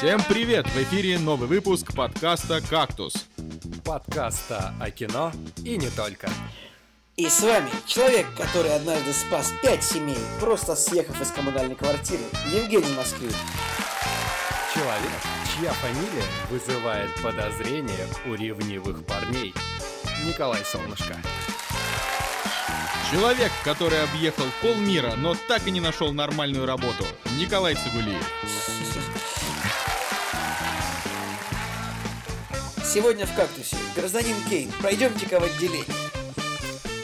Всем привет! В эфире новый выпуск подкаста «Кактус». Подкаста о кино и не только. И с вами человек, который однажды спас пять семей, просто съехав из коммунальной квартиры, Евгений Москвин. Человек, чья фамилия вызывает подозрения у ревнивых парней. Николай Солнышко. Человек, который объехал полмира, но так и не нашел нормальную работу. Николай Цигулиев. Сегодня в «Кактусе» гражданин Кейн, пройдемте-ка в отделение.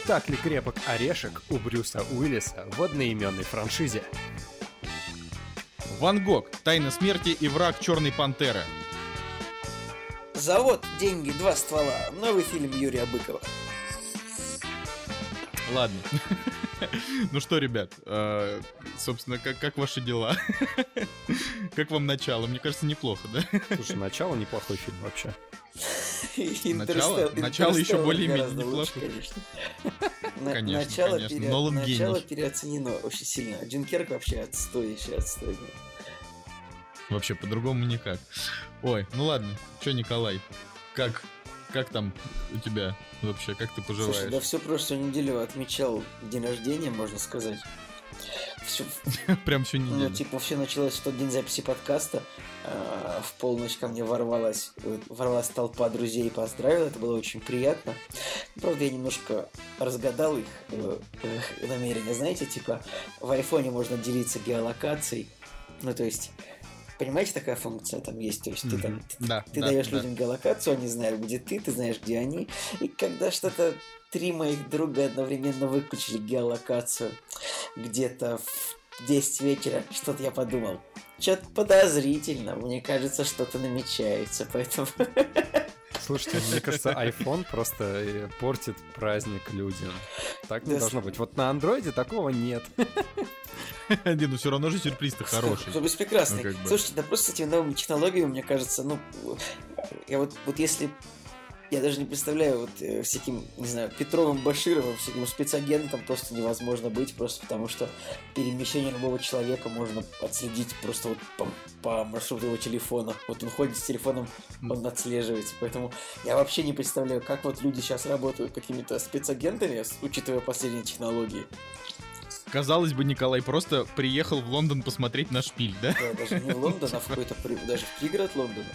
Так ли крепок орешек у Брюса Уиллиса в одноименной франшизе? Ван Гог, Тайна смерти и враг Черной Пантеры. Завод, деньги, два ствола. Новый фильм Юрия Быкова. Ладно. Ну что, ребят, э, собственно, как, как ваши дела? Как вам начало? Мне кажется, неплохо, да? Слушай, начало неплохой фильм вообще. Начало, начало еще более-менее гораздо лучше, неплохо. конечно. Конечно, начало конечно. пере- Нолан начало гений. переоценено очень сильно. Джин Керк вообще отстой, еще отстой. Вообще, по-другому никак. Ой, ну ладно. Че, Николай, как, как там у тебя вообще? Как ты Слушай, да поживаешь? всю прошлую неделю отмечал день рождения, можно сказать. Всю, Прям всю ну, неделю. типа, все началось в тот день записи подкаста. А, в полночь ко мне ворвалась, ворвалась толпа друзей и поздравила. Это было очень приятно. Правда, я немножко разгадал их э, э, намерения. Знаете, типа, в айфоне можно делиться геолокацией. Ну, то есть, понимаете, такая функция там есть. То есть, ты там Да, ты да, даешь да. людям геолокацию, они знают, где ты, ты знаешь, где они. И когда что-то три моих друга одновременно выключили геолокацию где-то в 10 вечера, что-то я подумал. Что-то подозрительно, мне кажется, что-то намечается, поэтому... Слушайте, мне кажется, iPhone просто э, портит праздник людям. Так не должно быть. Вот на андроиде такого нет. Не, ну все равно же сюрприз-то хороший. Сюрприз прекрасный. Ну. Слушайте, да просто с этими новыми технологиями, мне кажется, ну, я вот, вот если я даже не представляю, вот э, всяким, не знаю, Петровым Башировым, всяким спецагентом просто невозможно быть, просто потому что перемещение любого человека можно отследить просто вот по, по маршруту его телефона. Вот он ходит с телефоном, он отслеживается. Поэтому я вообще не представляю, как вот люди сейчас работают какими-то спецагентами, учитывая последние технологии. Казалось бы, Николай просто приехал в Лондон посмотреть на шпиль, да? Да, даже не в Лондон, а в какой-то даже в пригород Лондона.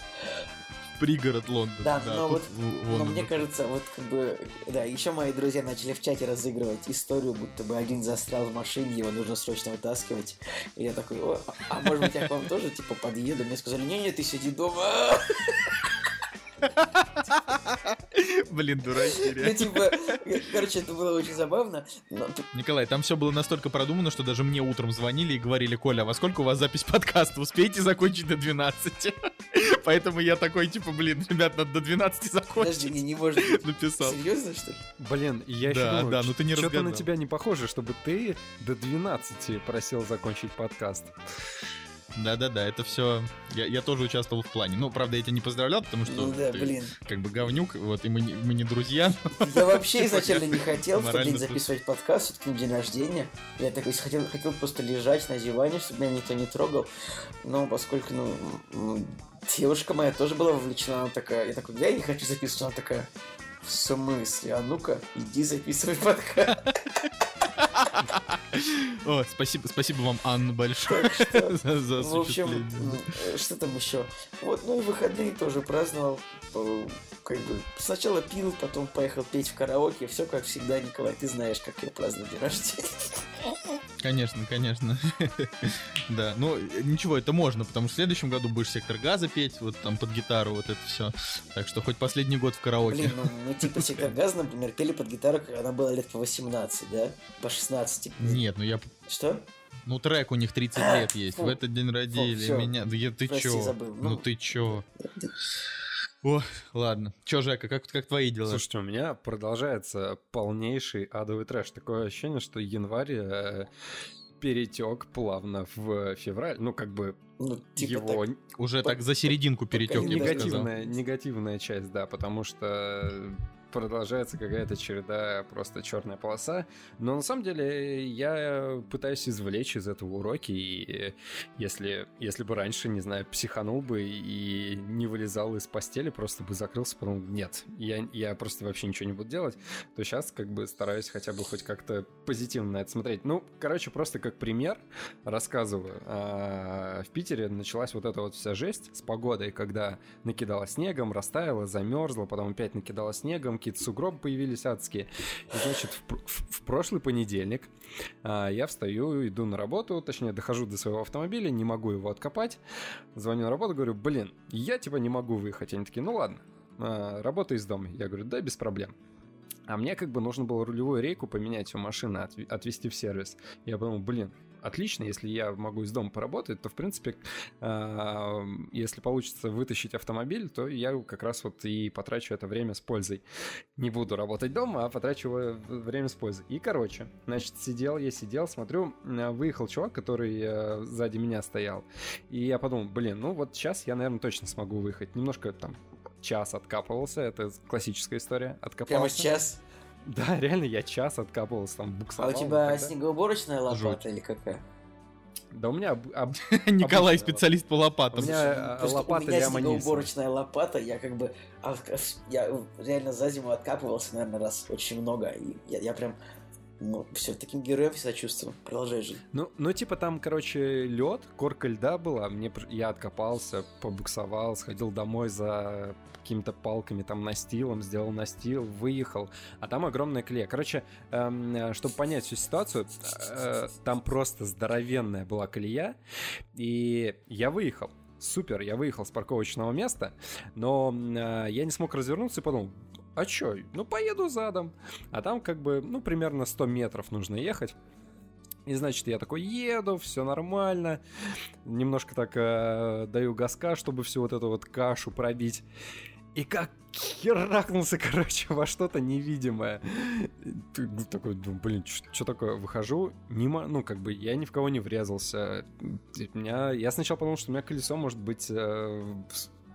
Пригород Лондона. Да, но тут вот- в- Но Лондон. мне кажется, вот как бы, да, еще мои друзья начали в чате разыгрывать историю, будто бы один застрял в машине, его нужно срочно вытаскивать. И я такой, О, а может быть я к вам тоже, типа, подъеду? Мне сказали, не-не, ты сиди дома. Блин, дураки, Ну, реально. типа, короче, это было очень забавно. но Николай, там все было настолько продумано, что даже мне утром звонили и говорили, Коля, а во сколько у вас запись подкаста? Успеете закончить до 12? Поэтому я такой, типа, блин, ребят, надо до 12 Подожди, закончить. не, не может быть. Написал. Серьезно, что ли? Блин, я еще Да, думаю, да, ну ты не что-то на тебя не похоже, чтобы ты до 12 просил закончить подкаст. Да-да-да, это все. Я, я тоже участвовал в плане. Ну, правда, я тебя не поздравлял, потому что Ну да, ты блин. как бы говнюк, вот, и мы не, мы не друзья. Я вообще изначально не хотел в тот день записывать подкаст, все-таки на день рождения. Я такой хотел, хотел просто лежать на диване, чтобы меня никто не трогал. Но поскольку, ну, м, девушка моя тоже была вовлечена, она такая, я такой, я не хочу записывать, она такая, в смысле? А ну-ка, иди записывай подкаст. О, спасибо, спасибо вам, Анна, большое что, за, за в общем, э, что там еще? Вот, ну и выходные тоже праздновал. Как бы сначала пил, потом поехал петь в караоке. Все как всегда, Николай, ты знаешь, как я праздную день рождения. Конечно, конечно. да, ну ничего, это можно, потому что в следующем году будешь сектор газа петь, вот там под гитару, вот это все. Так что хоть последний год в караоке. Блин, ну мы типа сектор газ, например, пели под гитару, когда она была лет по 18, да? По 16. типа. Нет, ну я. Что? Ну, трек у них 30 А, лет есть. фу. В этот день родили меня. Да я ты Прости, чё? забыл. Ну Ну. ты чё? О, ладно. Чё, Жека, как, как твои дела? Слушайте, у меня продолжается полнейший адовый трэш. Такое ощущение, что январь э, перетек плавно в февраль. Ну, как бы Ну, типа его так. Уже по- так за серединку перетек, я бы сказал. негативная, негативная часть, да, потому что продолжается какая-то череда, просто черная полоса. Но на самом деле я пытаюсь извлечь из этого уроки, и если, если бы раньше, не знаю, психанул бы и не вылезал из постели, просто бы закрылся, потом нет, я, я просто вообще ничего не буду делать, то сейчас как бы стараюсь хотя бы хоть как-то позитивно на это смотреть. Ну, короче, просто как пример рассказываю. А, в Питере началась вот эта вот вся жесть с погодой, когда накидало снегом, растаяло, замерзло, потом опять накидало снегом, какие-то сугробы появились адские. И, значит, в, в, в прошлый понедельник а, я встаю, иду на работу, точнее, дохожу до своего автомобиля, не могу его откопать. Звоню на работу, говорю, блин, я типа не могу выехать. Они такие, ну ладно, а, работа из дома. Я говорю, да, без проблем. А мне как бы нужно было рулевую рейку поменять у машины, отвезти в сервис. Я подумал, блин, отлично, если я могу из дома поработать, то, в принципе, э, если получится вытащить автомобиль, то я как раз вот и потрачу это время с пользой. Не буду работать дома, а потрачу время с пользой. И, короче, значит, сидел я, сидел, смотрю, выехал чувак, который э, сзади меня стоял. И я подумал, блин, ну вот сейчас я, наверное, точно смогу выехать. Немножко там час откапывался, это классическая история. Откопался. Прямо час? Да, реально, я час откапывался, там буксовал. А у тебя снегоуборочная лопата или какая? Да у меня об... об... Николай специалист по лопатам. У меня Просто лопата у меня снегоуборочная лопата, я как бы я реально за зиму откапывался, наверное, раз очень много, и я, я прям ну, все, таким героем себя чувствую. Продолжай жить. Ну, ну, типа там, короче, лед, корка льда была. Мне я откопался, побуксовал, сходил домой за какими-то палками, там, настилом, сделал настил, выехал, а там огромная клея. Короче, эм, чтобы понять всю ситуацию, э, там просто здоровенная была колея, и я выехал. Супер, я выехал с парковочного места, но э, я не смог развернуться и подумал, а чё, ну поеду задом. А там как бы, ну, примерно 100 метров нужно ехать. И значит, я такой еду, все нормально. Немножко так э, даю газка, чтобы всю вот эту вот кашу пробить и как херакнулся, короче, во что-то невидимое. Такой, ну, блин, что такое? Выхожу, не ну, как бы, я ни в кого не врезался. Меня, я сначала подумал, что у меня колесо может быть э,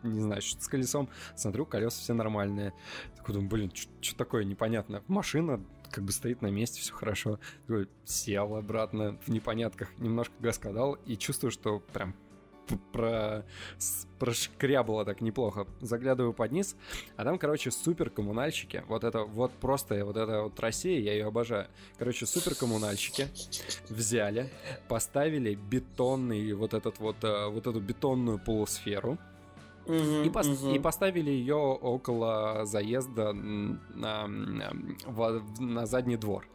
не знаю, что с колесом. Смотрю, колеса все нормальные. Такой думаю, блин, что такое непонятно. Машина как бы стоит на месте, все хорошо. Такой, сел обратно в непонятках, немножко дал и чувствую, что прям про... прошкрябало так неплохо. Заглядываю под низ, а там, короче, супер коммунальщики. Вот это вот просто, вот эта вот Россия, я ее обожаю. Короче, супер коммунальщики взяли, поставили бетонный вот этот вот, э, вот эту бетонную полусферу, Uh-huh, и, пос- uh-huh. и поставили ее около заезда на, в, на задний двор.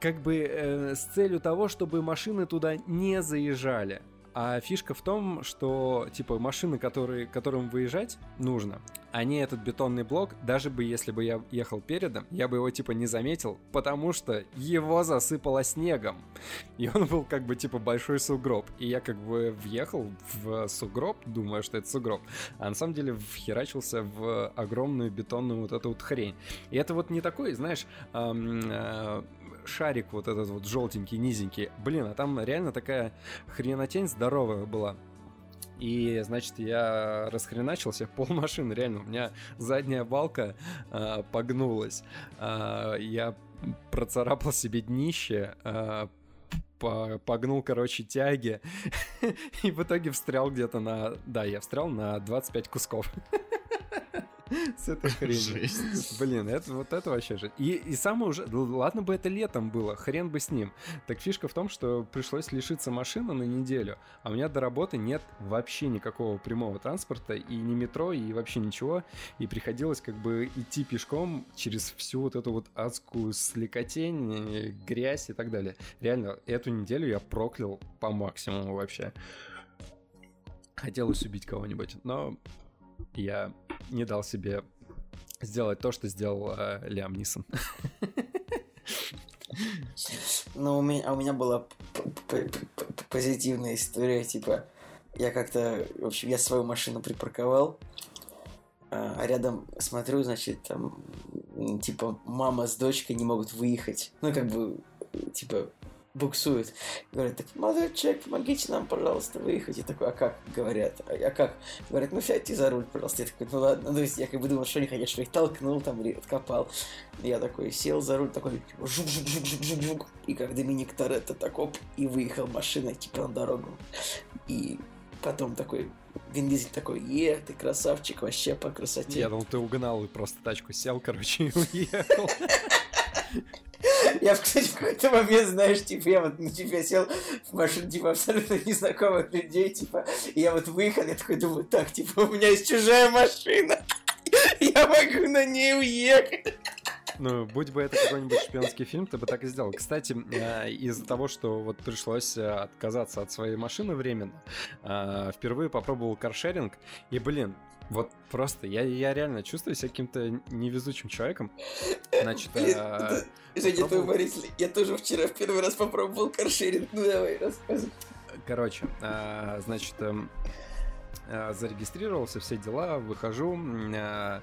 Как бы э, с целью того, чтобы машины туда не заезжали. А фишка в том, что, типа, машины, которые, которым выезжать нужно, они этот бетонный блок, даже бы если бы я ехал передом, я бы его, типа, не заметил, потому что его засыпало снегом. И он был, как бы, типа, большой сугроб. И я, как бы, въехал в сугроб, думая, что это сугроб, а на самом деле вхерачился в огромную бетонную вот эту вот хрень. И это вот не такой, знаешь, эм, э, шарик вот этот вот желтенький, низенький. Блин, а там реально такая хренотень здоровая была. И, значит, я расхреначился, пол машины, реально, у меня задняя балка э, погнулась. Э, я процарапал себе днище, э, погнул, короче, тяги, и в итоге встрял где-то на... Да, я встрял на 25 кусков. С этой хренью. Жесть. Блин, это, вот это вообще же. И, и самое уже... Ладно бы это летом было, хрен бы с ним. Так фишка в том, что пришлось лишиться машины на неделю, а у меня до работы нет вообще никакого прямого транспорта, и ни метро, и вообще ничего. И приходилось как бы идти пешком через всю вот эту вот адскую слякотень, грязь и так далее. Реально, эту неделю я проклял по максимуму вообще. Хотелось убить кого-нибудь, но я не дал себе сделать то, что сделал э, Лиам Нисон. Ну, у меня, а у меня была позитивная история, типа, я как-то, в общем, я свою машину припарковал, а рядом смотрю, значит, там, типа, мама с дочкой не могут выехать. Ну, как бы, типа, буксует. Говорят, так, молодой человек, помогите нам, пожалуйста, выехать. Я такой, а как? Говорят, а, а как? Говорят, ну сядьте за руль, пожалуйста. Я такой, ну ладно. Ну, то есть я как бы думал, что они хотят, что их толкнул там или откопал. Я такой сел за руль, такой, жук жук жук жук жук жук И как Доминик Торетто так оп, и выехал машина, типа, на дорогу. И потом такой, Вин Дизель такой, е, ты красавчик, вообще по красоте. Я думал, ты угнал и просто тачку сел, короче, и уехал. Я, кстати, в какой-то момент, знаешь, типа, я вот на тебя сел в машину, типа, абсолютно незнакомых людей, типа, и я вот выехал, я такой думаю, так, типа, у меня есть чужая машина, я могу на ней уехать. Ну, будь бы это какой-нибудь шпионский фильм, ты бы так и сделал. Кстати, э, из-за того, что вот пришлось э, отказаться от своей машины временно, э, впервые попробовал каршеринг, и, блин, вот просто я, я реально чувствую себя каким-то невезучим человеком. Значит, Блин, а, это- Женя, твой попробовал- Борис, я тоже вчера в первый раз попробовал каршеринг, ну давай, рассказывай. Короче, а, значит, эм, а, зарегистрировался, все дела, выхожу. а,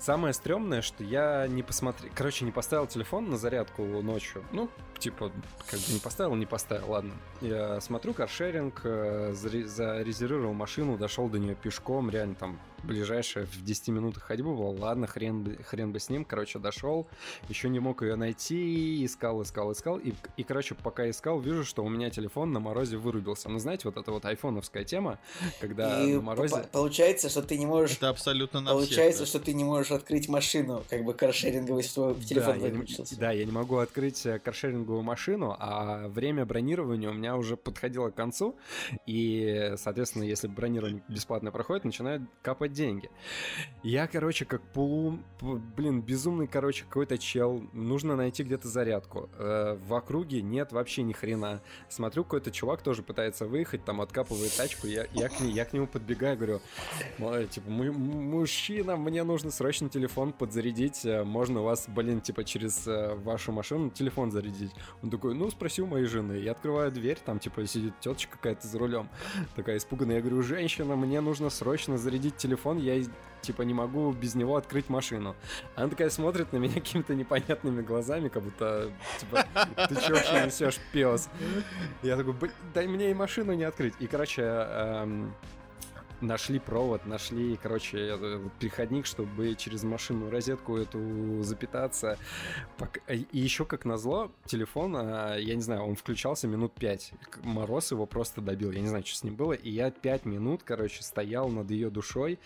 Самое стрёмное, что я не посмотрел... Короче, не поставил телефон на зарядку ночью. Ну, типа, как бы не поставил, не поставил, ладно. Я смотрю каршеринг, э, заре- зарезервировал машину, дошел до нее пешком, реально там ближайшая в 10 минутах ходьбы была. Ладно, хрен, бы- хрен бы с ним. Короче, дошел, еще не мог ее найти, искал, искал, искал. И, и, короче, пока искал, вижу, что у меня телефон на морозе вырубился. Ну, знаете, вот эта вот айфоновская тема, когда И на морозе... по- получается, что ты не можешь... Это абсолютно на Получается, всех. что ты не можешь открыть машину, как бы каршеринговый, если твой телефон да, я не, выключился. да, я не могу открыть э, каршеринговую машину, а время бронирования у меня уже подходило к концу, и, соответственно, если бронирование бесплатно проходит, начинают капать деньги. Я, короче, как полу... Блин, безумный, короче, какой-то чел. Нужно найти где-то зарядку. Э, в округе нет вообще ни хрена. Смотрю, какой-то чувак тоже пытается выехать, там откапывает тачку. Я, я, к, ней- я к нему подбегаю, говорю, «Ой, типа, «Му- м- мужчина, мне нужно срочно телефон подзарядить. э, Можно у вас, блин, типа, через э, вашу машину телефон зарядить? Он такой, ну, спроси у моей жены. Я открываю дверь, там, типа, сидит теточка какая-то за рулем. Такая испуганная. Я говорю, женщина, мне нужно срочно зарядить телефон. Я, из- типа, не могу без него открыть машину. Она такая смотрит на меня какими-то непонятными глазами, как будто, типа, ты чё вообще несешь, пес? Я такой, «Блин, дай мне и машину не открыть. И, короче, эм, нашли провод, нашли, короче, э, переходник, чтобы через машину розетку эту запитаться. Пок- И еще, как назло, телефон, а, я не знаю, он включался минут пять. Мороз его просто добил, я не знаю, что с ним было. И я пять минут, короче, стоял над ее душой,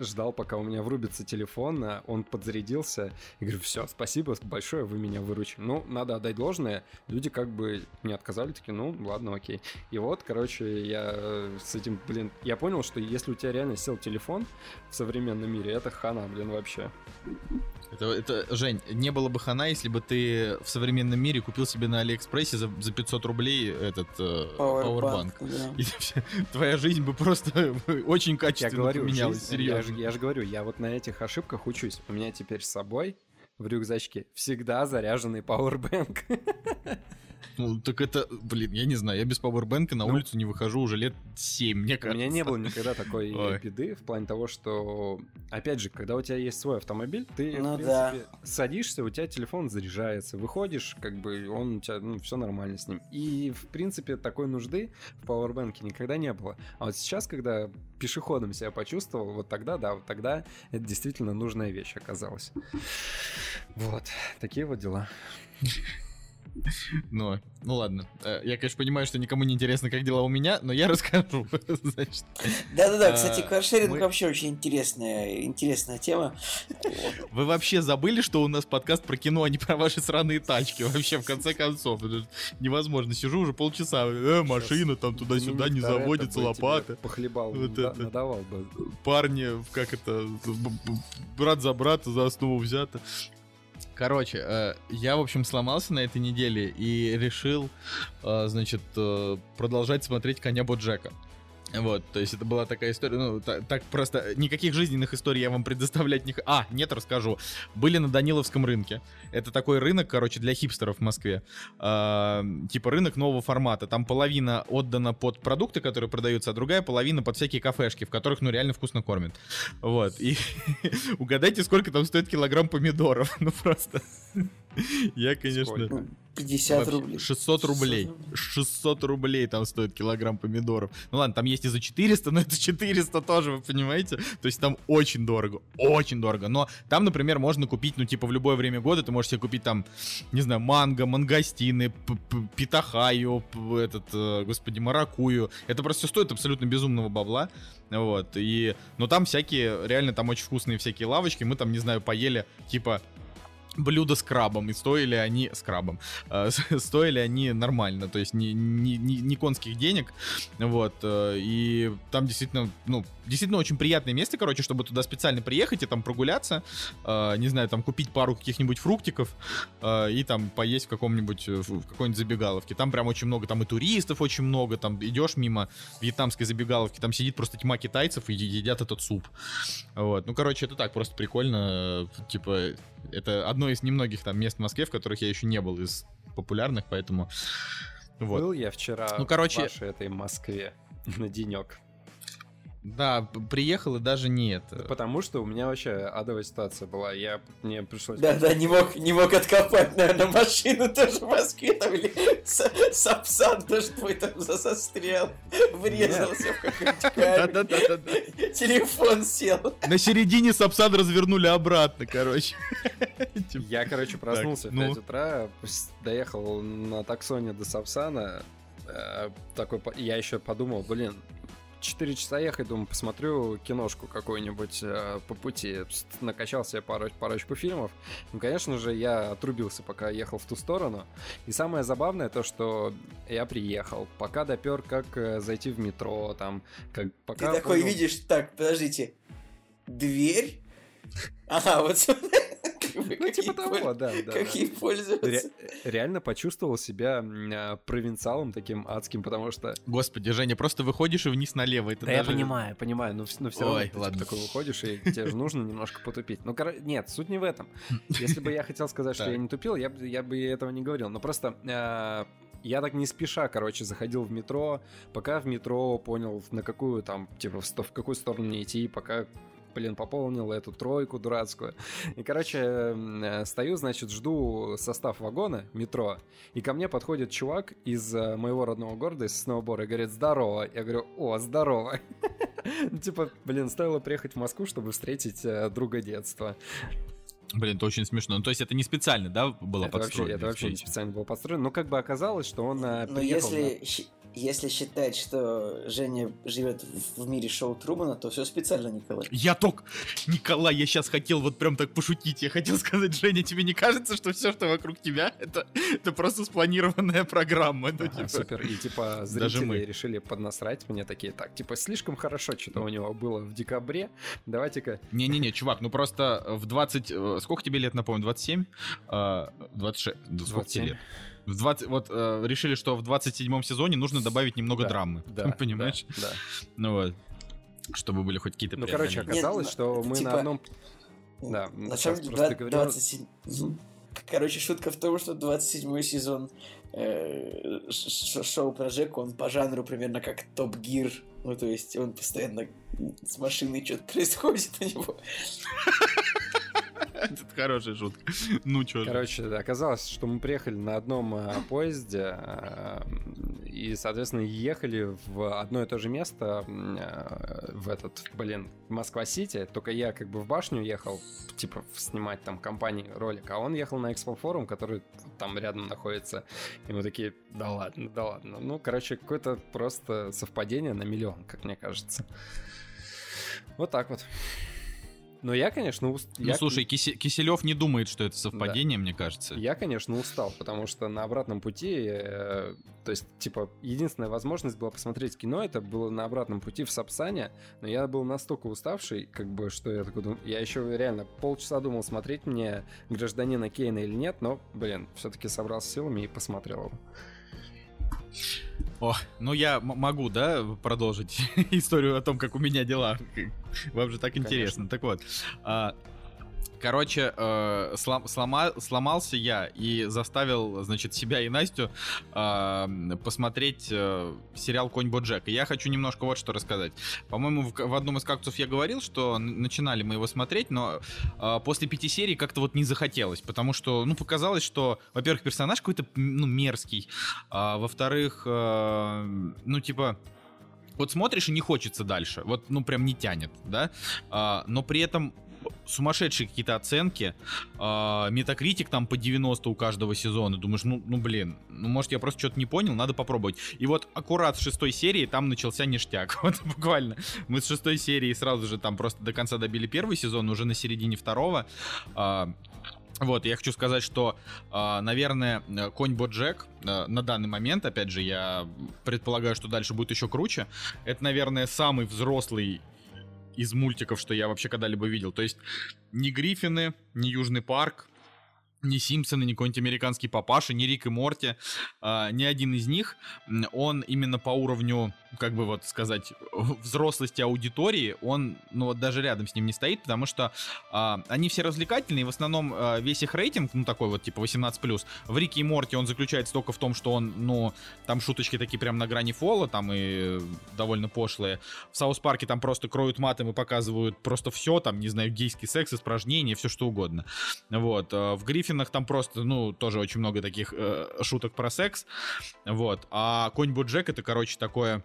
ждал, пока у меня врубится телефон, а он подзарядился. И говорю, все, спасибо большое, вы меня выручили. Ну, надо отдать должное, люди как бы не отказали, такие, ну, ладно, окей. И вот, короче, я э, с этим, блин, я понял, что если у тебя реально сел телефон в современном мире, это хана, блин, вообще. Это, это, Жень, не было бы хана, если бы ты в современном мире купил себе на Алиэкспрессе за, за 500 рублей этот э, Powerbank, Powerbank. да. И твоя жизнь бы просто очень Я качественно говорю, поменялась, жизнь- я, же, серьезно. я же говорю, я вот на этих ошибках учусь. У меня теперь с собой в рюкзачке всегда заряженный пауэрбэнк. Ну, так это, блин, я не знаю, я без пауэрбэнка на Ну. улицу не выхожу уже лет 7, мне У кажется. меня не было никогда такой Ой. беды в плане того, что, опять же, когда у тебя есть свой автомобиль, ты, Ну в да. принципе, садишься, у тебя телефон заряжается, выходишь, как бы он у тебя, ну, все нормально с ним. И, в принципе, такой нужды в пауэрбэнке никогда не было. А вот сейчас, когда пешеходом себя почувствовал, вот тогда, да, вот тогда это действительно нужная вещь оказалась. Вот, такие вот дела. Ну, ну ладно. Э, Я, конечно, понимаю, что никому не интересно, как дела у меня, но я расскажу. Да-да-да, А, кстати, каршеринг мы- вообще очень интересная, интересная тема. вы вообще забыли, что у нас подкаст про кино, а не про ваши сраные тачки? Вообще, в конце концов, это же невозможно. Сижу уже полчаса, э, машина там туда-сюда не Доминик Торетто заводится, лопата. Похлебал, Вот это. надавал бы. парни, как это, брат за брата за основу взято. Короче, э, я, в общем, сломался на этой неделе и решил, э, значит, э, продолжать смотреть «Коня Боджека». Вот, то есть это была такая история, ну, та- так просто, никаких жизненных историй я вам предоставлять не... А, нет, расскажу. Были на Даниловском рынке. Это такой рынок, короче, для хипстеров в Москве. А, типа рынок нового формата. Там половина отдана под продукты, которые продаются, а другая половина под всякие кафешки, в которых, ну, реально вкусно кормят. Вот, и угадайте, сколько там стоит килограмм помидоров. Ну, просто... Я, конечно... Сколько? 50 Вообще, рублей. 600 рублей. 600 рублей там стоит килограмм помидоров. Ну ладно, там есть и за 400, но это 400 тоже, вы понимаете? То есть там очень дорого, очень дорого. Но там, например, можно купить, ну типа в любое время года ты можешь себе купить там, не знаю, манго, мангостины, питахаю, этот, э, господи, маракую. Это просто всё стоит абсолютно безумного бабла. Вот, и... Но там всякие, реально там очень вкусные всякие лавочки. Мы там, не знаю, поели, типа, блюда с крабом, и стоили они с крабом, э, стоили они нормально, то есть не, не, не, не конских денег, вот, э, и там действительно, ну, действительно очень приятное место, короче, чтобы туда специально приехать и там прогуляться, э, не знаю, там купить пару каких-нибудь фруктиков э, и там поесть в каком-нибудь, э, в какой-нибудь забегаловке, там прям очень много, там и туристов очень много, там идешь мимо вьетнамской забегаловки, там сидит просто тьма китайцев и едят этот суп, вот, ну, короче, это так, просто прикольно, э, типа, это одно из немногих там мест в Москве, в которых я еще не был из популярных, поэтому вот. Был я вчера Ну, короче- в вашей этой Москве на денек. Да, приехал и даже не это. Потому что у меня вообще адовая ситуация была. Я, мне пришлось... Да, да, не мог, не мог откопать, наверное, машину тоже в Москве, там, или Сапсан тоже твой там за- застрял, врезался в какой-нибудь камень, телефон сел. На середине Сапсан развернули обратно, короче. Типа, Я, короче, проснулся ну. в 5 утра, с- доехал на таксоне до Сапсана. э, такой, я еще подумал, блин, 4 часа ехать, думаю, посмотрю киношку какую-нибудь э, по пути. Накачал себе пару, парочку фильмов. Ну, конечно же, я отрубился, пока ехал в ту сторону. И самое забавное то, что я приехал, пока допер, как э, зайти в метро, там, как Ты пока... такой понял- видишь, так, подождите, дверь? Ага, вот сюда. Ну, типа того, да, да. Как да. ей пользоваться? Ре- реально почувствовал себя а, провинциалом таким адским, потому что... Господи, Женя, просто выходишь и вниз налево. Это Да я даже- понимаю, понимаю, но, но все равно Ой, ты, типа, ладно. такой выходишь, и тебе же нужно немножко потупить. Ну, коро- нет, суть не в этом. Если бы я хотел сказать, что я не тупил, я, бы- я бы этого не говорил. Но просто а, я так не спеша, короче, заходил в метро, пока в метро понял, на какую там, типа, в, в какую сторону мне идти, пока блин, пополнил эту тройку дурацкую. И, короче, э, стою, значит, жду состав вагона метро, и ко мне подходит чувак из э, моего родного города, из Сноубора, и говорит, здорово. Я говорю, о, здорово. Ну, Типа, блин, стоило приехать в Москву, чтобы встретить э, друга детства. Блин, это очень смешно. Ну, то есть это не специально, да, было Это вообще, подстроено? это вообще не специально было построено. Но как бы оказалось, что он Но приехал... если, щ- если считать, что Женя живет в, мире шоу Трумана, то все специально, Николай. Я только... Николай, я сейчас хотел вот прям так пошутить. Я хотел сказать, Женя, тебе не кажется, что все, что вокруг тебя, это, это просто спланированная программа? Ну, Ага, типа, супер. И типа Даже зрители мы. решили поднасрать мне такие, так, типа, слишком хорошо что-то у него было в декабре. Давайте-ка. Не-не-не, чувак, ну просто в 20... э, Сколько тебе лет, напомню, 27? А, 26. Да Сколько тебе 27. лет? В 20, вот э, решили, что в 27 сезоне нужно добавить немного Да, драмы. Да. Понимаешь? Да. да. Ну вот. Чтобы были хоть какие-то Ну, короче, оказалось, Нет, что это мы типа- на одном... Да, На сейчас самом деле, просто два- говорил- 27... Мгм. Короче, шутка в том, что 27 сезон э, шоу про Жеку, он по жанру примерно как Топ Гир. Ну, то есть он постоянно с машиной что-то происходит у него. Это хорошая шутка. Ну чё. Короче, оказалось, что мы приехали на одном а, поезде и, соответственно, ехали в одно и то же место а, в этот, блин, Москва-Сити. Только я как бы в башню ехал, типа, снимать там компании ролик, а он ехал на Экспо-форум, который там рядом находится. И мы такие, да ладно, да ладно. Ну, короче, какое-то просто совпадение на миллион, как мне кажется. Вот так вот. Но я, конечно, уст... Ну я- слушай, Киселев не думает, что это совпадение, мне кажется. Я, конечно, устал, потому что на обратном пути, э, то есть, типа, единственная возможность была посмотреть кино, это было на обратном пути в Сапсане, но я был настолько уставший, как бы, что я такой думаю, я еще реально полчаса думал, смотреть мне гражданина Кейна или нет, но, блин, все-таки собрался силами и посмотрел его. О, ну я могу, да, продолжить историю о том, как у меня дела. Вам же так Конечно. интересно. Так вот, а, Короче, э, слом, слома, сломался я и заставил, значит, себя и Настю э, посмотреть э, сериал «Конь Боджек». И я хочу немножко вот что рассказать. По-моему, в, в одном из кактусов я говорил, что начинали мы его смотреть, но э, после пяти серий как-то вот не захотелось, потому что, ну, показалось, что, во-первых, персонаж какой-то, ну, мерзкий, а во-вторых, э, ну, типа вот смотришь и не хочется дальше, вот, ну, прям не тянет, да, а, но при этом сумасшедшие какие-то оценки. Метакритик там по 90 у каждого сезона. Думаешь, ну, ну блин, ну может я просто что-то не понял, надо попробовать. И вот аккурат с шестой серии там начался ништяк. Вот буквально. Мы с шестой серии сразу же там просто до конца добили первый сезон, уже на середине второго. А, вот, я хочу сказать, что, наверное, Конь Боджек на данный момент, опять же, я предполагаю, что дальше будет еще круче. Это, наверное, самый взрослый из мультиков, что я вообще когда-либо видел. То есть ни Гриффины, ни Южный парк, ни Симпсоны, ни какой-нибудь американский папаша, ни Рик и Морти, э, ни один из них, он именно по уровню, как бы вот сказать, взрослости аудитории, он, ну вот даже рядом с ним не стоит, потому что э, они все развлекательные, в основном э, весь их рейтинг, ну такой вот типа 18+, в Рике и Морти он заключается только в том, что он, ну, там шуточки такие прям на грани фола, там и довольно пошлые. В Саус Парке там просто кроют матом и показывают просто все, там, не знаю, гейский секс, испражнения, все что угодно. Вот. В Гриффе Гриффинах там просто, ну, тоже очень много таких э, шуток про секс. Вот. А Конь Боджек это, короче, такое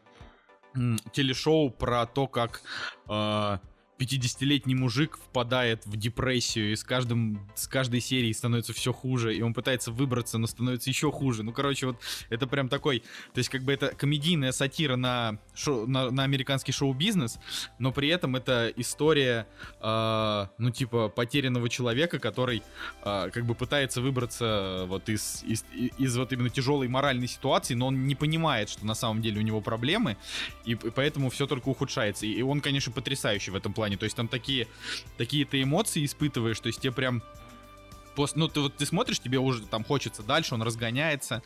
телешоу про то, как э, 50-летний мужик впадает в депрессию, и с, каждым, с каждой серией становится все хуже, и он пытается выбраться, но становится еще хуже. Ну, короче, вот это прям такой... То есть, как бы это комедийная сатира на, шоу, на, на американский шоу-бизнес, но при этом это история, э, ну, типа, потерянного человека, который э, как бы пытается выбраться вот из, из, из вот именно тяжелой моральной ситуации, но он не понимает, что на самом деле у него проблемы, и поэтому все только ухудшается. И он, конечно, потрясающий в этом плане плане. То есть там такие, такие ты эмоции испытываешь, то есть тебе прям после, ну, ты вот ты смотришь, тебе уже там хочется дальше, он разгоняется,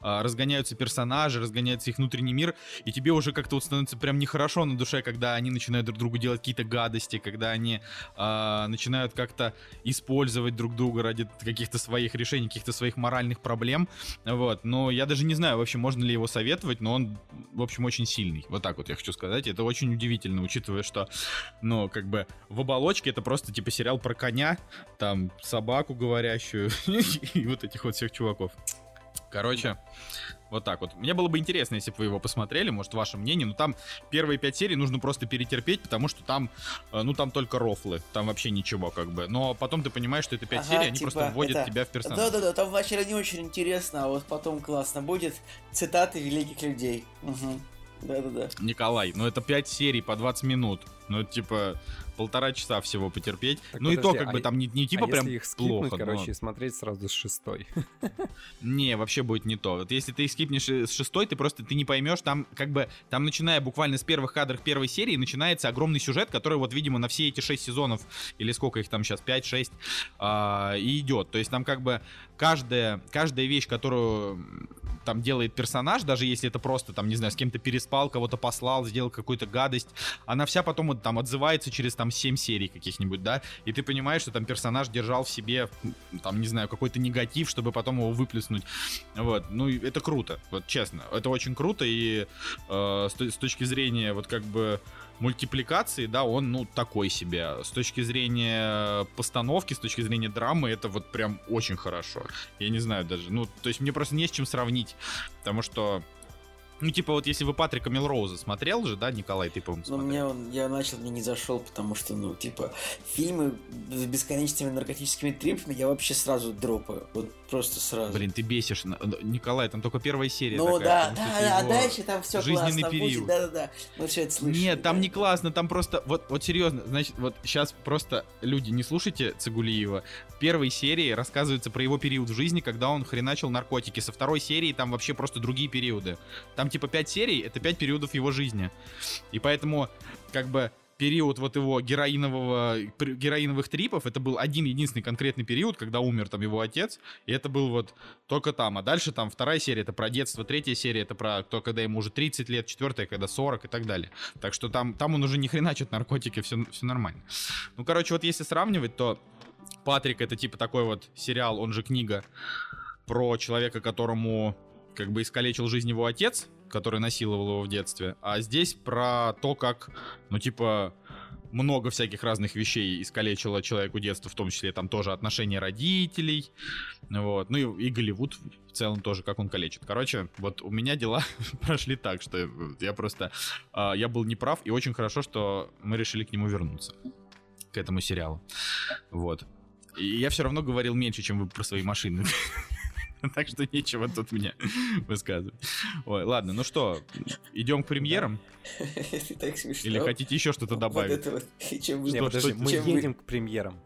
э, разгоняются персонажи, разгоняется их внутренний мир, и тебе уже как-то вот становится прям нехорошо на душе, когда они начинают друг другу делать какие-то гадости, когда они э, начинают как-то использовать друг друга ради каких-то своих решений, каких-то своих моральных проблем, вот. Но я даже не знаю, вообще, можно ли его советовать, но он, в общем, очень сильный. Вот так вот я хочу сказать. Это очень удивительно, учитывая, что, ну, как бы в оболочке это просто типа сериал про коня, там собаку, говорят, говорящую и вот этих вот всех чуваков. Короче, вот так вот. Мне было бы интересно, если бы вы его посмотрели, может, ваше мнение. Но там первые пять серий нужно просто перетерпеть, потому что там, э, ну, там только рофлы. Там вообще ничего, как бы. Но потом ты понимаешь, что это пять ага, серий, они типа, просто вводят это... тебя в персонаж. Да-да-да, там вначале не очень интересно, а вот потом классно будет. Цитаты великих людей. Угу. Да-да-да. Николай, ну это пять серий по 20 минут. Ну, типа, полтора часа всего потерпеть. Так, ну подожди, и то, как а бы там не, не типа а прям их скипнуть, плохо. короче, но... смотреть сразу с шестой. Не, вообще будет не то. Вот если ты скипнешь с шестой, ты просто ты не поймешь, там как бы, там начиная буквально с первых кадров первой серии, начинается огромный сюжет, который вот, видимо, на все эти шесть сезонов, или сколько их там сейчас, 5-6, а, и идет. То есть там как бы каждая, каждая вещь, которую там делает персонаж, даже если это просто, там, не знаю, с кем-то переспал, кого-то послал, сделал какую-то гадость, она вся потом там отзывается через там 7 серий каких-нибудь, да, и ты понимаешь, что там персонаж держал в себе, там, не знаю, какой-то негатив, чтобы потом его выплеснуть. Вот, ну, это круто, вот честно, это очень круто, и э, с, с точки зрения вот как бы мультипликации, да, он, ну, такой себе. С точки зрения постановки, с точки зрения драмы, это вот прям очень хорошо. Я не знаю даже, ну, то есть мне просто не с чем сравнить, потому что ну, типа, вот если вы Патрика Милроуза смотрел же, да, Николай, ты, по-моему, Ну, мне он, я начал, мне не зашел, потому что, ну, типа, фильмы с бесконечными наркотическими трипами я вообще сразу дропаю. Вот просто сразу. Блин, ты бесишь. Николай, там только первая серия Ну, такая, да, да, да, а дальше там все жизненный классно период. Да-да-да, мы все это слышали. Нет, там да. не классно, там просто, вот, вот серьезно, значит, вот сейчас просто, люди, не слушайте Цигулиева. В первой серии рассказывается про его период в жизни, когда он хреначил наркотики. Со второй серии там вообще просто другие периоды. Там типа 5 серий, это 5 периодов его жизни. И поэтому, как бы, период вот его героинового, героиновых трипов, это был один единственный конкретный период, когда умер там его отец, и это был вот только там. А дальше там вторая серия, это про детство, третья серия, это про то, когда ему уже 30 лет, четвертая, когда 40 и так далее. Так что там, там он уже не хреначит наркотики, все, все нормально. Ну, короче, вот если сравнивать, то Патрик это типа такой вот сериал, он же книга про человека, которому как бы искалечил жизнь его отец, который насиловал его в детстве. А здесь про то, как, ну типа, много всяких разных вещей искалечило человеку детство, в том числе там тоже отношения родителей, вот, ну и, и Голливуд в целом тоже, как он калечит. Короче, вот у меня дела прошли так, что я просто, э, я был неправ, и очень хорошо, что мы решили к нему вернуться, к этому сериалу, вот. И я все равно говорил меньше, чем вы про свои машины. Так что нечего тут мне высказывать. Ой, ладно, ну что, идем к премьерам? так смешно. Или хотите еще что-то добавить? Вот чем Не, подожди, мы едем к премьерам.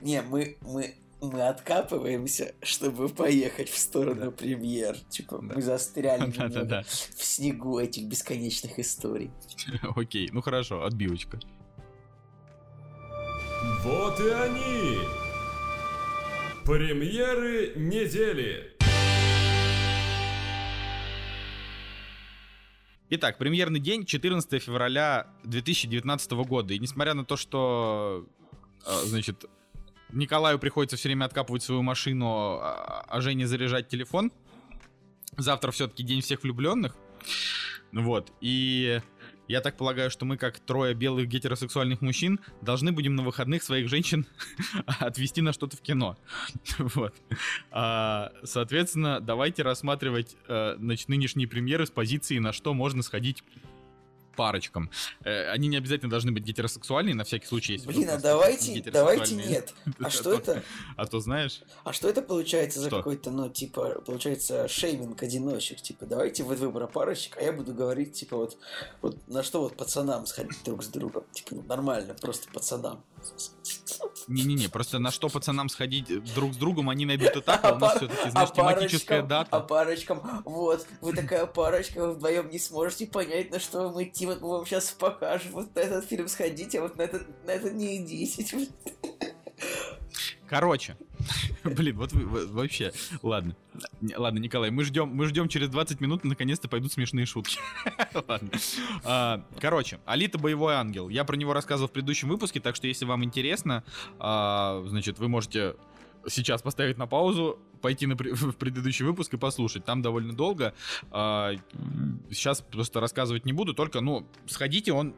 Не, мы, мы, мы откапываемся, чтобы поехать в сторону да. премьер. Типа, да. мы застряли да, да, да. в снегу этих бесконечных историй. Окей, ну хорошо, отбивочка. Вот и они! Премьеры недели! Итак, премьерный день 14 февраля 2019 года. И несмотря на то, что, а, значит, Николаю приходится все время откапывать свою машину, а, а Жене заряжать телефон, завтра все-таки день всех влюбленных. Вот. И я так полагаю, что мы, как трое белых гетеросексуальных мужчин, должны будем на выходных своих женщин отвезти на что-то в кино. вот. А, соответственно, давайте рассматривать значит, нынешние премьеры с позиции, на что можно сходить парочкам. Э, они не обязательно должны быть гетеросексуальные, на всякий случай есть. Блин, а давайте, давайте нет. А что это? А то знаешь. А что это получается за какой-то, ну, типа, получается, шейминг одиночек? Типа, давайте вы выбора парочек, а я буду говорить, типа, вот, вот на что вот пацанам сходить друг с другом. Типа, ну, нормально, просто пацанам. Не-не-не, просто на что пацанам сходить друг с другом, они найдут и так, а у нас все-таки, знаешь, а тематическая дата. А парочкам, вот, вы такая парочка, вы вдвоем не сможете понять, на что вам идти, вот мы вам сейчас покажем, вот на этот фильм сходите, а вот на этот, на этот не идите. Короче, блин, вот вообще, ладно, ладно, Николай, мы ждем, мы ждем через 20 минут, наконец-то пойдут смешные шутки. ладно. А, короче, Алита боевой ангел. Я про него рассказывал в предыдущем выпуске, так что если вам интересно, а, значит, вы можете сейчас поставить на паузу, пойти на, в предыдущий выпуск и послушать. Там довольно долго. А, сейчас просто рассказывать не буду, только, ну, сходите, он,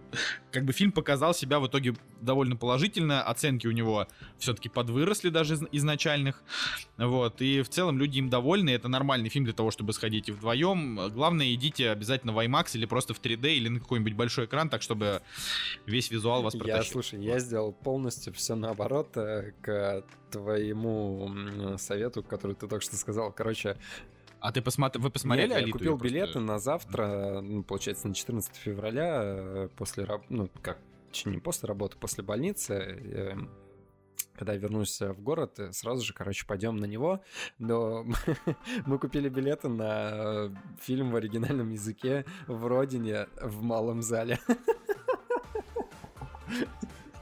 как бы фильм показал себя в итоге довольно положительно, оценки у него все-таки подвыросли даже из изначальных, вот, и в целом люди им довольны, это нормальный фильм для того, чтобы сходить и вдвоем. Главное, идите обязательно в IMAX или просто в 3D или на какой-нибудь большой экран, так чтобы весь визуал вас протащил. Я, слушай, я сделал полностью все наоборот э, к твоему совету, который ты только что сказал. Короче, а ты посмотри, вы посмотрели Нет, Алиту? Я купил билеты просто... на завтра, ну, получается, на 14 февраля, э, после, ну, как, не после работы, после больницы, эм, когда я вернусь в город, э, сразу же, короче, пойдем на него. Но мы купили билеты на фильм в оригинальном языке в родине в малом зале.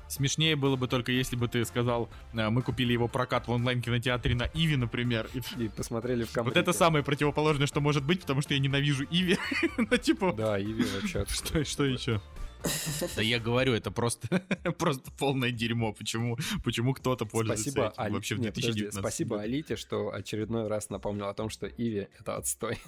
Смешнее было бы только если бы ты сказал, э, мы купили его прокат в онлайн-кинотеатре на Иви, например. И, и посмотрели в Вот это самое противоположное, что может быть, потому что я ненавижу Иви. ну, типа... Да, Иви вообще. Что, что еще? Да я говорю, это просто, просто полное дерьмо. Почему, почему кто-то пользуется спасибо, этим Али... вообще в 2019 Нет, Спасибо Алите, что очередной раз напомнил о том, что Иви — это отстой.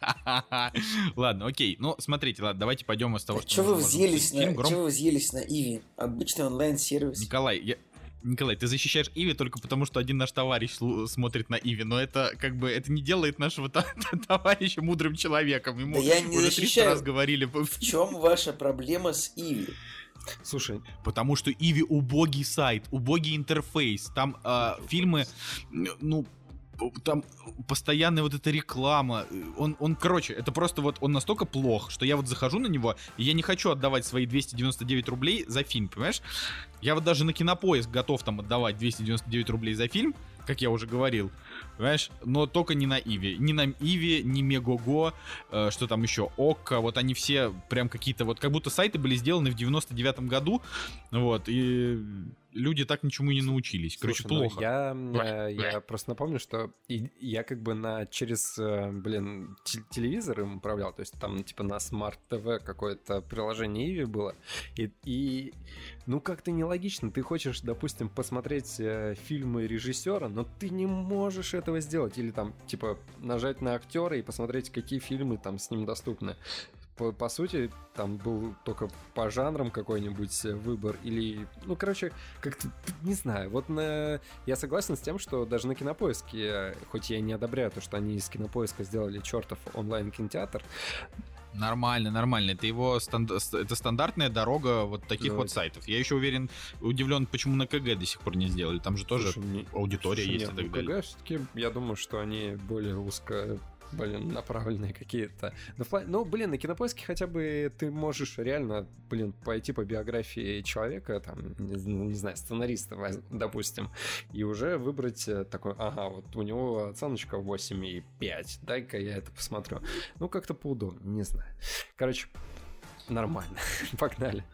Ладно, окей. Ну, смотрите, ладно, давайте пойдем из того, что... Что. Что вы взъелись на Иви? Обычный онлайн-сервис. Николай, я... Николай, ты защищаешь Иви только потому, что один наш товарищ смотрит на Иви, но это как бы это не делает нашего товарища мудрым человеком. Ему да я не уже защищаю. раз говорили. В чем ваша проблема с Иви? Слушай, потому что Иви убогий сайт, убогий интерфейс. Там э, фильмы, ну там постоянная вот эта реклама. Он, он, короче, это просто вот он настолько плох, что я вот захожу на него, и я не хочу отдавать свои 299 рублей за фильм, понимаешь? Я вот даже на кинопоиск готов там отдавать 299 рублей за фильм, как я уже говорил, понимаешь? Но только не на Иви. Ни на Иви, ни Мегого, э, что там еще, Окко, вот они все прям какие-то, вот как будто сайты были сделаны в 99 году, вот, и люди так ничему не научились. Короче, Слушай, ну, плохо. я, э, я просто напомню, что я как бы на через, э, блин, те- телевизор им управлял, то есть там типа на Smart TV какое-то приложение Иви было, и, и ну как-то нелогично, ты хочешь, допустим, посмотреть э, фильмы режиссера, но ты не можешь этого сделать, или там типа нажать на актера и посмотреть, какие фильмы там с ним доступны. По, по сути, там был только по жанрам какой-нибудь э, выбор, или, ну, короче, как-то, не знаю, вот на... я согласен с тем, что даже на Кинопоиске, э, хоть я и не одобряю то, что они из Кинопоиска сделали чертов онлайн-кинотеатр, Нормально, нормально. Это его станд- это стандартная дорога вот таких Ну, вот сайтов. Я еще уверен, удивлен, почему на КГ до сих пор не сделали. Там же тоже Слушай, аудитория слушай, есть не, и так ну, далее. КГ все-таки, я думаю, что они более узко блин, направленные какие-то. Ну, в плане- ну, блин, на кинопоиске хотя бы ты можешь реально, блин, пойти по биографии человека, там, не, не знаю, сценариста, допустим, и уже выбрать э, такой, ага, вот у него оценочка 8,5, дай-ка я это посмотрю. Ну, как-то поудобнее, не знаю. Короче, нормально. Погнали.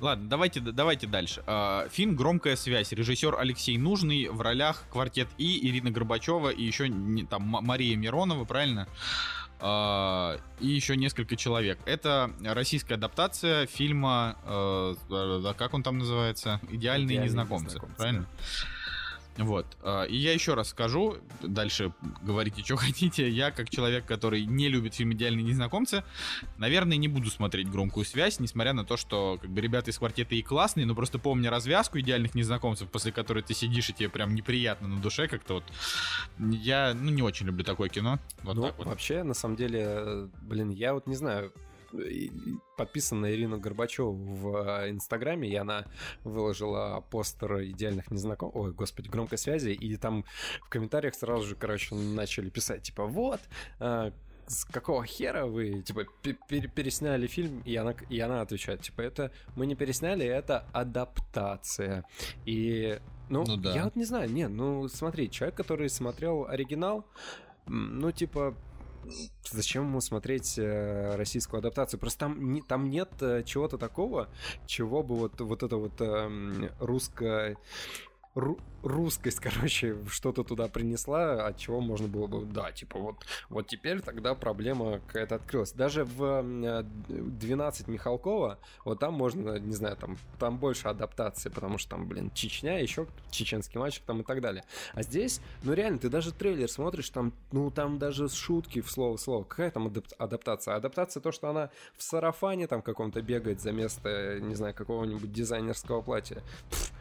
Ладно, давайте, давайте дальше. А, Фильм «Громкая связь». Режиссер Алексей Нужный. В ролях квартет И, Ирина Горбачева и еще там Мария Миронова, правильно? А, И еще несколько человек. Это российская адаптация фильма, э, э, как он там называется? «Идеальные, «Идеальные незнакомцы». незнакомцы», Правильно? Вот. а, И я еще раз скажу, дальше говорите, что хотите. Я, как человек, который не любит фильм «Идеальные незнакомцы», наверное, не буду смотреть «Громкую связь», несмотря на то, что как бы ребята из квартета и классные, но просто помня развязку «Идеальных незнакомцев», после которой ты сидишь и тебе прям неприятно на душе как-то вот. Я, ну, не очень люблю такое кино. Вот ну, так вот. вообще, на самом деле, э, блин, я вот не знаю, подписан на Ирину Горбачеву в э, Инстаграме, и она выложила постер идеальных незнакомых, ой, господи, громкой связи, и там в комментариях сразу же, короче, начали писать, типа, вот, э, с какого хера вы, типа, пе- пере- пересняли фильм, и она, и она отвечает, типа, это мы не пересняли, это адаптация. И, ну, Ну да. я вот не знаю, не, ну, смотри, человек, который смотрел оригинал, ну, типа, зачем ему смотреть э, российскую адаптацию? Просто там, не, там нет э, чего-то такого, чего бы вот, вот это вот эм, русское ру- русскость, короче, что-то туда принесла, от чего можно было бы, да, типа вот, вот теперь тогда проблема какая-то открылась. Даже в э, 12 Михалкова, вот там можно, не знаю, там, там больше адаптации, потому что там, блин, Чечня, еще чеченский мальчик там и так далее. А здесь, ну реально, ты даже трейлер смотришь, там, ну там даже шутки в слово в слово. Какая там адап- адаптация? Адаптация то, что она в сарафане там каком-то бегает за место, не знаю, какого-нибудь дизайнерского платья. Пф,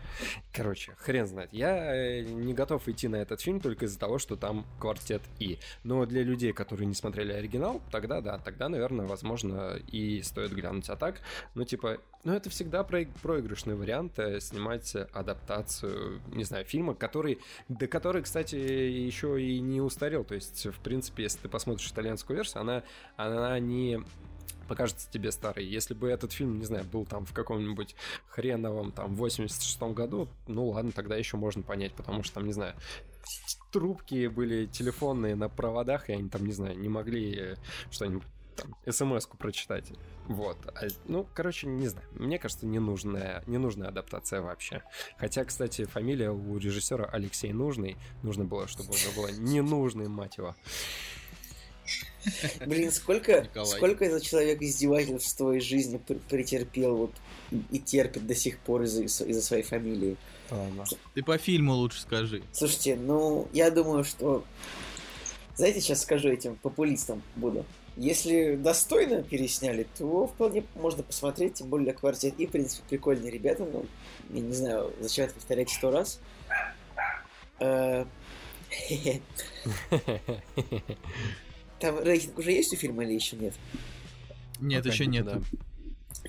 Короче, хрен знает. Я э, не готов идти на этот фильм только из-за того, что там квартет И. Но для людей, которые не смотрели оригинал, тогда да, тогда, наверное, возможно, и стоит глянуть. А так, ну, типа, ну, это всегда про- проигрышный вариант э, снимать адаптацию, не знаю, фильма, который, до который, кстати, еще и не устарел. То есть, в принципе, если ты посмотришь итальянскую версию, она, она не покажется тебе старой. Если бы этот фильм, не знаю, был там в каком-нибудь хреновом там 86-м году, ну ладно, тогда еще можно понять, потому что там, не знаю, трубки были телефонные на проводах, и они там, не знаю, не могли э, что-нибудь смс-ку прочитать. Вот. А, ну, короче, не знаю. Мне кажется, ненужная, ненужная адаптация вообще. Хотя, кстати, фамилия у режиссера Алексей Нужный. Нужно было, чтобы уже было ненужный, мать его. Блин, сколько, Николай. сколько этот человек издевательств в своей жизни пр- претерпел вот, и- терпит до сих пор из-за, из-за своей фамилии. Ладно. Ты по фильму лучше скажи. Слушайте, ну, я думаю, что... Знаете, сейчас скажу этим популистам буду. Если достойно пересняли, то вполне можно посмотреть, тем более квартет и, в принципе, прикольные ребята, но я не знаю, зачем это повторять сто раз. Там рейтинг уже есть у фильма или еще нет? Нет, Пока еще не нет. туда.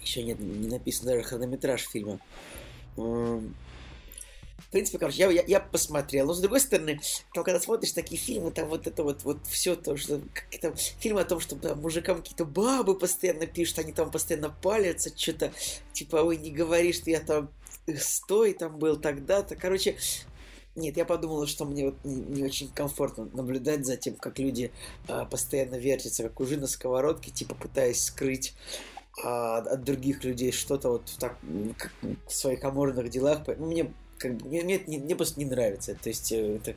Еще нет, не написан даже хронометраж фильма. М, В принципе, короче, я, я, я посмотрел. Но с другой стороны, там, когда смотришь такие фильмы, там вот это вот, вот все то, что какие-то фильмы о том, что там мужикам какие-то бабы постоянно пишут, они там постоянно палятся, что-то типа, ой, не говори, что я там э, стой там был тогда-то. Короче, нет, я подумала, что мне вот не, не очень комфортно наблюдать за тем, как люди а, постоянно вертятся, как ужи на сковородке, типа пытаясь скрыть а, от других людей что-то вот так, как в своих аморных делах. Поэтому Мне как бы, мне, мне, не- мне просто не нравится. То есть, э, это,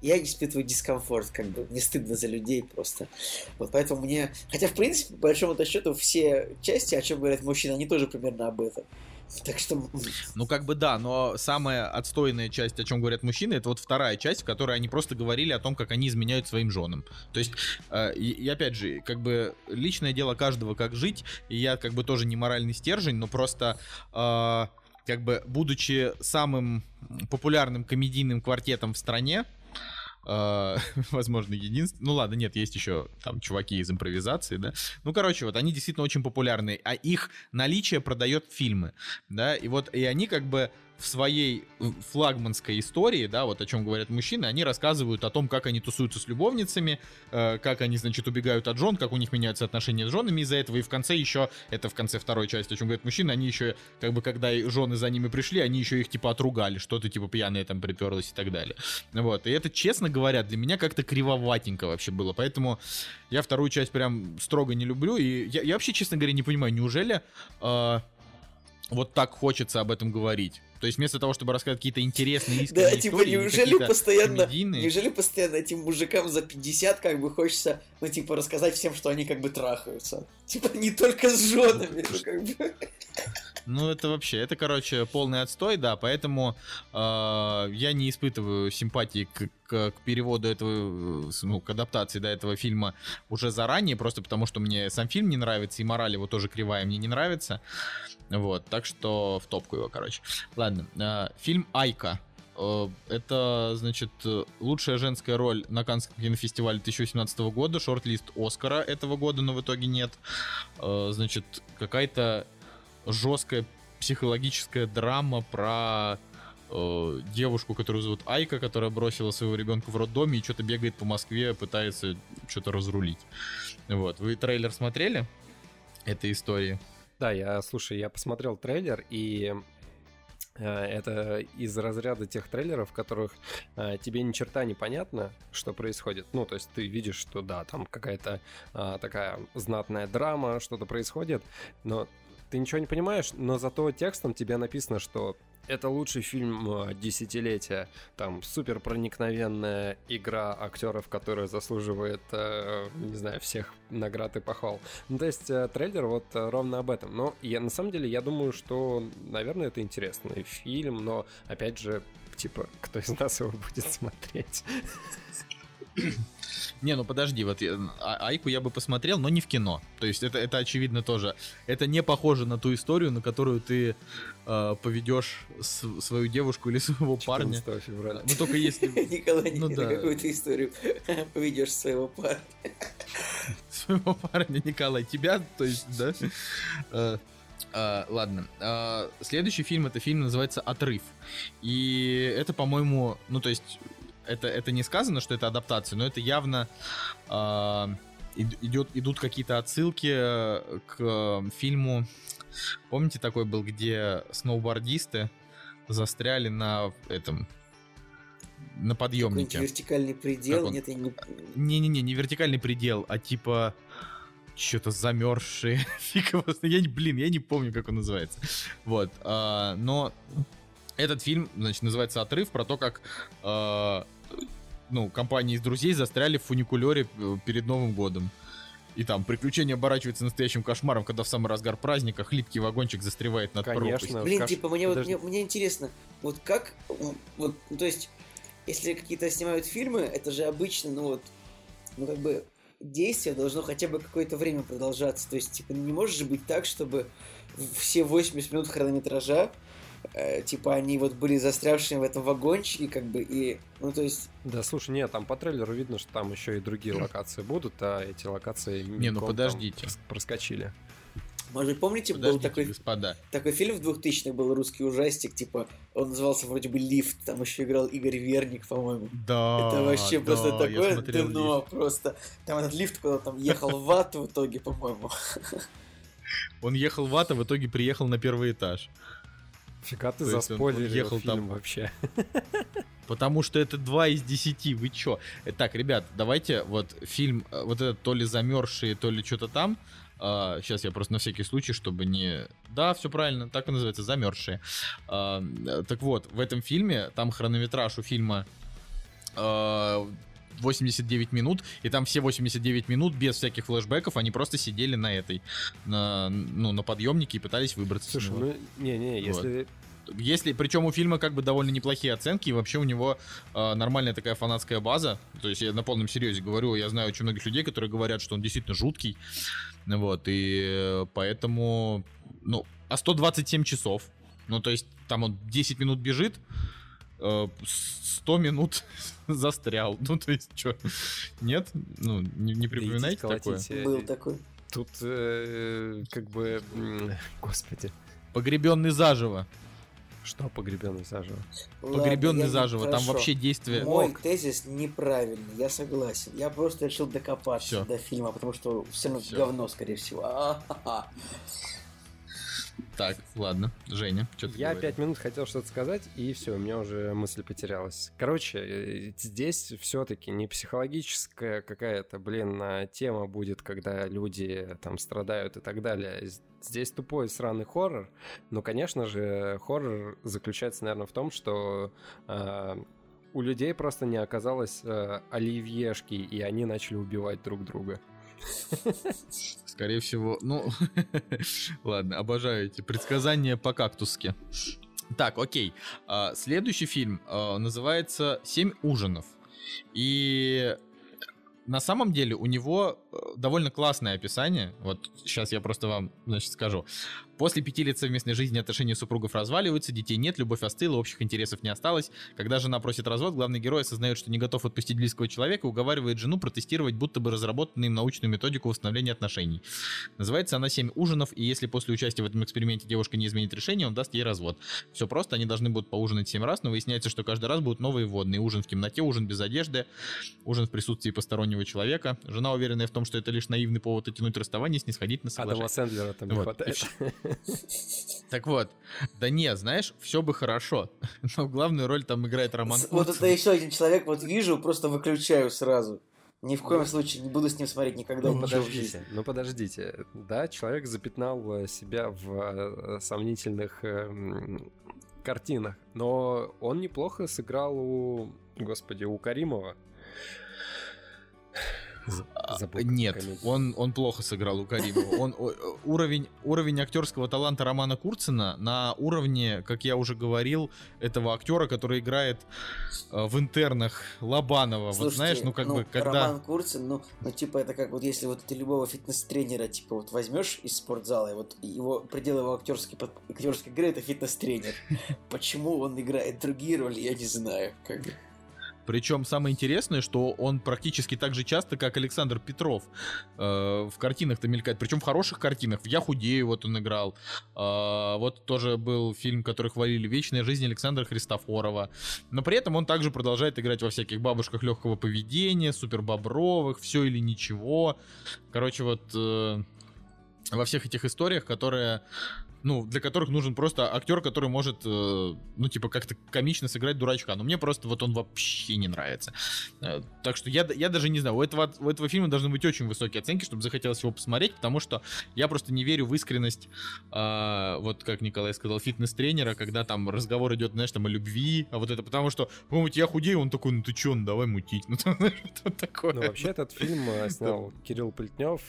я испытываю дискомфорт, как бы, мне стыдно за людей просто. Вот поэтому мне... Хотя, в принципе, по большому счету, все части, о чем говорят мужчины, они тоже примерно об этом. Так что... Ну, как бы да, но самая отстойная часть, о чем говорят мужчины, это вот вторая часть, в которой они просто говорили о том, как они изменяют своим женам. То есть, э, и, и опять же, как бы личное дело каждого, как жить, и я как бы тоже не моральный стержень, но просто э, как бы будучи самым популярным комедийным квартетом в стране, возможно, единственный. Ну ладно, нет, есть еще там чуваки из импровизации, да. Ну, короче, вот они действительно очень популярны, а их наличие продает фильмы, да, и вот и они как бы в своей э, флагманской истории, да, вот о чем говорят мужчины, они рассказывают о том, как они тусуются с любовницами, э, как они, значит, убегают от жен, как у них меняются отношения с женами из-за этого, и в конце еще, это в конце второй части, о чем говорят мужчины, они еще, как бы, когда жены за ними пришли, они еще их, типа, отругали, что-то, типа, пьяная там приперлась и так далее. Вот, и это, честно говоря, для меня как-то кривоватенько вообще было, поэтому я вторую часть прям строго не люблю, и я, я вообще, честно говоря, не понимаю, неужели э, вот так хочется об этом говорить? То есть вместо того, чтобы рассказать какие-то интересные, искренние Да, типа, истории, или неужели какие-то постоянно, комедийные- неужели постоянно этим мужикам за 50 как бы хочется, ну, типа, рассказать всем, что они как бы трахаются. Типа, не только с женами, ну, как бы. Ну, это вообще, это, короче, полный отстой, да, поэтому э, я не испытываю симпатии к, к- к переводу этого, ну, к адаптации, да, этого фильма уже заранее, просто потому что мне сам фильм не нравится, и мораль его тоже кривая мне не нравится. Вот, так что в топку его, короче. Ладно, э, фильм «Айка». Э, Это, значит, лучшая женская роль на Каннском кинофестивале 2018 года, шорт-лист Оскара этого года, но в итоге нет. Э, Значит, какая-то жесткая психологическая драма про э, девушку, которую зовут Айка, которая бросила своего ребенка в роддоме и что-то бегает по Москве, пытается что-то разрулить. Вот. Вы трейлер смотрели этой истории? Да, я, слушай, я посмотрел трейлер, и э, это из разряда тех трейлеров, в которых э, тебе ни черта не понятно, что происходит. Ну, то есть ты видишь, что да, там какая-то а, такая знатная драма, что-то происходит, но ты ничего не понимаешь, но зато текстом тебе написано, что это лучший фильм э, десятилетия. Там супер проникновенная игра актеров, которая заслуживает, э, не знаю, всех наград и похвал. Ну, то есть э, трейлер вот ровно об этом. Но я на самом деле я думаю, что, наверное, это интересный фильм, но опять же, типа, кто из нас его будет смотреть? Не, ну подожди, вот я- А- Айку я бы посмотрел, но не в кино. То есть это, это очевидно тоже. Это не похоже на ту историю, на которую ты э, поведешь с- свою девушку или своего парня. 14 февраля. Ну только если Николай, Ну на да. какую-то историю поведешь своего парня. своего парня Николай, тебя, то есть, да? Э, э, Ладно. Следующий фильм, это фильм называется «Отрыв». И это, по-моему, ну, то есть, это, это не сказано, что это адаптация, но это явно э, ид- идет, идут какие-то отсылки э, к э, фильму. Помните, такой был, где сноубордисты застряли на этом на подъемнике. вертикальный предел. Нет, я не... Не-не-не, не вертикальный предел, а типа что-то замерзшие. Фиг его. Я блин, я не помню, как он называется. Вот. а, но этот фильм, значит, называется «Отрыв», про то, как а, ну, компания из друзей застряли в фуникулере э, перед Новым годом. И там приключение оборачивается настоящим кошмаром, когда в самый разгар праздника хлипкий вагончик застревает над Конечно. пропастью. Блин, Каш- типа, мне вот Подожди. мне, мне интересно, вот как, вот, ну, то есть, если какие-то снимают фильмы, это же обычно, ну вот, ну как бы действие должно хотя бы какое-то время продолжаться. То есть, типа, не может же быть так, чтобы все 80 минут хронометража, э, типа, они вот были застрявшими в этом вагончике, как бы, и, ну, то есть, Да, слушай, нет, там по трейлеру видно, что там еще и другие локации будут, а эти локации... Не, ну подождите. прос- Проскочили. может помните, был Подождите, такой господа. Такой фильм в 2000-х был русский ужастик, типа, он назывался вроде бы «Лифт», там еще играл Игорь Верник, по-моему. Да, Это вообще да, просто такое дно, «Лифт». просто. Там этот лифт куда там ехал в ад в итоге, по-моему. Он ехал в ад, а в итоге приехал на первый этаж. Фига ты заспойлерил ехал фильм там- вообще. Потому что это 2 из 10, вы чё? Э, Так, ребят, давайте вот фильм, э, вот этот то ли замерзшие, то ли что-то там, сейчас я просто на всякий случай, чтобы не... Да, все правильно, так и называется, замерзшие. А, так вот, в этом фильме, там хронометраж у фильма а, 89 минут, и там все 89 минут без всяких флешбеков, они просто сидели на этой, на, ну, на подъемнике и пытались выбраться. Слушай, ну, не-не, если... Если, причем у фильма как бы довольно неплохие оценки, и вообще у него э, нормальная такая фанатская база. То есть я на полном серьезе говорю, я знаю очень многих людей, которые говорят, что он действительно жуткий. Вот, и поэтому, ну, а 127 часов. Ну, то есть там он 10 минут бежит, 100 минут застрял. Ну, то есть, что, нет? Ну, не, не припоминаете такое? Был такой. Тут э, как бы... Господи. Погребенный заживо. Что погребенный заживо? Ладно, Погребенный я- заживо. Там вообще действие... Мой Ок. тезис неправильный, я согласен. Я просто решил докопаться Всё. до фильма, потому что все равно Всё. говно, скорее всего. А-ха-ха. Так, ладно. Женя, что ты Я говорил? пять минут хотел что-то сказать, и все, у меня уже мысль потерялась. Короче, э, здесь все-таки не психологическая какая-то, блин, а, тема будет, когда люди там страдают и так далее. Здесь тупой сраный хоррор, но, конечно же, хоррор заключается, наверное, в том, что а, у людей просто не оказалось а, оливьешки, и они начали убивать друг друга. Скорее всего, ну, ладно, обожаю эти предсказания по кактуске. Так, окей. А, Следующий фильм а, называется «Семь ужинов». И на самом деле у него э, довольно классное описание. Вот сейчас я просто вам, значит, скажу. После пяти лет совместной жизни отношения супругов разваливаются, детей нет, любовь остыла, общих интересов не осталось. Когда жена просит развод, главный герой осознает, что не готов отпустить близкого человека, и уговаривает жену протестировать будто бы разработанную им научную методику восстановления отношений. Называется она «Семь ужинов», и если после участия в этом эксперименте девушка не изменит решение, он даст ей развод. Все просто, они должны будут поужинать семь раз, но выясняется, что каждый раз будут новые водные. Ужин в темноте, ужин без одежды, ужин в присутствии постороннего человека. Жена, уверенная в том, что это лишь наивный повод оттянуть расставание, снисходительно Адама соглашается. Сэндлера там не Вот, хватает. Так вот, да не, знаешь, все бы хорошо, но главную роль там играет Роман С- Вот это еще один человек, вот вижу, просто выключаю сразу. Ни в коем случае не буду с ним смотреть никогда Ну, подождите, ну подождите. Да, человек запятнал э, себя в э, сомнительных эм, картинах, но он неплохо сыграл у, господи, у Каримова. Забыл, как А, Нет, он, он плохо сыграл у Каримова. Он, уровень, уровень актерского таланта Романа Курцина на уровне, как я уже говорил, этого актера, который играет э, в интернах Лобанова. вот Слушайте, знаешь, ну как бы, когда... Роман Курцин, ну, ну, типа, это как вот если вот ты любого фитнес-тренера, типа, вот возьмешь из спортзала, и вот его предел его актерской, под- актерской игры это фитнес-тренер. Почему он играет другие роли, я не знаю. Как бы. Причем самое интересное, что он практически так же часто, как Александр Петров, э, в картинах-то мелькает. Причем в хороших картинах. В «Я худею» вот он играл. А, вот тоже был фильм, который хвалили «Вечная жизнь» Александра Христофорова. Но при этом он также продолжает играть во всяких бабушках легкого поведения, супербобровых, все или ничего. Короче, вот э, во всех этих историях, которые ну, для которых нужен просто актер, который может, э, ну, типа, как-то комично сыграть дурачка. Но мне просто вот он вообще не нравится. Э, так что я, я даже не знаю, у этого, у этого фильма должны быть очень высокие оценки, чтобы захотелось его посмотреть, потому что я просто не верю в искренность, э, вот как Николай сказал, фитнес-тренера, когда там разговор идет, знаешь, там о любви, а вот это потому что, по-моему, я худею, он такой, ну ты чё, ну давай мутить. Ну, там, знаешь, что такое. Ну, вообще, этот фильм снял Кирилл Плетнев,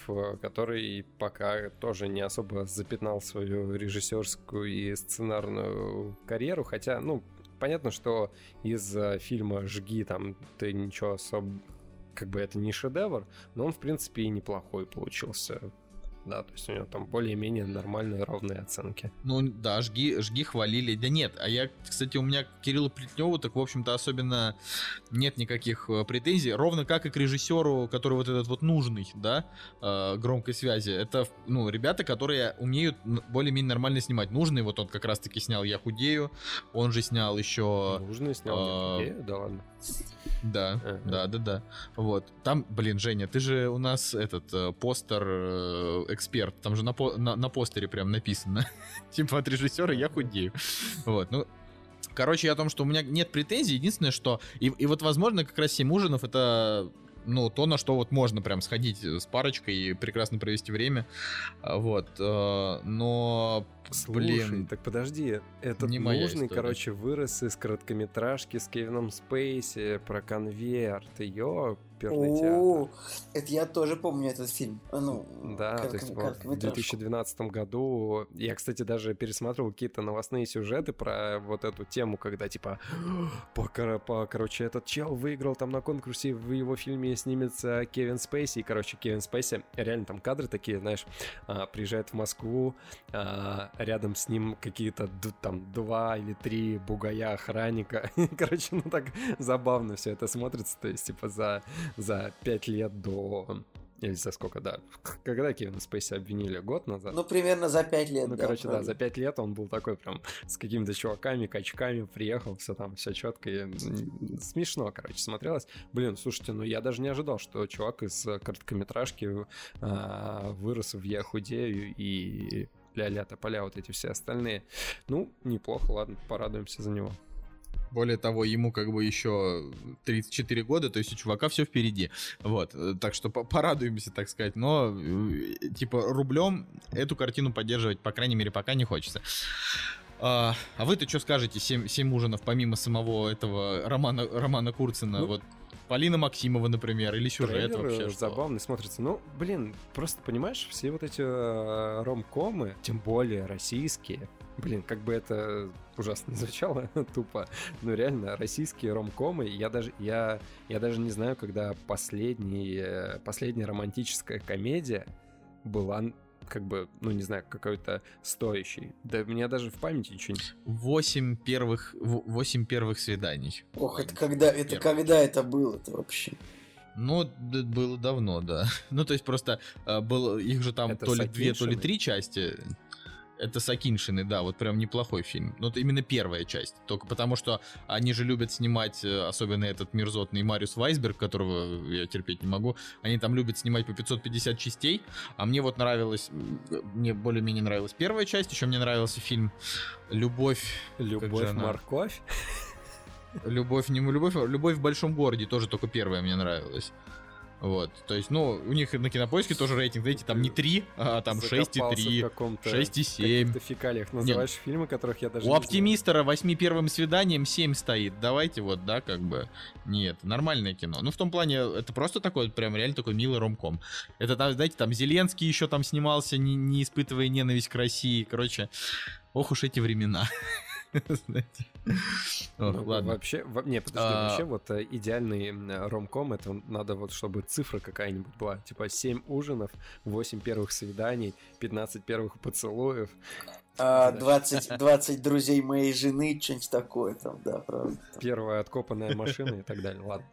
который пока тоже не особо запятнал свою режиссерскую и сценарную карьеру, хотя, ну, понятно, что из э, фильма «Жги» там ты ничего особо... Как бы это не шедевр, но он, в принципе, и неплохой получился. Да, то есть у него там более-менее нормальные ровные оценки. Ну да, жги, жги хвалили. Да нет, а я, кстати, у меня к Кириллу Плетневу так, в общем-то, особенно нет никаких э, претензий. Ровно как и к режиссеру, который вот этот вот нужный, да, э, громкой связи. Это, ну, ребята, которые умеют более-менее нормально снимать. Нужный, вот он как раз-таки снял «Я худею», он же снял еще... Нужно снял «Я худею», да ладно. Да, Ага. да, да, да. Вот. Там, блин, Женя, ты же у нас этот э, постер э, эксперт. Там же на, по- на, на постере прям написано. типа от режиссера я худею. Вот, ну. Короче, о том, что у меня нет претензий. Единственное, что... И, и вот, возможно, как раз «Семь ужинов» это ну, то, на что вот можно прям сходить с парочкой и прекрасно провести время. А, Вот. э, Но, Слушай, блин, так подожди, этот не нужный, короче, вырос из короткометражки с Кевином Спейси про конверт. Ёперный О, театр. это я тоже помню этот фильм. Ну, Да, как- то есть как- вот в короткометражку. 2012 году я, кстати, даже пересматривал какие-то новостные сюжеты про вот эту тему, когда типа, по, по- короче, этот чел выиграл там на конкурсе, в его фильме снимется Кевин Спейси, и, короче, Кевин Спейси, реально там кадры такие, знаешь, а, приезжает в Москву, а, рядом с ним какие-то там два или три бугая охранника, короче, ну так забавно все это смотрится, то есть, типа, за, за пять лет до или за сколько, да. Когда Кевина Спейси обвинили? Год назад? Ну, примерно за пять лет, Ну, да, короче, да, правильно. за пять лет он был такой прям с какими-то чуваками, качками, приехал, все там, все четко. И смешно, короче, смотрелось. Блин, слушайте, ну я даже не ожидал, что чувак из э, короткометражки а, вырос в Я худею и ля-ля тополя, вот эти все остальные. Ну, неплохо, ладно, порадуемся за него. Более того, ему как бы еще 34 года, то есть у чувака все впереди. Вот, э, так что по- порадуемся, так сказать. Но, э, типа, рублем эту картину поддерживать, по крайней мере, пока не хочется. А, а вы-то что скажете, семь, семь ужинов, помимо самого этого романа, романа Курцина? Ну, вот Полина Максимова, например, или сюжет Трейлер вообще? э, что? забавный смотрится. Ну, блин, просто понимаешь, все вот эти э, ромкомы, тем более российские, блин, как бы это ужасно звучало тупо, но реально российские ромкомы, я даже я я даже не знаю, когда последний э, последняя романтическая комедия была как бы, ну не знаю, какой-то стоящий. Да у меня даже в памяти ничего не... Восемь первых, восемь первых свиданий. Ох, это когда, это Первый. когда это было это вообще? Ну, было давно, да. Ну, то есть просто э, было, их же там Это то ли две, то ли три части. Это Сакиншины, да, вот прям неплохой фильм. Ну, это именно первая часть. Только потому, что они же любят снимать, э, особенно этот мерзотный Мариус Вайсберг, которого я терпеть не могу, они там любят снимать по 550 частей, а мне вот нравилось, м, мне более-менее нравилась первая часть, еще мне нравился фильм «Любовь Любовь, морковь. Любовь не любовь, а любовь в большом городе тоже только первая мне нравилась. Вот, то есть, ну, у них на кинопоиске тоже рейтинг, знаете, там не 3, а там Закопался в 6,3, каком-то 6,7. каких-то фекалиях называешь фильмы, которых я даже У оптимистера 8 первым свиданием 7 стоит. Давайте вот, да, как бы. Нет, нормальное кино. Ну, в том плане, это просто такой, прям реально такой милый ромком. Это там, знаете, там Зеленский еще там снимался, не, не испытывая ненависть к России. Короче, ох уж эти времена. Знаете. Ох, Ну, ладно. Вообще, во- не, подожди, А. вообще вот э, идеальный ромком, это надо вот, чтобы цифра какая-нибудь была. Типа 7 ужинов, 8 первых свиданий, 15 первых поцелуев. А, Да. 20, 20 друзей моей жены, что-нибудь такое там, да, правда. Первая откопанная машина и так далее. Ладно.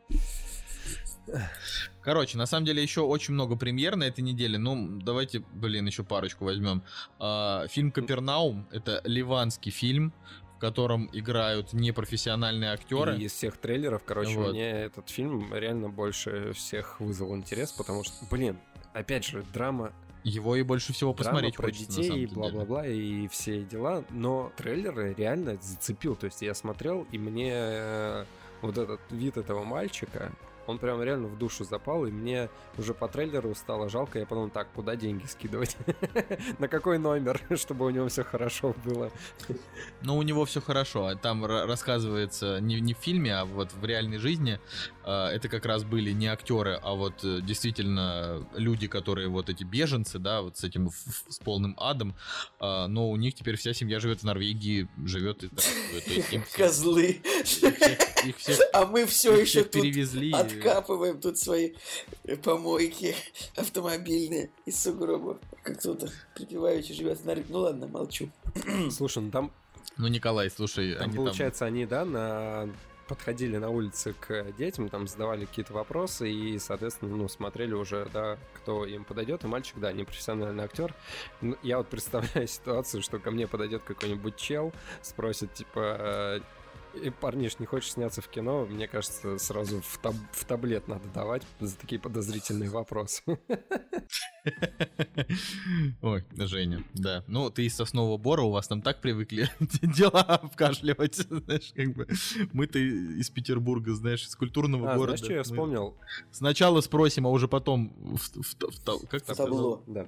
Короче, на самом деле еще очень много премьер на этой неделе. Ну, давайте, блин, еще парочку возьмем. А, фильм Капернаум это ливанский фильм, котором играют непрофессиональные актеры. И из всех трейлеров, короче, Вот. мне этот фильм реально больше всех вызвал интерес, потому что, блин, опять же, драма Его и больше всего посмотреть драма про хочется, детей, и бла-бла-бла, и все дела, но трейлеры реально зацепил. То есть я смотрел, и мне э, вот этот вид этого мальчика, он прям реально в душу запал, и мне уже по трейлеру стало жалко. Я подумал, так, куда деньги скидывать? На какой номер, чтобы у него все хорошо было? Но у него все хорошо. а Там ра- рассказывается не, не в фильме, а вот в реальной жизни. а, Это как раз были не актеры, а вот э, действительно люди, которые вот эти беженцы, да, вот с этим с полным адом. а, Но у них теперь вся семья живет в Норвегии, живет и здравствует. Козлы. их всех- их всех А мы все их еще всех тут откапываем тут свои э, помойки автомобильные из сугробов. Как кто-то припеваючи живет. Ну ладно, молчу. Слушай, ну там Ну, Николай, слушай, Там, они получается, они, да, на подходили на улице к детям, там задавали какие-то вопросы и, соответственно, ну, смотрели уже, да, кто им подойдет. И мальчик, да, не профессиональный актер. Ну, Я вот представляю ситуацию, что ко мне подойдет какой-нибудь чел, спросит, типа, и парниш, не хочешь сняться в кино? Мне кажется, сразу в, таб- в таблет надо давать за такие подозрительные вопросы. Ой, Женя, да. Ну, ты из Соснового Бора, у вас там так привыкли дела обкашливать, знаешь, как бы. Мы-то из Петербурга, знаешь, из культурного А, города. знаешь, что я вспомнил? Сначала спросим, а уже потом... в- в- в- в- Как В табло. Да.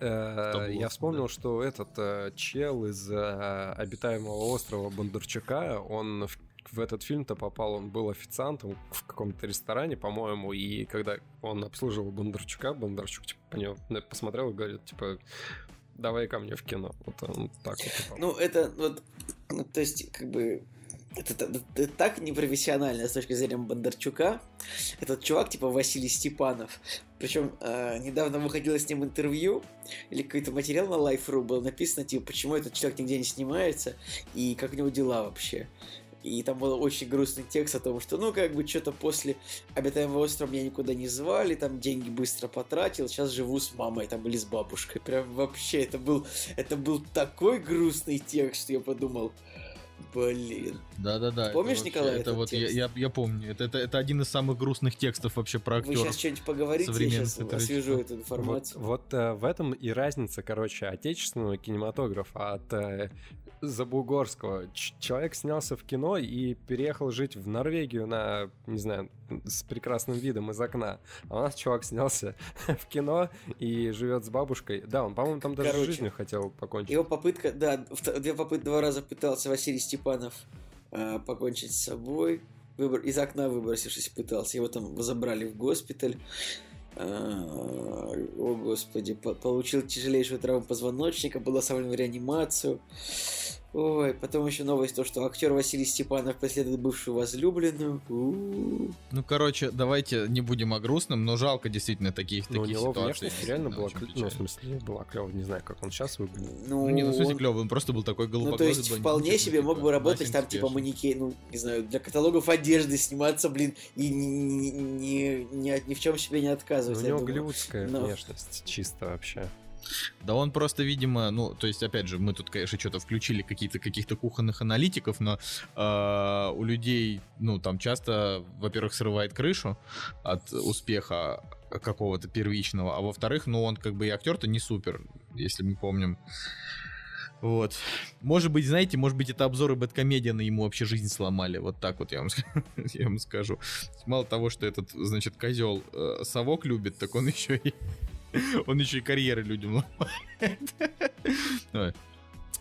Э, Табло, Я вспомнил, что этот э, чел из э, обитаемого острова Бондарчука, он в в этот фильм-то попал, он был официантом в каком-то ресторане, по-моему, и когда он обслуживал Бондарчука, Бондарчук типа, по него посмотрел и говорит, типа, давай ко мне в кино. Вот он так вот попал. Ну, это вот, ну, то есть, как бы, это, это- это так непрофессионально с точки зрения Бондарчука. Этот чувак, типа Василий Степанов. Причем недавно выходило с ним интервью, или какой-то материал на Life.ru был написано, типа, почему этот человек нигде не снимается, и как у него дела вообще. И там был очень грустный текст о том, что, ну, как бы, что-то после обитаемого острова меня никуда не звали, там деньги быстро потратил, сейчас живу с мамой, там, или с бабушкой. Прям вообще, это был, это был такой грустный текст, что я подумал, блин. Да-да-да. это Помнишь, вообще- Николай, Это этот вот, я, текст? я, я помню. Это, это, это один из самых грустных текстов вообще про Вы актеров. сейчас что-нибудь поговорите, я сейчас литератур. освежу эту Вот, информацию. вот, э, в этом и разница, короче, отечественного кинематографа от э, забугорского. Ч- человек снялся в кино и переехал жить в Норвегию на, не знаю, с прекрасным видом из окна. А у нас чувак снялся в кино и живет с бабушкой. Да, он, по-моему, там даже Короче, жизнью хотел покончить. Его попытка, да, две попытки, два раза пытался Василий Степанов э, покончить с собой. Выбор, из окна выбросившись пытался. Его там забрали в госпиталь. А, О, господи, по- получил тяжелейшую травму позвоночника, был оставлен в реанимацию. Ой, потом еще новость, то, что актер Василий Степанов преследует бывшую возлюбленную. У-у-у. Ну, короче, давайте не будем о грустном, но жалко действительно таких, Но у таких него ситуаций. внешность реально была, клё- ну, в смысле, была клёвая, не знаю, как он сейчас выглядит. Ну, Ну, не, ну, в смысле, он- клево, он просто был такой Ну, голубоглазый то есть, вполне типа, себе мог бы работать там, типа, манекен, ну, не знаю, для каталогов одежды сниматься, блин, и ни, ни, ни, ни- ни в чем себе не Ну, отказывать. у я него голливудская но- внешность чисто вообще. Да он просто, видимо, ну, то есть, опять же, мы тут, конечно, что-то включили какие-то каких-то кухонных аналитиков, но э, у людей, ну, там часто, во-первых, срывает крышу от успеха какого-то первичного, а во-вторых, ну, он как бы и актер-то не супер, если мы помним. Вот. Может быть, знаете, может быть, это обзоры Бэткомедиана ему вообще жизнь сломали. Вот так вот я вам, я вам скажу. Мало того, что этот, значит, козел э, совок любит, так он еще и он еще и карьеры людям ломает.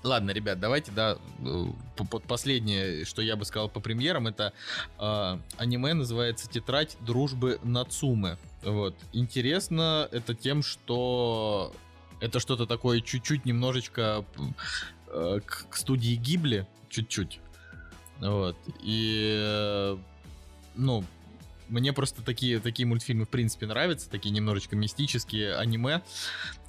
Ладно, ребят, давайте, да, э, по- по- последнее, что я бы сказал по премьерам, это э, аниме называется «Тетрадь дружбы Нацумы». Вот. Интересно это тем, что это что-то такое чуть-чуть немножечко э, к, к студии Гибли, чуть-чуть. Вот. И, э, ну, мне просто такие, такие мультфильмы, в принципе, нравятся, такие немножечко мистические аниме,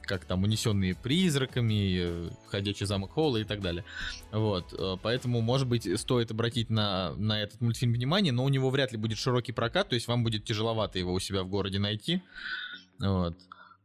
как там «Унесенные призраками», «Ходячий замок Холла» и так далее. Вот, э, поэтому, может быть, стоит обратить на, на этот мультфильм внимание, но у него вряд ли будет широкий прокат, то есть вам будет тяжеловато его у себя в городе найти. Вот.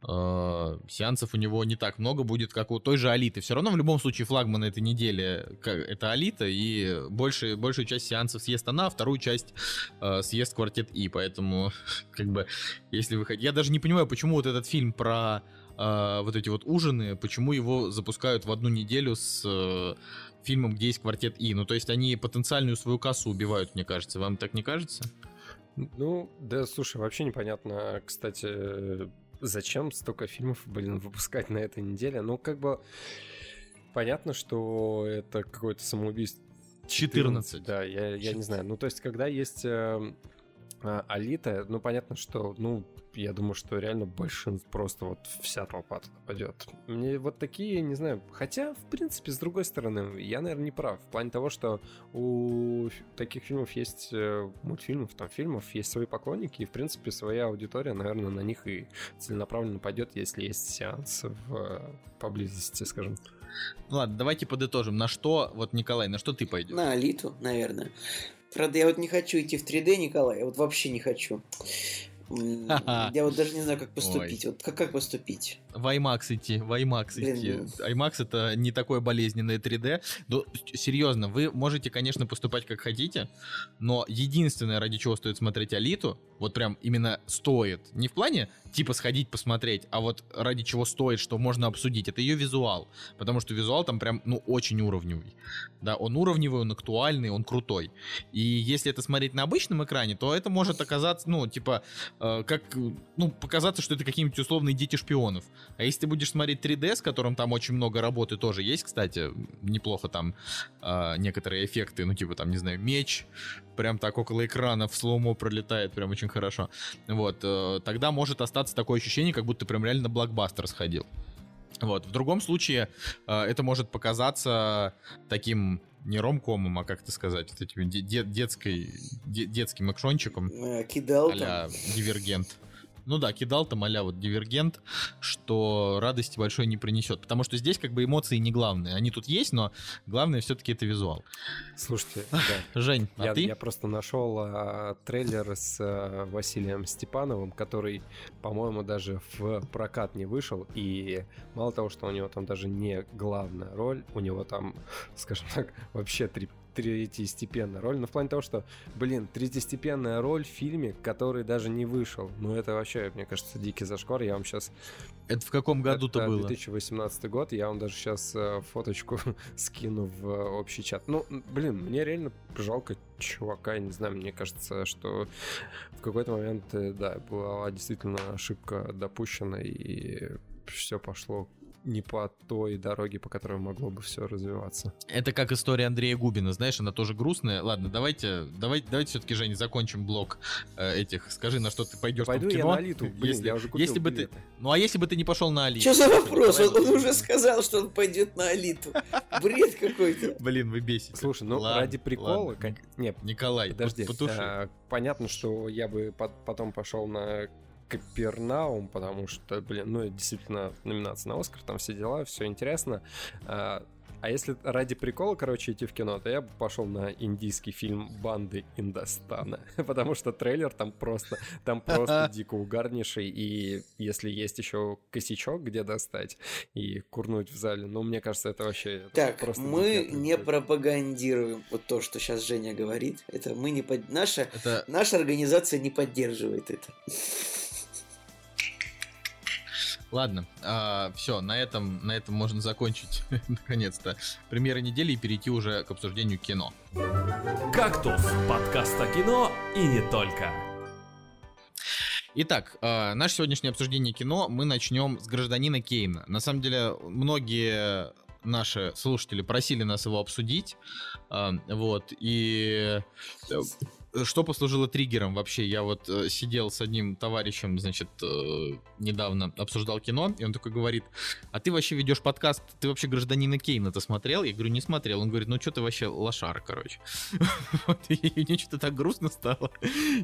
Э, Сеансов у него не так много будет, как у той же Алиты. Все равно в любом случае флагман этой недели это Алита, и больше, большую часть сеансов съест она, а вторую часть э, съест квартет И. Поэтому, как бы, если вы хотите... Я даже не понимаю, почему вот этот фильм про э, вот эти вот ужины, почему его запускают в одну неделю с э, фильмом, где есть квартет И. Ну, то есть они потенциальную свою кассу убивают, мне кажется. Вам так не кажется? Ну, да, слушай, вообще непонятно, кстати, зачем столько фильмов, блин, выпускать на этой неделе. Ну, как бы понятно, что это какое-то самоубийство. 14. Да, я, я не знаю. Ну, то есть, когда есть э, а, Алита, ну, понятно, что, ну, я думаю, что реально большинство, просто вот вся толпа туда пойдет. Мне вот такие, не знаю, хотя, в принципе, с другой стороны, я, наверное, не прав. В плане того, что у таких фильмов есть, э, мультфильмов, там, фильмов, есть свои поклонники, и, в принципе, своя аудитория, наверное, на них и целенаправленно пойдет, если есть сеанс в э, поблизости, скажем. Ну ладно, давайте подытожим. На что, вот, Николай, на что ты пойдешь? На Алиту, наверное. Правда, я вот не хочу идти в 3D, Николай, я вот вообще не хочу. Я вот даже не знаю, как поступить. Вот как, как поступить? В IMAX идти, в IMAX идти. ну. IMAX это не такое болезненное 3D. Но, с- серьезно, вы можете, конечно, поступать как хотите, но единственное, ради чего стоит смотреть Алиту, Вот прям именно стоит. Не в плане типа сходить посмотреть, а вот ради чего стоит, что можно обсудить, это ее визуал. Потому что визуал там прям, ну, очень уровневый. Да, он уровневый, он актуальный, он крутой. И если это смотреть на обычном экране, то это может оказаться, ну, типа, э, как, ну, показаться, что это какие-нибудь условные дети шпионов. А если ты будешь смотреть 3D, с которым там очень много работы тоже есть, кстати, неплохо там э, некоторые эффекты, ну, типа, там, не знаю, меч, прям так около экрана в слоумо пролетает, прям очень хорошо. Вот, э, тогда может остаться такое ощущение, как будто ты прям реально блокбастер сходил. Вот, в другом случае э, это может показаться таким не ромкомом, а как это сказать, вот этим де- де- детской, де- детским экшончиком, Э, Кидал там. а Дивергент. Ну да, кидал там а вот Дивергент, что радости большой не принесет. Потому что здесь как бы эмоции не главные. Они тут есть, но главное все-таки это визуал. Слушайте, да. Жень, а я, ты? я просто нашел а, трейлер с а, Василием Степановым, который, по-моему, даже в прокат не вышел. И мало того, что у него там даже не главная роль, у него там, скажем так, вообще три третьестепенная роль, но в плане того, что, блин, третьестепенная роль в фильме, который даже не вышел. Ну, это вообще, мне кажется, дикий зашквар. Я вам сейчас... Это в каком году-то это было? 2018 год. Я вам даже сейчас фоточку скину в общий чат. Ну, блин, мне реально жалко чувака. Не знаю, мне кажется, что в какой-то момент, э, да, была действительно ошибка допущена, и все пошло не по той дороге, по которой могло бы все развиваться. Это как история Андрея Губина, знаешь, она тоже грустная. Ладно, давайте, давайте, давайте все-таки, Женя, закончим блок э, этих. Скажи, на что ты пойдешь Пойду в кино. я на Алиту, блин, если, я уже купил если бы ты, билеты. ну а если бы ты не пошел на Алиту? Что за вопрос? Он, он уже сказал, что он пойдет на Алиту. Бред какой-то. Блин, вы бесите. Слушай, ну Ладно, ради прикола, ладно. кон- не, Николай, подожди, потуши. а, понятно, что я бы по- потом пошел на Капернаум, потому что, блин, ну, это действительно номинация на Оскар, там все дела, все интересно. А, а если ради прикола, короче, идти в кино, то я бы пошел на индийский фильм «Банды Индостана», потому что трейлер там просто, там просто дико угарнейший, и если есть еще косячок, где достать и курнуть в зале, ну, мне кажется, это вообще Так, просто мы не пропагандируем вот то, что сейчас Женя говорит. Это мы не под... наша Это наша организация не поддерживает это. Ладно, все, на этом, на этом можно закончить наконец-то премьеры недели и перейти уже к обсуждению кино. «Кактус» — подкаст о кино и не только. Итак, э, наше сегодняшнее обсуждение кино мы начнем с гражданина Кейна. На самом деле, многие наши слушатели просили нас его обсудить. э, вот, и э, что послужило триггером вообще? Я вот э, сидел с одним товарищем, значит, э, недавно обсуждал кино, и он такой говорит, а ты вообще ведешь подкаст, ты вообще гражданина Кейна-то смотрел? Я говорю, не смотрел. Он говорит, ну что ты вообще лошара, короче. Вот, И мне что-то так грустно стало.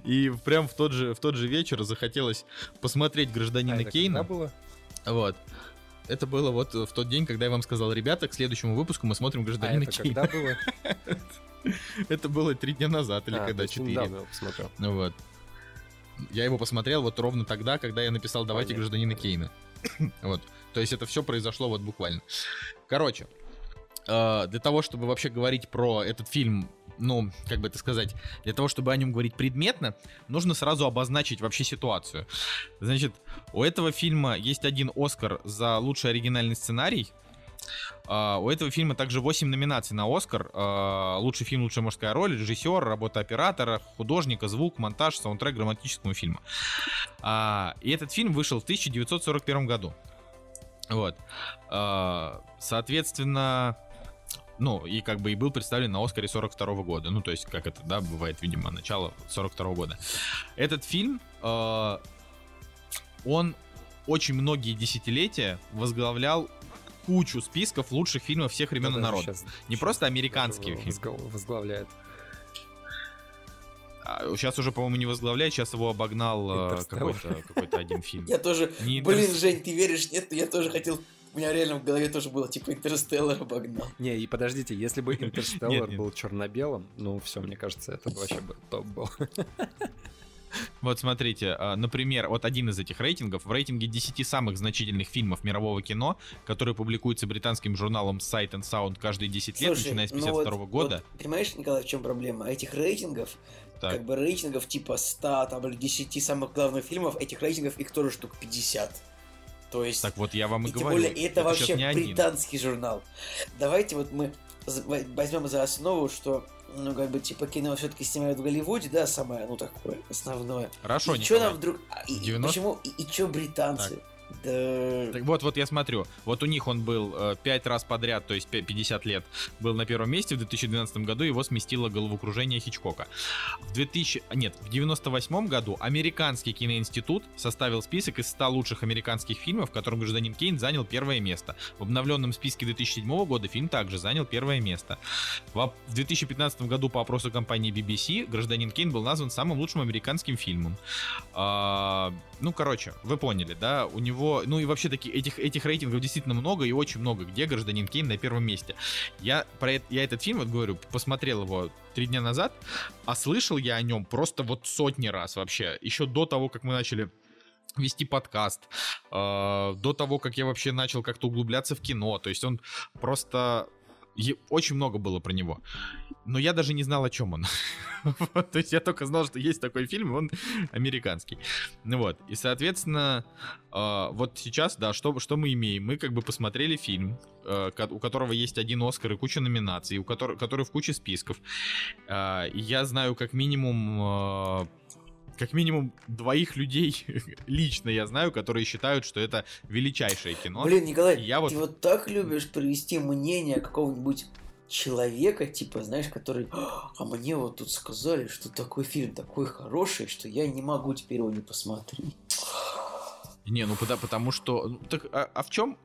И прям в тот же, в тот же вечер захотелось посмотреть А гражданина это Кейна. было? Вот. Это было вот в тот день, когда я вам сказал, ребята, к следующему выпуску мы смотрим А гражданина это Кейна. когда было? Это было три дня назад или А, когда, четыре. Ну вот. Я его посмотрел вот ровно тогда, когда я написал «Давайте Понятно. гражданина Кейна». вот. То есть это все произошло вот буквально. Короче, э, для того, чтобы вообще говорить про этот фильм, ну, как бы это сказать, для того, чтобы о нем говорить предметно, нужно сразу обозначить вообще ситуацию. Значит, у этого фильма есть один Оскар за лучший оригинальный сценарий. А, у этого фильма также 8 номинаций на Оскар. А, лучший фильм, лучшая мужская роль, режиссер, работа оператора, художника, звук, монтаж, саундтрек драматическому фильму. А, и этот фильм вышел в 1941 году. Вот. Соответственно, ну, и как бы и был представлен на Оскаре 42 года. Ну, то есть, как это, да, бывает, видимо, начало 42 года. Этот фильм, он очень многие десятилетия возглавлял кучу списков лучших фильмов всех времен и народов. Не просто американские фильмы. возгла- Возглавляет. Сейчас уже, по-моему, не возглавляет, сейчас его обогнал э, какой-то какой-то один фильм. Я тоже... Не Блин, Интерс- Жень, ты веришь? Нет, я тоже хотел... У меня реально в голове тоже было, типа, Интерстеллар обогнал. Не, и подождите, если бы Интерстеллар был черно-белым, ну все, мне кажется, это бы вообще бы топ был. Вот смотрите, а, например, вот один из этих рейтингов, в рейтинге 10 самых значительных фильмов мирового кино, который публикуется британским журналом Sight and Sound каждые 10 лет, Слушай, начиная с ну 52 вот- года. вот понимаешь, Николай, в чем проблема? Этих рейтингов, Так. как бы рейтингов типа 100 там, или 10 самых главных фильмов, этих рейтингов их тоже штук 50. То есть... Так вот, я вам и, И тем говорю, более, это, щас вообще не один. британский журнал. Давайте вот мы возьмем за основу, что, ну, как бы, типа, кино все-таки снимают в Голливуде, да, самое, ну, такое основное. Хорошо, и что нам вдруг... а, И, и 90? почему... И, что британцы? Да... Вот, вот я смотрю, вот у них он был э, пять раз подряд, то есть пя- 50 лет, был на первом месте в 2012 году, его сместило головокружение Хичкока. В 2000, а, нет, в 98 году американский киноинститут составил список из 100 лучших американских фильмов, в котором гражданин Кейн занял первое место. В обновленном списке 2007 года фильм также занял первое место. В 2015 году по опросу компании BBC гражданин Кейн был назван самым лучшим американским фильмом. А, ну, короче, вы поняли, да? У него, ну и вообще таки этих этих рейтингов действительно много и очень много, где гражданин Кейн на первом месте. Я про я этот фильм, вот говорю, посмотрел его три дня назад, а слышал я о нем просто вот сотни раз вообще, еще до того, как мы начали вести подкаст, э, до того, как я вообще начал как-то углубляться в кино. То есть он просто очень много было про него. Но я даже не знал, о чем он. Вот, То есть я только знал, что есть такой фильм, он американский. Ну вот, и, соответственно, э, вот сейчас, да, что, что мы имеем? Мы как бы посмотрели фильм, э, у которого есть один Оскар и куча номинаций, у которого, который в куче списков. Э, я знаю как минимум... как минимум двоих людей лично я знаю, которые считают, что это величайшее кино. Блин, Николай, я вот- ты вот так любишь привести мнение какого-нибудь человека, типа, знаешь, который, а мне вот тут сказали, что такой фильм такой хороший, что я не могу теперь его не посмотреть. Не, ну потому, потому что. ну, так, а, а в чем?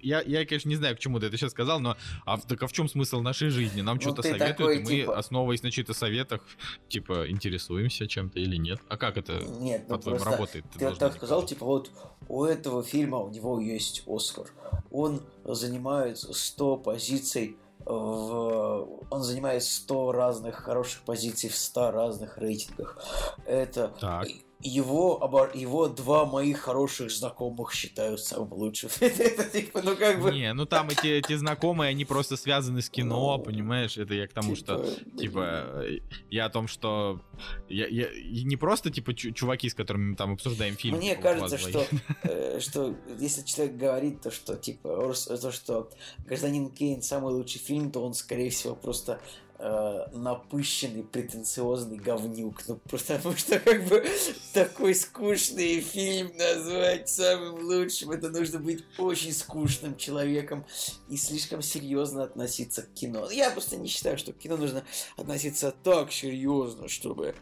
я, я, конечно, не знаю, к чему ты это сейчас сказал, но а, так а в чем смысл нашей жизни? Нам Ну, что-то ты советуют, такой, и мы, типа- основываясь на чьих-то советах, типа, интересуемся чем-то или нет. А как это, Нет, ну по-твоему, работает? ты вот должна так сказал, типа, вот у этого фильма у него есть Оскар. Он занимает 100 позиций в... Он занимает 100 разных хороших позиций в 100 разных рейтингах. Это Так. Его, его два моих хороших знакомых считают самым лучшим. Это типа, ну как бы... Не, ну там эти, эти знакомые, они просто связаны с кино, Ну, понимаешь? Это я к тому, что Типа, я о том, что я, я- не просто, типа, чу- чуваки, с которыми мы там обсуждаем фильм. Мне типа, кажется, что, э, что если человек говорит то, что типа то, что гражданин Кейн самый лучший фильм, то он, скорее всего, просто э, напыщенный, претенциозный говнюк. Ну, потому что как бы такой скучный фильм назвать самым лучшим, это нужно быть очень скучным человеком и слишком серьезно относиться к кино. Я просто не считаю, что к кино нужно относиться так серьезно, чтобы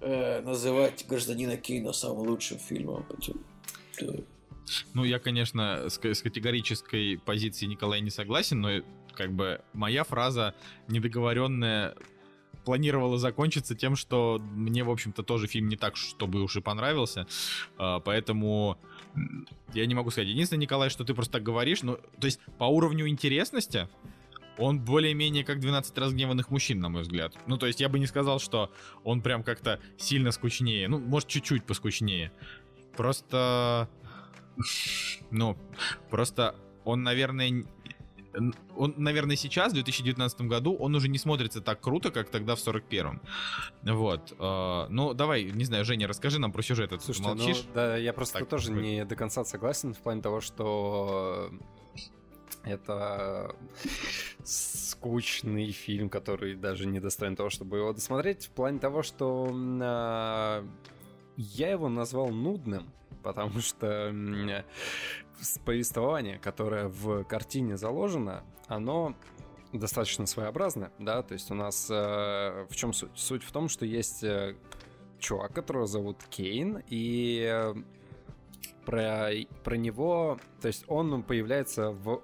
э, называть гражданина Кейна самым лучшим фильмом. Ну, я, конечно, с, с категорической позиции Николая не согласен, но как бы моя фраза недоговоренная планировала закончиться тем, что мне, в общем-то, тоже фильм не так, чтобы уж и понравился, А, поэтому я не могу сказать. Единственное, Николай, что ты просто так говоришь, ну, то есть по уровню интересности он более-менее как 12 разгневанных мужчин, на мой взгляд. Ну, то есть я бы не сказал, что он прям как-то сильно скучнее. Ну, может, чуть-чуть поскучнее. Просто... Ну, просто он, наверное... Он, наверное, сейчас, в 2019 году, он уже не смотрится так круто, как тогда в 41-м. Вот. э, Ну, давай, не знаю, Женя, расскажи нам про сюжет. Это ты Слушайте, ну, молчишь? да, я просто Так, тоже такой. не до конца согласен в плане того, что это скучный фильм, который даже не достоин того, чтобы его досмотреть, в плане того, что а, я его назвал нудным, потому что повествование, которое в картине заложено, оно достаточно своеобразное, да, то есть у нас э, в чем суть? Суть в том, что есть э, чувак, которого зовут Кейн, и э, про, про него, то есть он появляется в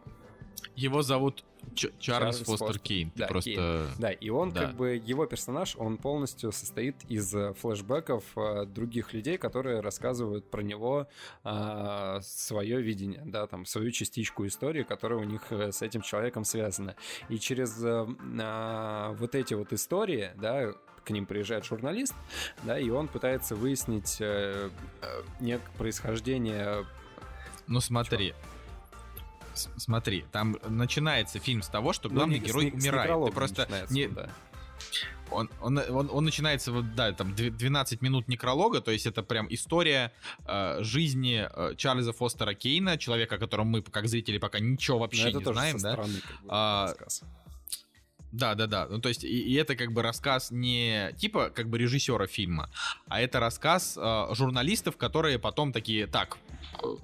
Его зовут Ч- Чарльз Чарльз Фостер Фостер. Кейн. Ты Да, просто... Да, и он Да. как бы, его персонаж, он полностью состоит из э, флешбеков э, других людей, которые рассказывают про него свое видение, да, там, свою частичку истории, которая у них с этим человеком связана. И через а, вот эти вот истории, да, к ним приезжает журналист, да, и он пытается выяснить э, э, нек происхождение. Ну смотри. С- Смотри, там начинается фильм с того, что главный Ну, герой с не- с умирает. Ты просто не, он, да. он, он, он, он начинается, вот, да, там дв- 12 минут некролога, то есть это прям история э, жизни э, Чарльза Фостера Кейна, человека, о котором мы, как зрители, пока ничего Но вообще это не тоже знаем, со да? стороны как бы, А, рассказ. Да, да, да. Ну, то есть, и, и это как бы рассказ не типа как бы режиссера фильма, а это рассказ э, журналистов, которые потом такие, так,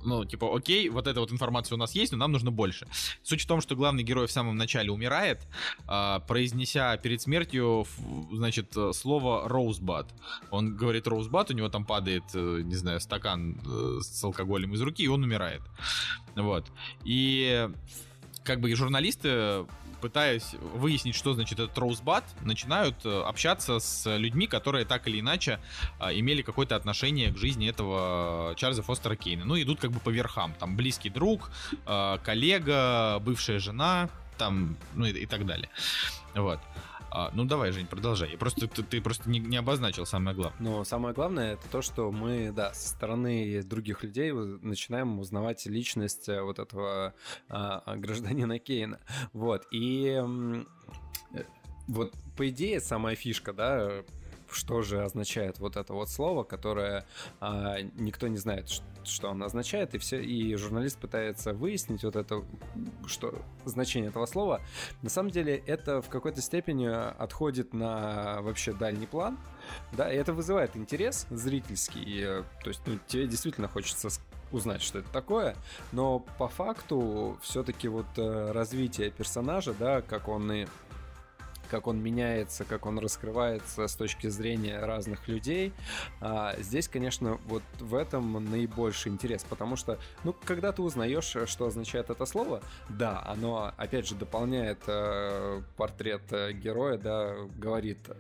ну, типа, окей, вот эта вот информация у нас есть, но нам нужно больше. Суть в том, что главный герой в самом начале умирает, э, произнеся перед смертью, значит, слово «роузбад». Он говорит «роузбад», у него там падает, э, не знаю, стакан э, с алкоголем из руки, и он умирает. Вот. И как бы журналисты пытаясь выяснить, что значит этот роузбат, начинают э, общаться с людьми, которые так или иначе э, имели какое-то отношение к жизни этого Чарльза Фостера Кейна. Ну, идут как бы по верхам. Там близкий друг, э, коллега, бывшая жена, там, ну и, и так далее. Вот. А, ну давай, Жень, продолжай. Я просто ты, ты просто не, не обозначил самое главное. Но самое главное это то, что мы, да, со стороны других людей начинаем узнавать личность э, вот этого а, гражданина Кейна. Вот. И э, вот по идее самая фишка, да, что же означает вот это вот слово, которое а, никто не знает, что оно означает, и все, и журналист пытается выяснить вот это, что значение этого слова. На самом деле это в какой-то степени отходит на вообще дальний план, да, и это вызывает интерес зрительский, э, то есть ну, тебе действительно хочется узнать, что это такое, но по факту все-таки вот э, развитие персонажа, да, как он и как он меняется, как он раскрывается с точки зрения разных людей. А, здесь, конечно, вот в этом наибольший интерес, потому что, ну, когда ты узнаешь, что означает это слово, да, оно, опять же, дополняет э, портрет э, героя, да, говорит э,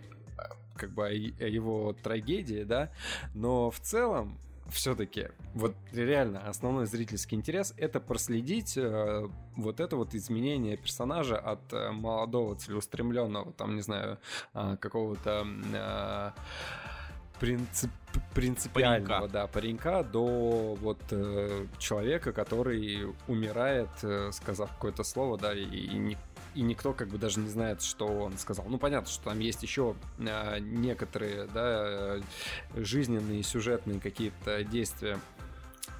как бы о, его трагедии, да, но в целом все-таки вот реально основной зрительский интерес это проследить э, вот это вот изменение персонажа от э, молодого целеустремленного там не знаю а, какого-то а, принцип принципиального Паренька. да паренька до вот э, человека который умирает э, сказав какое-то слово да и, и не- и никто как бы даже не знает, что он сказал. Ну, понятно, что там есть еще э, некоторые, да, э, жизненные, сюжетные какие-то действия,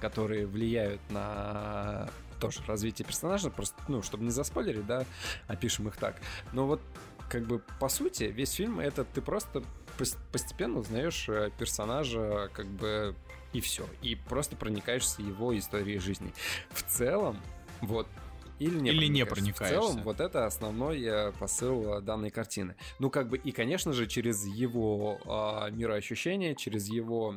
которые влияют на тоже развитие персонажа, просто, ну, чтобы не заспойлерить, да, опишем их так. Но вот, как бы, по сути, весь фильм это ты просто пос- постепенно узнаешь э, персонажа, как бы, и все. И просто проникаешься его историей жизни. В целом, вот, или не Или не проникаешься. В целом, вот это основной э, посыл э, данной картины. Ну, как бы, и, конечно же, через его а, мироощущение, через его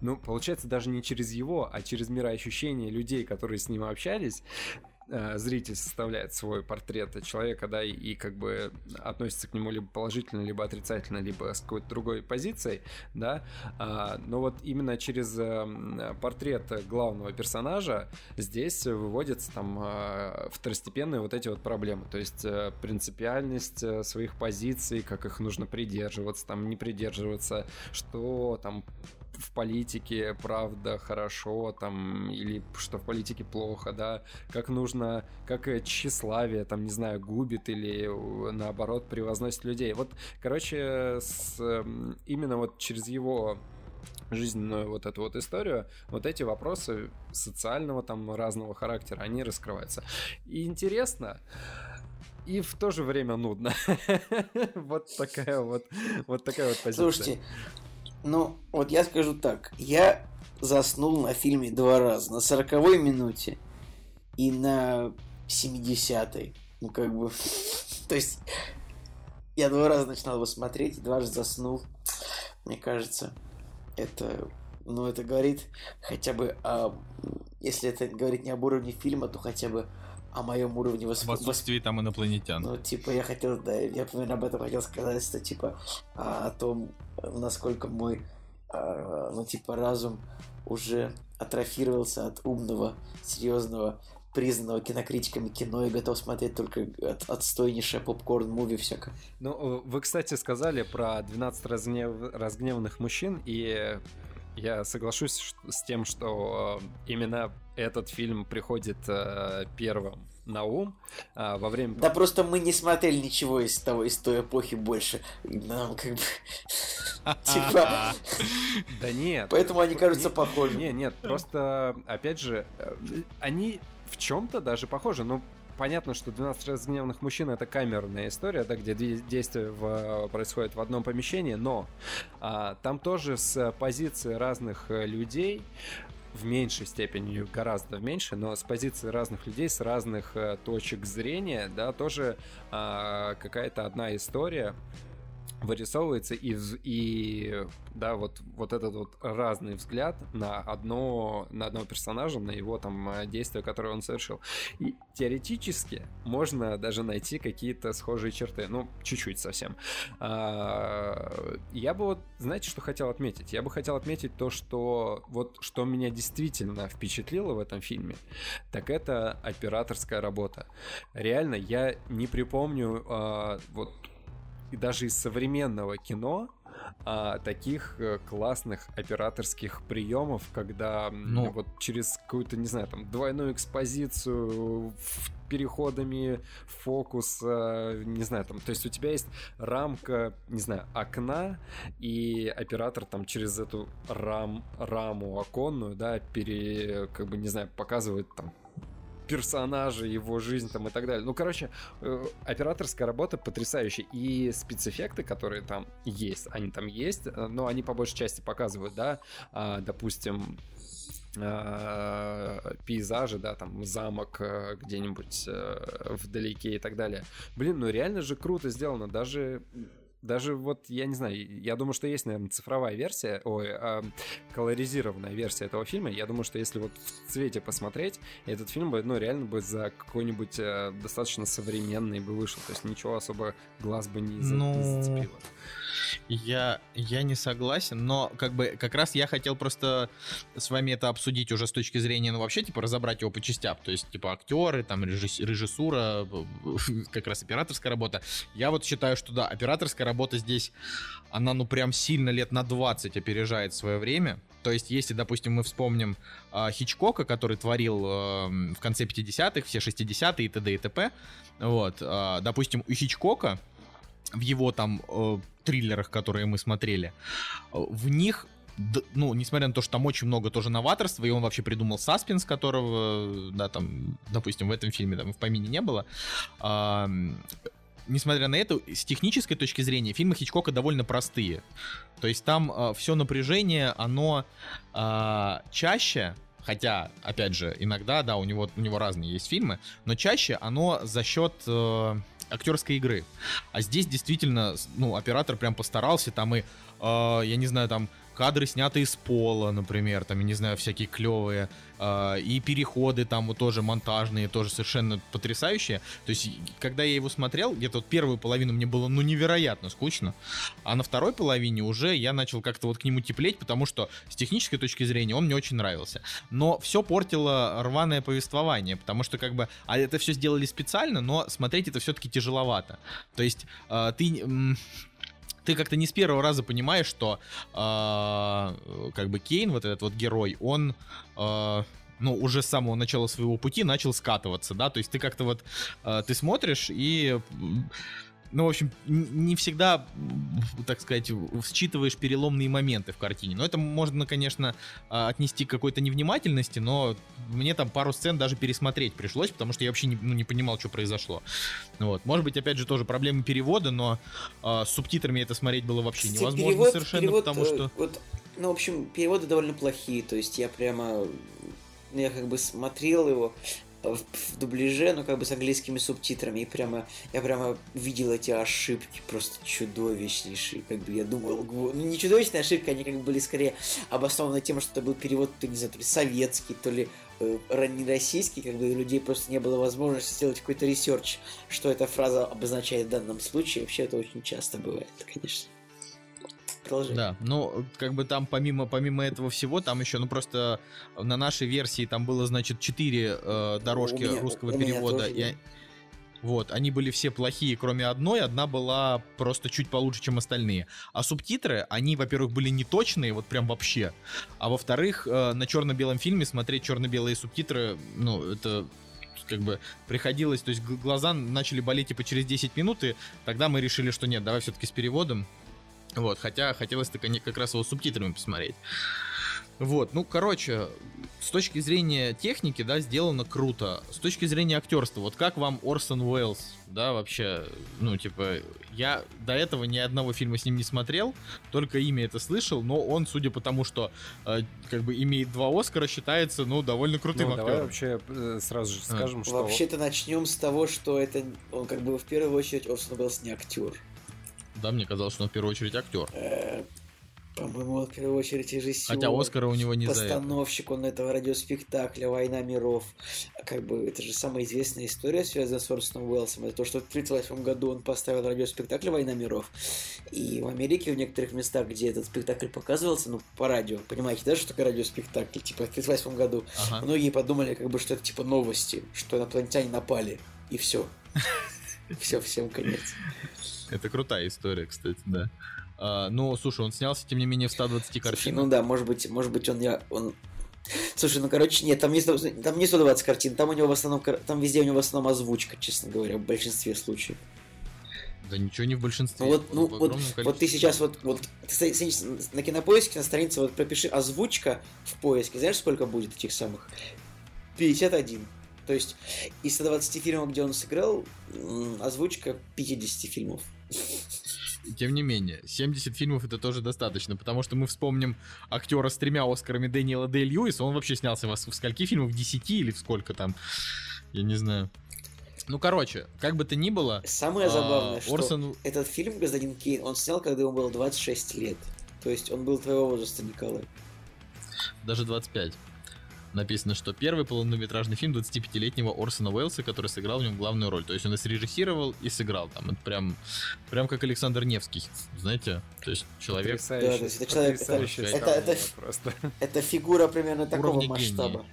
ну, получается, даже не через его, а через мироощущение людей, которые с ним общались, э, зритель составляет свой портрет человека, да, и, и как бы относится к нему либо положительно, либо отрицательно, либо с какой-то другой позицией, да, А, но вот именно через э, м, портрет главного персонажа здесь выводятся там э, второстепенные вот эти вот проблемы, то есть э, принципиальность э, своих позиций, как их нужно придерживаться, там не придерживаться, что там в политике правда хорошо, там, или что в политике плохо, да, как нужно, как э, тщеславие, там, не знаю, губит или э, наоборот превозносит людей. Вот, короче, с, эм, именно вот через его жизненную вот эту вот историю, вот эти вопросы социального там разного характера, они раскрываются. И интересно, и в то же время нудно. Вот такая вот, вот такая вот позиция. Слушайте, ну, вот я скажу так. Я заснул на фильме два раза. На сороковой минуте и на 70-й. Ну, как бы... То есть, я два раза начинал его смотреть, и дважды заснул. Мне кажется, это... Ну, это говорит хотя бы о... Если это говорит не об уровне фильма, то хотя бы о моем уровне В восп... отсутствии там инопланетян. Ну, типа, я хотел, да, я примерно об этом хотел сказать, что, типа, а, о том, насколько мой, а, ну, типа, разум уже атрофировался от умного, серьезного признанного кинокритиками кино и готов смотреть только от, отстойнейшее попкорн-муви всякое. Ну, вы, кстати, сказали про 12 разгнев... разгневанных мужчин, и я соглашусь с тем, что именно этот фильм приходит э, первым на ум а, во время... Да просто мы не смотрели ничего из того, из той эпохи больше. Нам как бы... Типа... Да нет. Поэтому они кажутся похожими. Нет, нет, просто, опять же, э, они в чем-то даже похожи, но понятно, что 12 разгневанных мужчин это камерная история, да, где действие в, происходит в одном помещении, но а, там тоже с позиции разных э, людей в меньшей степени, гораздо меньше, но с позиции разных людей, с разных э, точек зрения, да, тоже э, какая-то одна история вырисовывается и, и да, вот, вот этот вот разный взгляд на одно, на одного персонажа, на его там э, действия, которые он совершил. И теоретически можно даже найти какие-то схожие черты, ну, чуть-чуть совсем. А, я бы вот, знаете, что хотел отметить? Я бы хотел отметить то, что вот что меня действительно впечатлило в этом фильме, так это операторская работа. Реально, я не припомню а, вот и даже из современного кино а, таких э, классных операторских приемов, когда ну. вот через какую-то, не знаю, там двойную экспозицию переходами фокус, не знаю, там, то есть у тебя есть рамка, не знаю, окна, и оператор там через эту рам, раму оконную, да, пере, как бы, не знаю, показывает там персонажа, его жизнь там и так далее. Ну, короче, э, операторская работа потрясающая. И спецэффекты, которые там есть, они там есть, э, но они по большей части показывают, да, а, допустим, а, пейзажи, да, там замок э, где-нибудь вдалеке и так далее. Блин, ну реально же круто сделано, даже даже вот, я не знаю, я думаю, что есть, наверное, цифровая версия, ой, э, колоризированная версия этого фильма. Я думаю, что если вот в цвете посмотреть, этот фильм бы, ну, реально бы за какой-нибудь э, достаточно современный бы вышел. То есть ничего особо глаз бы не, за, ну... не зацепило. Я, я не согласен, но как бы как раз я хотел просто с вами это обсудить уже с точки зрения, ну вообще, типа, разобрать его по частям. То есть, типа, актеры, там, режиссура, как раз операторская работа. Я вот считаю, что да, операторская работа здесь, она, ну, прям сильно лет на 20 опережает свое время. То есть, если, допустим, мы вспомним э, Хичкока, который творил э, в конце 50-х, все 60-е и т.д. и т.п., вот, э, допустим, у Хичкока в его там э, триллерах, которые мы смотрели, в них ну, несмотря на то, что там очень много тоже новаторства, и он вообще придумал саспенс, которого, да, там, допустим, в этом фильме там в помине не было. А, несмотря на это, с технической точки зрения фильмы Хичкока довольно простые. То есть там а, все напряжение, оно а, чаще Хотя, опять же, иногда, да, у него, у него разные есть фильмы, но чаще оно за счет э, актерской игры. А здесь действительно, ну, оператор прям постарался, там и, э, я не знаю, там кадры сняты из пола, например, там, я не знаю, всякие клевые, э, и переходы там вот тоже монтажные, тоже совершенно потрясающие. То есть, когда я его смотрел, где-то вот первую половину мне было, ну, невероятно скучно, а на второй половине уже я начал как-то вот к нему теплеть, потому что с технической точки зрения он мне очень нравился. Но все портило рваное повествование, потому что как бы, а это все сделали специально, но смотреть это все-таки тяжеловато. То есть, э, ты ты как-то не с первого раза понимаешь, что э, как бы Кейн, вот этот вот герой, он э, ну, уже с самого начала своего пути начал скатываться, да, то есть ты как-то вот, э, ты смотришь и ну, в общем, не всегда, так сказать, считываешь переломные моменты в картине. Но это можно, конечно, а, отнести к какой-то невнимательности, но мне там пару сцен даже пересмотреть пришлось, потому что я вообще не, ну, не понимал, что произошло. Вот. Может быть, опять же, тоже проблемы перевода, но э, с субтитрами это смотреть было вообще Кстати, невозможно перевод, совершенно, перевод, потому что... Вот, ну, в общем, переводы довольно плохие, то есть я прямо... Я как бы смотрел его, в, дубляже, ну как бы с английскими субтитрами, и прямо я прямо видел эти ошибки просто чудовищнейшие, как бы я думал, ну не чудовищные ошибки, они как бы были скорее обоснованы тем, что это был перевод, то не знаю, то ли советский, то ли э, раннероссийский, как бы у людей просто не было возможности сделать какой-то research, что эта фраза обозначает в данном случае, вообще это очень часто бывает, конечно. Продолжай. Да, ну, как бы там помимо, помимо этого всего, там еще, ну, просто на нашей версии там было, значит, четыре э, дорожки У меня- русского у меня перевода. тоже, и, вот, они были все плохие, кроме одной. Одна была просто чуть получше, чем остальные. А субтитры, они, во-первых, были неточные, вот прям вообще. А во-вторых, э, на черно-белом фильме смотреть черно-белые субтитры, ну, это как бы приходилось, то есть глаза начали болеть типа через 10 минут, и тогда мы решили, что нет, давай все-таки с переводом. Вот, хотя хотелось так они как раз его субтитрами посмотреть. Вот, ну, короче, с точки зрения техники, да, сделано круто. С точки зрения актерства, вот как вам Орсон Уэллс, да, вообще, ну, типа, я до этого ни одного фильма с ним не смотрел, только имя это слышал, но он, судя по тому, что, э, как бы, имеет два Оскара, считается, ну, довольно крутым Ну, давай актером. вообще э, сразу же скажем, что... Вообще-то начнем с того, что это он как бы в первую очередь Орсон Уэллс не актер. Да, мне казалось, что он в первую очередь актер. Э, По-моему, он в первую очередь режиссер. Хотя Оскара у него не постановщик он этого радиоспектакля «Война миров». Как бы это же самая известная история, связанная с Орсоном Уэллсом. Это то, что в 1938 году он поставил радиоспектакль «Война миров». И в Америке в некоторых местах, где этот спектакль показывался, ну, по радио, понимаете, да, что такое радиоспектакль? Типа в 1938 году Ага. многие подумали, как бы, что это типа новости, что инопланетяне напали, и все. Все, всем конец. Это крутая история, кстати, да. А, ну, слушай, он снялся, тем не менее, в 120 Слушай, картинах. ну да, может быть, может быть, он я. Он... Слушай, ну короче, нет, там не, 100 там не 120 картин, там у него в основном там везде у него в основном озвучка, честно говоря, в большинстве случаев. Да ничего не в большинстве. Ну вот, ну вот, вот ты сейчас вот, вот ты на кинопоиске на странице вот пропиши озвучка в поиске, знаешь, сколько будет этих самых? 51. То есть из 120 фильмов, где он сыграл, озвучка 50 фильмов. Тем не менее, 70 фильмов это тоже достаточно, потому что мы вспомним актера с тремя Оскарами Дэниела Дэй Льюиса, он вообще снялся в, в скольки фильмах? В 10 или в сколько там? Я не знаю. Ну, короче, как бы то ни было, Самое а, забавное, что Орсон... этот фильм «Гражданин Кейн» он снял, когда ему было 26 лет. То есть он был твоего возраста, Николай. даже 25. Написано, что первый полнометражный фильм 25-летнего Орсона Уэллса, который сыграл в нем главную роль. То есть он и срежиссировал, и сыграл там. Это прям, прям как Александр Невский, знаете? То есть человек... Да, то есть это человек- это- это- просто. Это фигура примерно такого Уровня масштаба.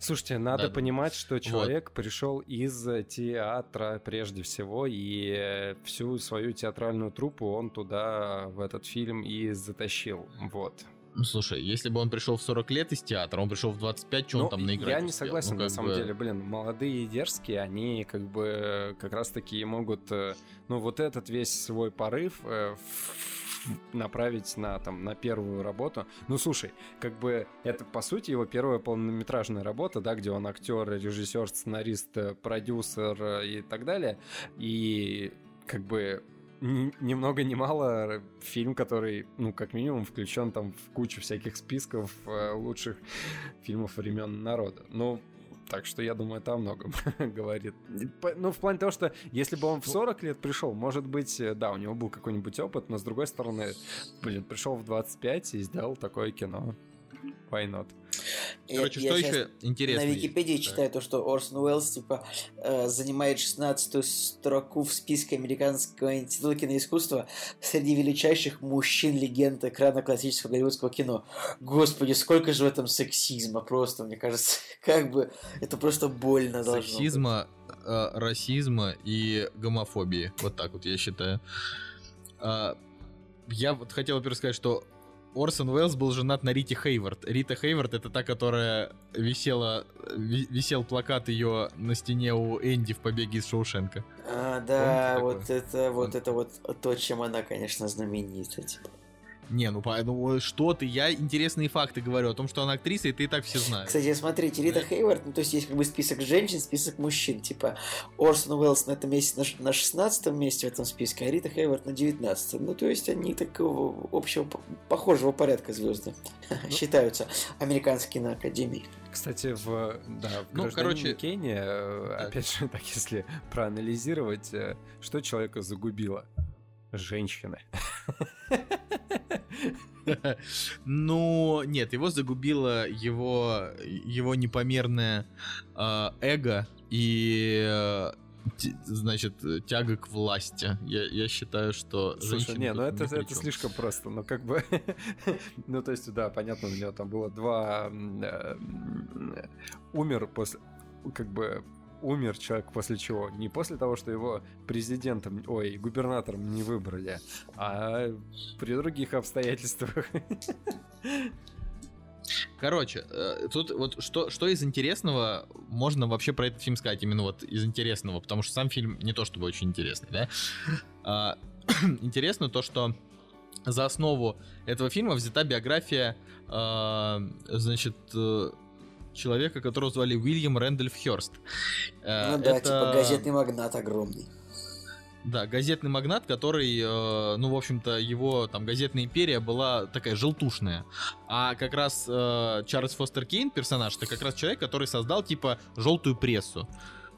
Слушайте, надо Да. понимать, что человек пришел из театра прежде всего, и э, всю свою театральную труппу он туда, в этот фильм, и затащил. Вот. Ну, слушай, если бы он пришел в 40 лет из театра, он пришел в 25, что Ну, он там наиграть Я не успел? согласен, Ну, на самом бы- деле. Блин, молодые и дерзкие, они как бы как раз-таки могут, э, ну, вот этот весь свой порыв э, направить на, там, на первую работу. Ну, слушай, как бы это, по сути, его первая полнометражная работа, да, где он актер, режиссер, сценарист, э, продюсер э, и так далее. И как бы ни, ни много ни мало фильм, который, ну, как минимум, включен там в кучу всяких списков э, лучших фильмов времен народа. Ну, так что я думаю, это о многом говорит. Ну, в плане того, что если бы он в 40 лет пришел, может быть, э, да, у него был какой-нибудь опыт, но с другой стороны, блин, пришел в 25 и сделал такое кино. Why not? Я- Короче, я что щас еще интересно? На есть? Википедии Так. читаю то, что Орсон Уэллс типа э, занимает 16 строку в списке Американского института киноискусства среди величайших мужчин-легенд экрана классического голливудского кино. Господи, сколько же в этом сексизма просто, мне кажется, как бы это просто больно должно быть. Сексизма, э, расизма и гомофобии. Вот так вот, я считаю. А, я вот хотел, во-первых, сказать, что Орсон Уэллс был женат на Рите Хейвард. Рита Хейвард это та, которая висела, ви- висел плакат ее на стене у Энди в побеге из Шоушенка. А, да, Помните вот такое? это, вот это вот то, чем она, конечно, знаменита. Типа. Не, ну, по- ну что ты, я интересные факты говорю о том, что она актриса, и ты и так все знаешь. Кстати, смотрите, Рита Да. Хейвард, ну, то есть есть как бы список женщин, список мужчин, типа Орсон Уэллс на этом месте, на, на 16 месте в этом списке, а Рита Хейвард на 19 Ну, то есть они такого общего, похожего порядка звезды считаются американской киноакадемией. Кстати, в, да, в Ну, «Гражданине короче, Кейне», э, опять же, так если проанализировать, э, что человека загубило? Женщины. Ну, нет, его загубило его, его непомерное э, эго и, т- значит, тяга к власти. Я, я считаю, что Слушай, не, ну это, это слишком просто, ну как бы, ну то есть, да, понятно, у него там было два, э, э, умер после, как бы, умер человек после чего? Не после того, что его президентом, ой, губернатором не выбрали, а при других обстоятельствах. Короче, э, тут вот что, что из интересного можно вообще про этот фильм сказать, именно вот из интересного, потому что сам фильм не то чтобы очень интересный, да? А, Интересно то, что за основу этого фильма взята биография, а, значит, э, человека, которого звали Уильям Рэндольф Хёрст. Э, Ну да, это- типа газетный магнат огромный. Да, газетный магнат, который, э, ну, в общем-то, его там газетная империя была такая желтушная. А как раз э, Чарльз Фостер Кейн, персонаж, это как раз человек, который создал, типа, желтую прессу.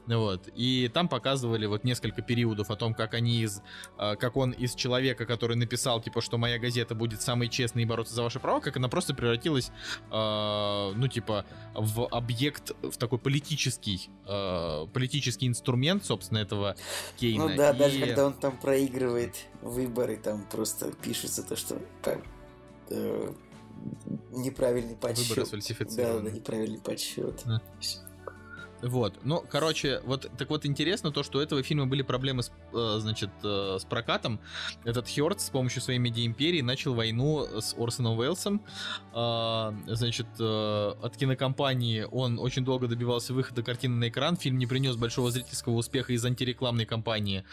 Вот. И там показывали вот несколько периодов о том, как они из, э, как он из человека, который написал, типа, что моя газета будет самой честной и бороться за ваши права, как она просто превратилась, э, ну, типа, в объект, в такой политический, э, политический инструмент, собственно, этого Кейна. Ну да, И- даже когда он там проигрывает выборы, там просто пишется то, что как, э, неправильный подсчет. Выборы Да, сфальсифицированы. да, неправильный подсчет. Да. Вот, ну, короче, вот так вот интересно то, что у этого фильма были проблемы с, э, значит, э, с прокатом. Этот Хёрд с помощью своей медиа-империи начал войну с Орсоном Уэллсом. А, значит, э, от кинокомпании он очень долго добивался выхода картины на экран. Фильм не принес большого зрительского успеха из антирекламной кампании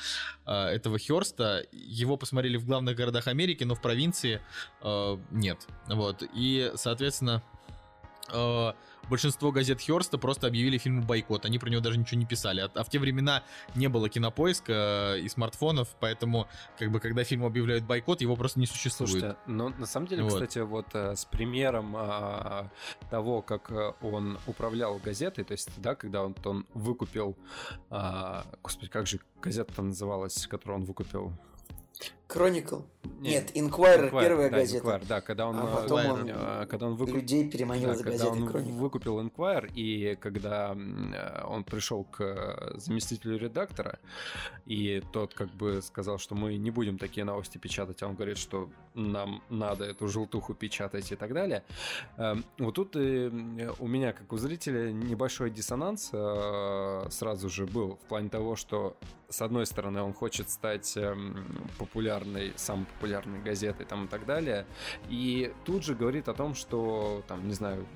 э, этого Хёрста. Его посмотрели в главных городах Америки, но в провинции э, нет. Вот, и, соответственно, э, большинство газет Хёрста просто объявили фильму бойкот. Они про него даже ничего не писали. А, а в те времена не было кинопоиска э, и смартфонов, поэтому, как бы, когда фильм объявляют бойкот, его просто не существует. Слушайте, но на самом деле, Вот. кстати, вот э, с примером а, того, как э, он управлял газетой, то есть, да, когда он, он выкупил, а, господи, как же газета называлась, которую он выкупил? Chronicle. Не, Нет, Inquirer, Inquirer, первая да, газета. Inquirer, да, когда он, А э, потом он э, когда он выкупил Людей переманил Да, за когда газетой он Chronicle. выкупил Inquirer, и когда э, он пришел к заместителю редактора, и тот как бы сказал, что мы не будем такие новости печатать, а он говорит, что нам надо эту желтуху печатать и так далее. Э, Вот тут у меня, как у зрителя, небольшой диссонанс сразу же был в плане того, что с одной стороны он хочет стать эм, популярной, самой популярной газетой там и так далее, и тут же говорит о том, что, там, не знаю,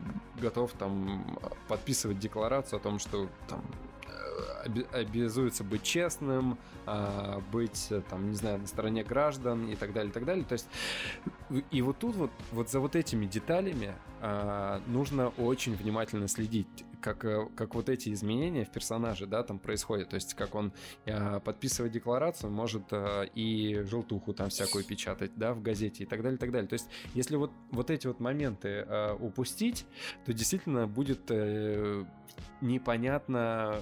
готов там подписывать декларацию о том, что там э, обязуется быть честным, а, быть, там, не знаю, на стороне граждан и так далее, и так далее. То есть, и- вот тут вот, вот за вот этими деталями нужно очень внимательно следить, как, э, как вот эти изменения в персонаже, да, там происходят. То есть, как он а, подписывая декларацию, может а, и желтуху там всякую печатать, да, в газете и так далее, и так далее. То есть, если вот, вот эти вот моменты а, упустить, то действительно будет э, непонятно,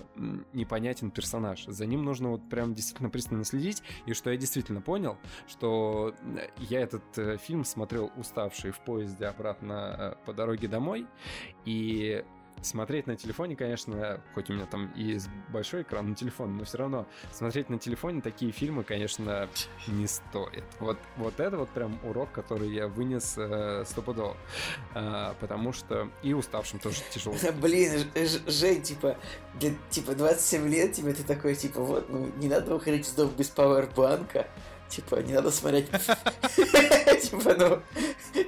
непонятен персонаж. За ним нужно вот прям действительно пристально следить. И что я действительно понял, что э, я этот фильм смотрел уставший в поезде обратно э, по дороге домой, и Смотреть на телефоне, конечно, хоть у меня там и большой экран на телефоне, но все равно смотреть на телефоне такие фильмы, конечно, не стоит. Вот, вот это вот прям урок, который я вынес э, стопудово. А, потому что и уставшим тоже тяжело. Блин, Жень, типа, для, типа, 27 лет тебе ты такой, типа, вот, ну, не надо выходить из дома без пауэрбанка. Типа, не надо смотреть... Типа, ну,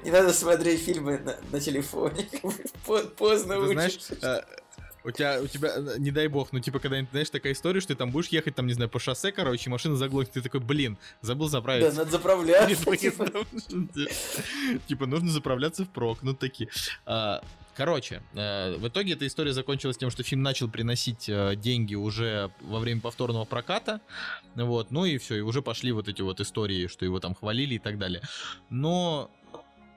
не надо смотреть фильмы на, телефоне. По- Поздно учишься. э, у тебя, у тебя, э, не дай бог, ну типа, когда, знаешь, такая история, что ты там будешь ехать, там, не знаю, по шоссе, короче, машина заглохнет, ты такой, блин, забыл Да, заправиться. надо заправляться. Типа. Типа, нужно заправляться впрок, ну такие. А, Короче, э, в итоге эта история закончилась тем, что фильм начал приносить э, деньги уже во время повторного проката, вот, ну и все, и уже пошли вот эти вот истории, что его там хвалили и так далее. Но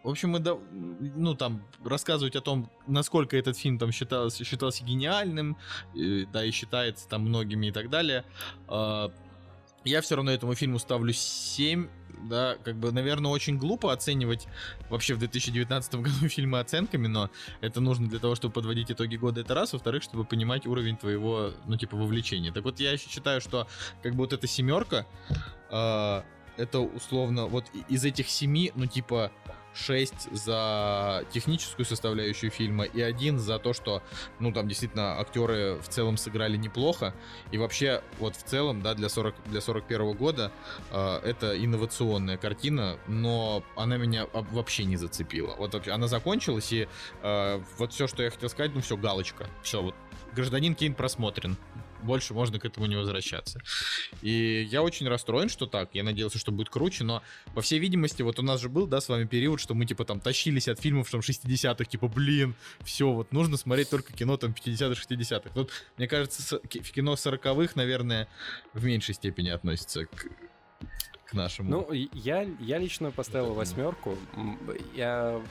в общем, мы, ну, там, рассказывать о том, насколько этот фильм там считался, считался гениальным, да, и считается там многими и так далее, э, я все равно этому фильму ставлю 7, да, как бы, наверное, очень глупо оценивать вообще в 2019 году фильмы оценками, но это нужно для того, чтобы подводить итоги года, это раз, во-вторых, чтобы понимать уровень твоего, ну, типа, вовлечения. Так вот, я еще считаю, что, как бы, вот эта семерка, э, это условно, вот из этих семи, ну, типа, 6 за техническую составляющую фильма и один за то, что, ну, там действительно актеры в целом сыграли неплохо. И вообще, вот в целом, да, для, 40, для 41 года э, это инновационная картина, но она меня вообще не зацепила. Вот вообще, она закончилась, и э, вот все, что я хотел сказать, ну, все, галочка. Все, вот гражданин Кейн просмотрен больше можно к этому не возвращаться. И я очень расстроен, что так. Я надеялся, что будет круче, но, по всей видимости, вот у нас же был, да, с вами период, что мы, типа, там, тащились от фильмов, там, 60-х, типа, блин, все, вот, нужно смотреть только кино, там, 50-х, 60-х. Тут, мне кажется, кино 40-х, наверное, в меньшей степени относится к, к нашему. Ну, я, я лично поставил восьмерку. Я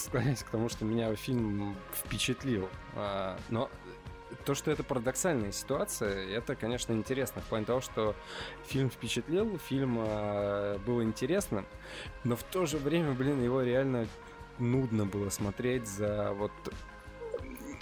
склоняюсь к тому, что меня фильм впечатлил. А, но то, что это парадоксальная ситуация, это, конечно, интересно. В плане того, что фильм впечатлил, фильм э, был интересным, но в то же время, блин, его реально нудно было смотреть за вот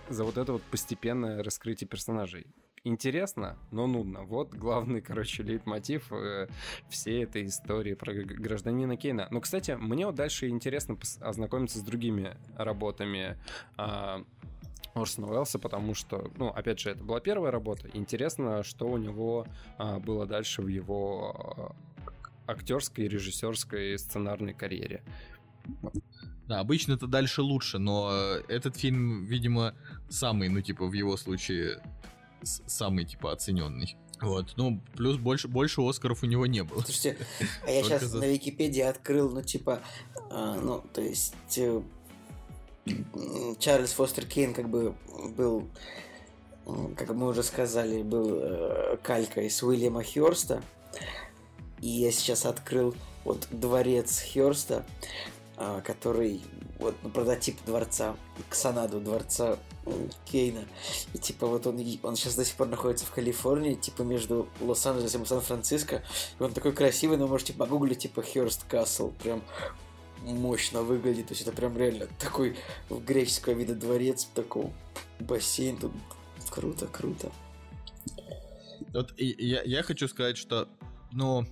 за вот это вот постепенное раскрытие персонажей. Интересно, но нудно. Вот главный, короче, лейтмотив э, всей этой истории про гражданина Кейна. Но, кстати, мне вот дальше интересно ознакомиться с другими работами э, Орсона Уэллса, потому что, ну, опять же, это была первая работа. Интересно, что у него а, было дальше в его а, актерской, режиссерской, сценарной карьере. Да, обычно это дальше лучше, но этот фильм, видимо, самый, ну, типа, в его случае, самый, типа, оцененный. Вот, ну, плюс больше, больше Оскаров у него не было. Слушайте, а я сейчас за... на Википедии открыл, ну, типа, э, ну, то есть, э, Чарльз Фостер Кейн как бы был, как мы уже сказали, был э, калькой с Уильяма Хёрста. И я сейчас открыл вот дворец Хёрста, э, который вот прототип дворца, Ксанаду дворца Кейна. И типа вот он, он сейчас до сих пор находится в Калифорнии, типа между Лос-Анджелесом и Сан-Франциско. И он такой красивый, но можете погуглить, типа Хёрст Касл. Прям мощно выглядит. То есть это прям реально такой греческого вида дворец, такой бассейн. Тут круто, круто. Вот я, я хочу сказать, что, ну,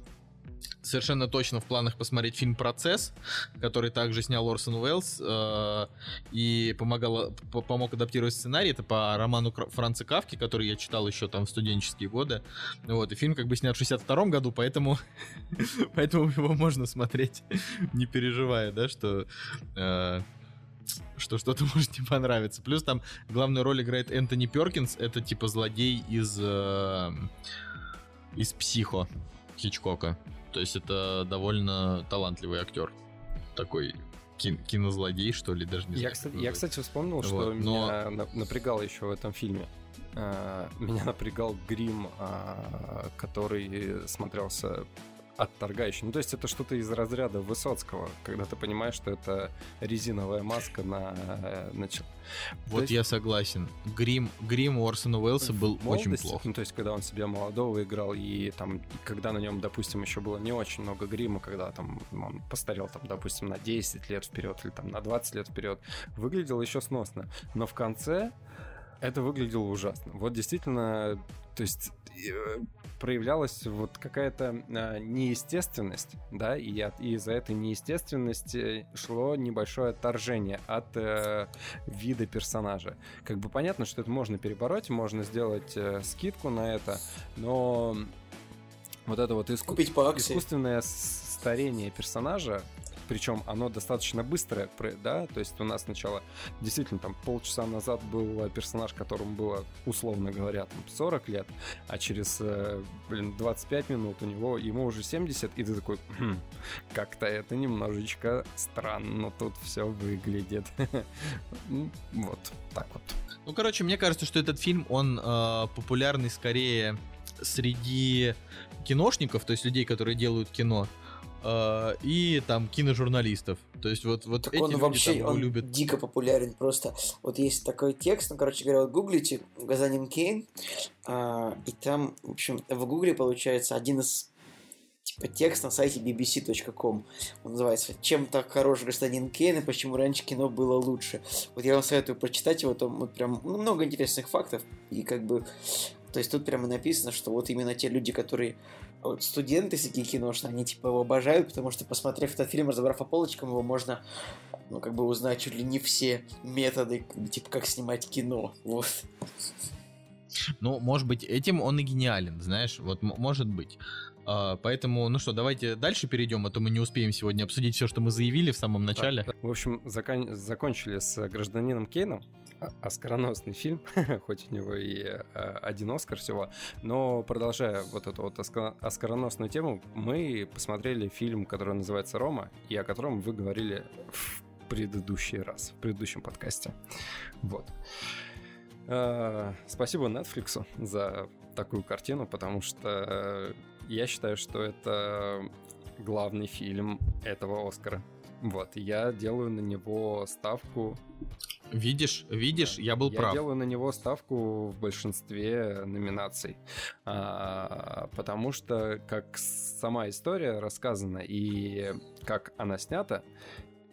совершенно точно в планах посмотреть фильм «Процесс», который также снял Орсон Уэллс э, и помогал, помог адаптировать сценарий. Это по роману Франца Кавки, который я читал еще там в студенческие годы. Вот, и фильм как бы снят в 62 году, поэтому, поэтому его можно смотреть, не переживая, да, что... Э, что что-то может не понравиться. Плюс там главную роль играет Энтони Перкинс, это типа злодей из э, из Психо Хичкока. То есть это довольно талантливый актер. Такой кин кинозлодей, что ли, даже не я, знаю. Кстати, я, кстати, вспомнил, вот, что но... меня напрягало еще в этом фильме. А, меня напрягал грим, а, который смотрелся отторгающий. Ну, то есть это что-то из разряда Высоцкого, когда ты понимаешь, что это резиновая маска на... Э, на... Вот есть... я согласен. Грим, грим у Орсона Уэллса был очень плох. Ну, то есть когда он себя молодого играл, и там, когда на нем, допустим, еще было не очень много грима, когда там он постарел, там, допустим, на 10 лет вперед или там на 20 лет вперед, выглядел еще сносно. Но в конце это выглядело ужасно. Вот действительно, то есть проявлялась вот какая-то а, неестественность, да, и, от, и из-за этой неестественности шло небольшое отторжение от э, вида персонажа. Как бы понятно, что это можно перебороть, можно сделать э, скидку на это, но вот это вот иску... искусственное старение персонажа, причем оно достаточно быстрое, да, то есть у нас сначала действительно там полчаса назад был персонаж, которому было, условно говоря, там 40 лет, а через, э, блин, 25 минут у него, ему уже 70, и ты такой, хм, как-то это немножечко странно тут все выглядит. Вот, так вот. Ну, короче, мне кажется, что этот фильм, он э, популярный скорее среди киношников, то есть людей, которые делают кино, э, и там киножурналистов. То есть вот, вот так эти он люди вообще, там его он любят. дико популярен просто. Вот есть такой текст, ну, короче говоря, вот гуглите «Газанин Кейн», э, и там, в общем, в гугле получается один из типа текст на сайте bbc.com. Он называется «Чем так хорош гражданин Кейн и почему раньше кино было лучше». Вот я вам советую прочитать его, там вот прям ну, много интересных фактов. И как бы, то есть тут прямо написано, что вот именно те люди, которые вот студенты всякие киношные, они типа его обожают, потому что, посмотрев этот фильм, разобрав по полочкам, его можно, ну, как бы узнать чуть ли не все методы, типа, как снимать кино. Вот. Ну, может быть, этим он и гениален, знаешь, вот может быть. А, поэтому, ну что, давайте дальше перейдем, а то мы не успеем сегодня обсудить все, что мы заявили в самом начале. Так, в общем, закон... закончили с гражданином Кейном. Оскароносный фильм, хоть у него и а, один Оскар всего, но продолжая вот эту вот оскароносную тему, мы посмотрели фильм, который называется «Рома», и о котором вы говорили в предыдущий раз, в предыдущем подкасте. Вот. А, спасибо Netflix за такую картину, потому что я считаю, что это главный фильм этого Оскара. Вот, я делаю на него ставку. Видишь, видишь, я был я прав. Я делаю на него ставку в большинстве номинаций, а, потому что как сама история рассказана и как она снята,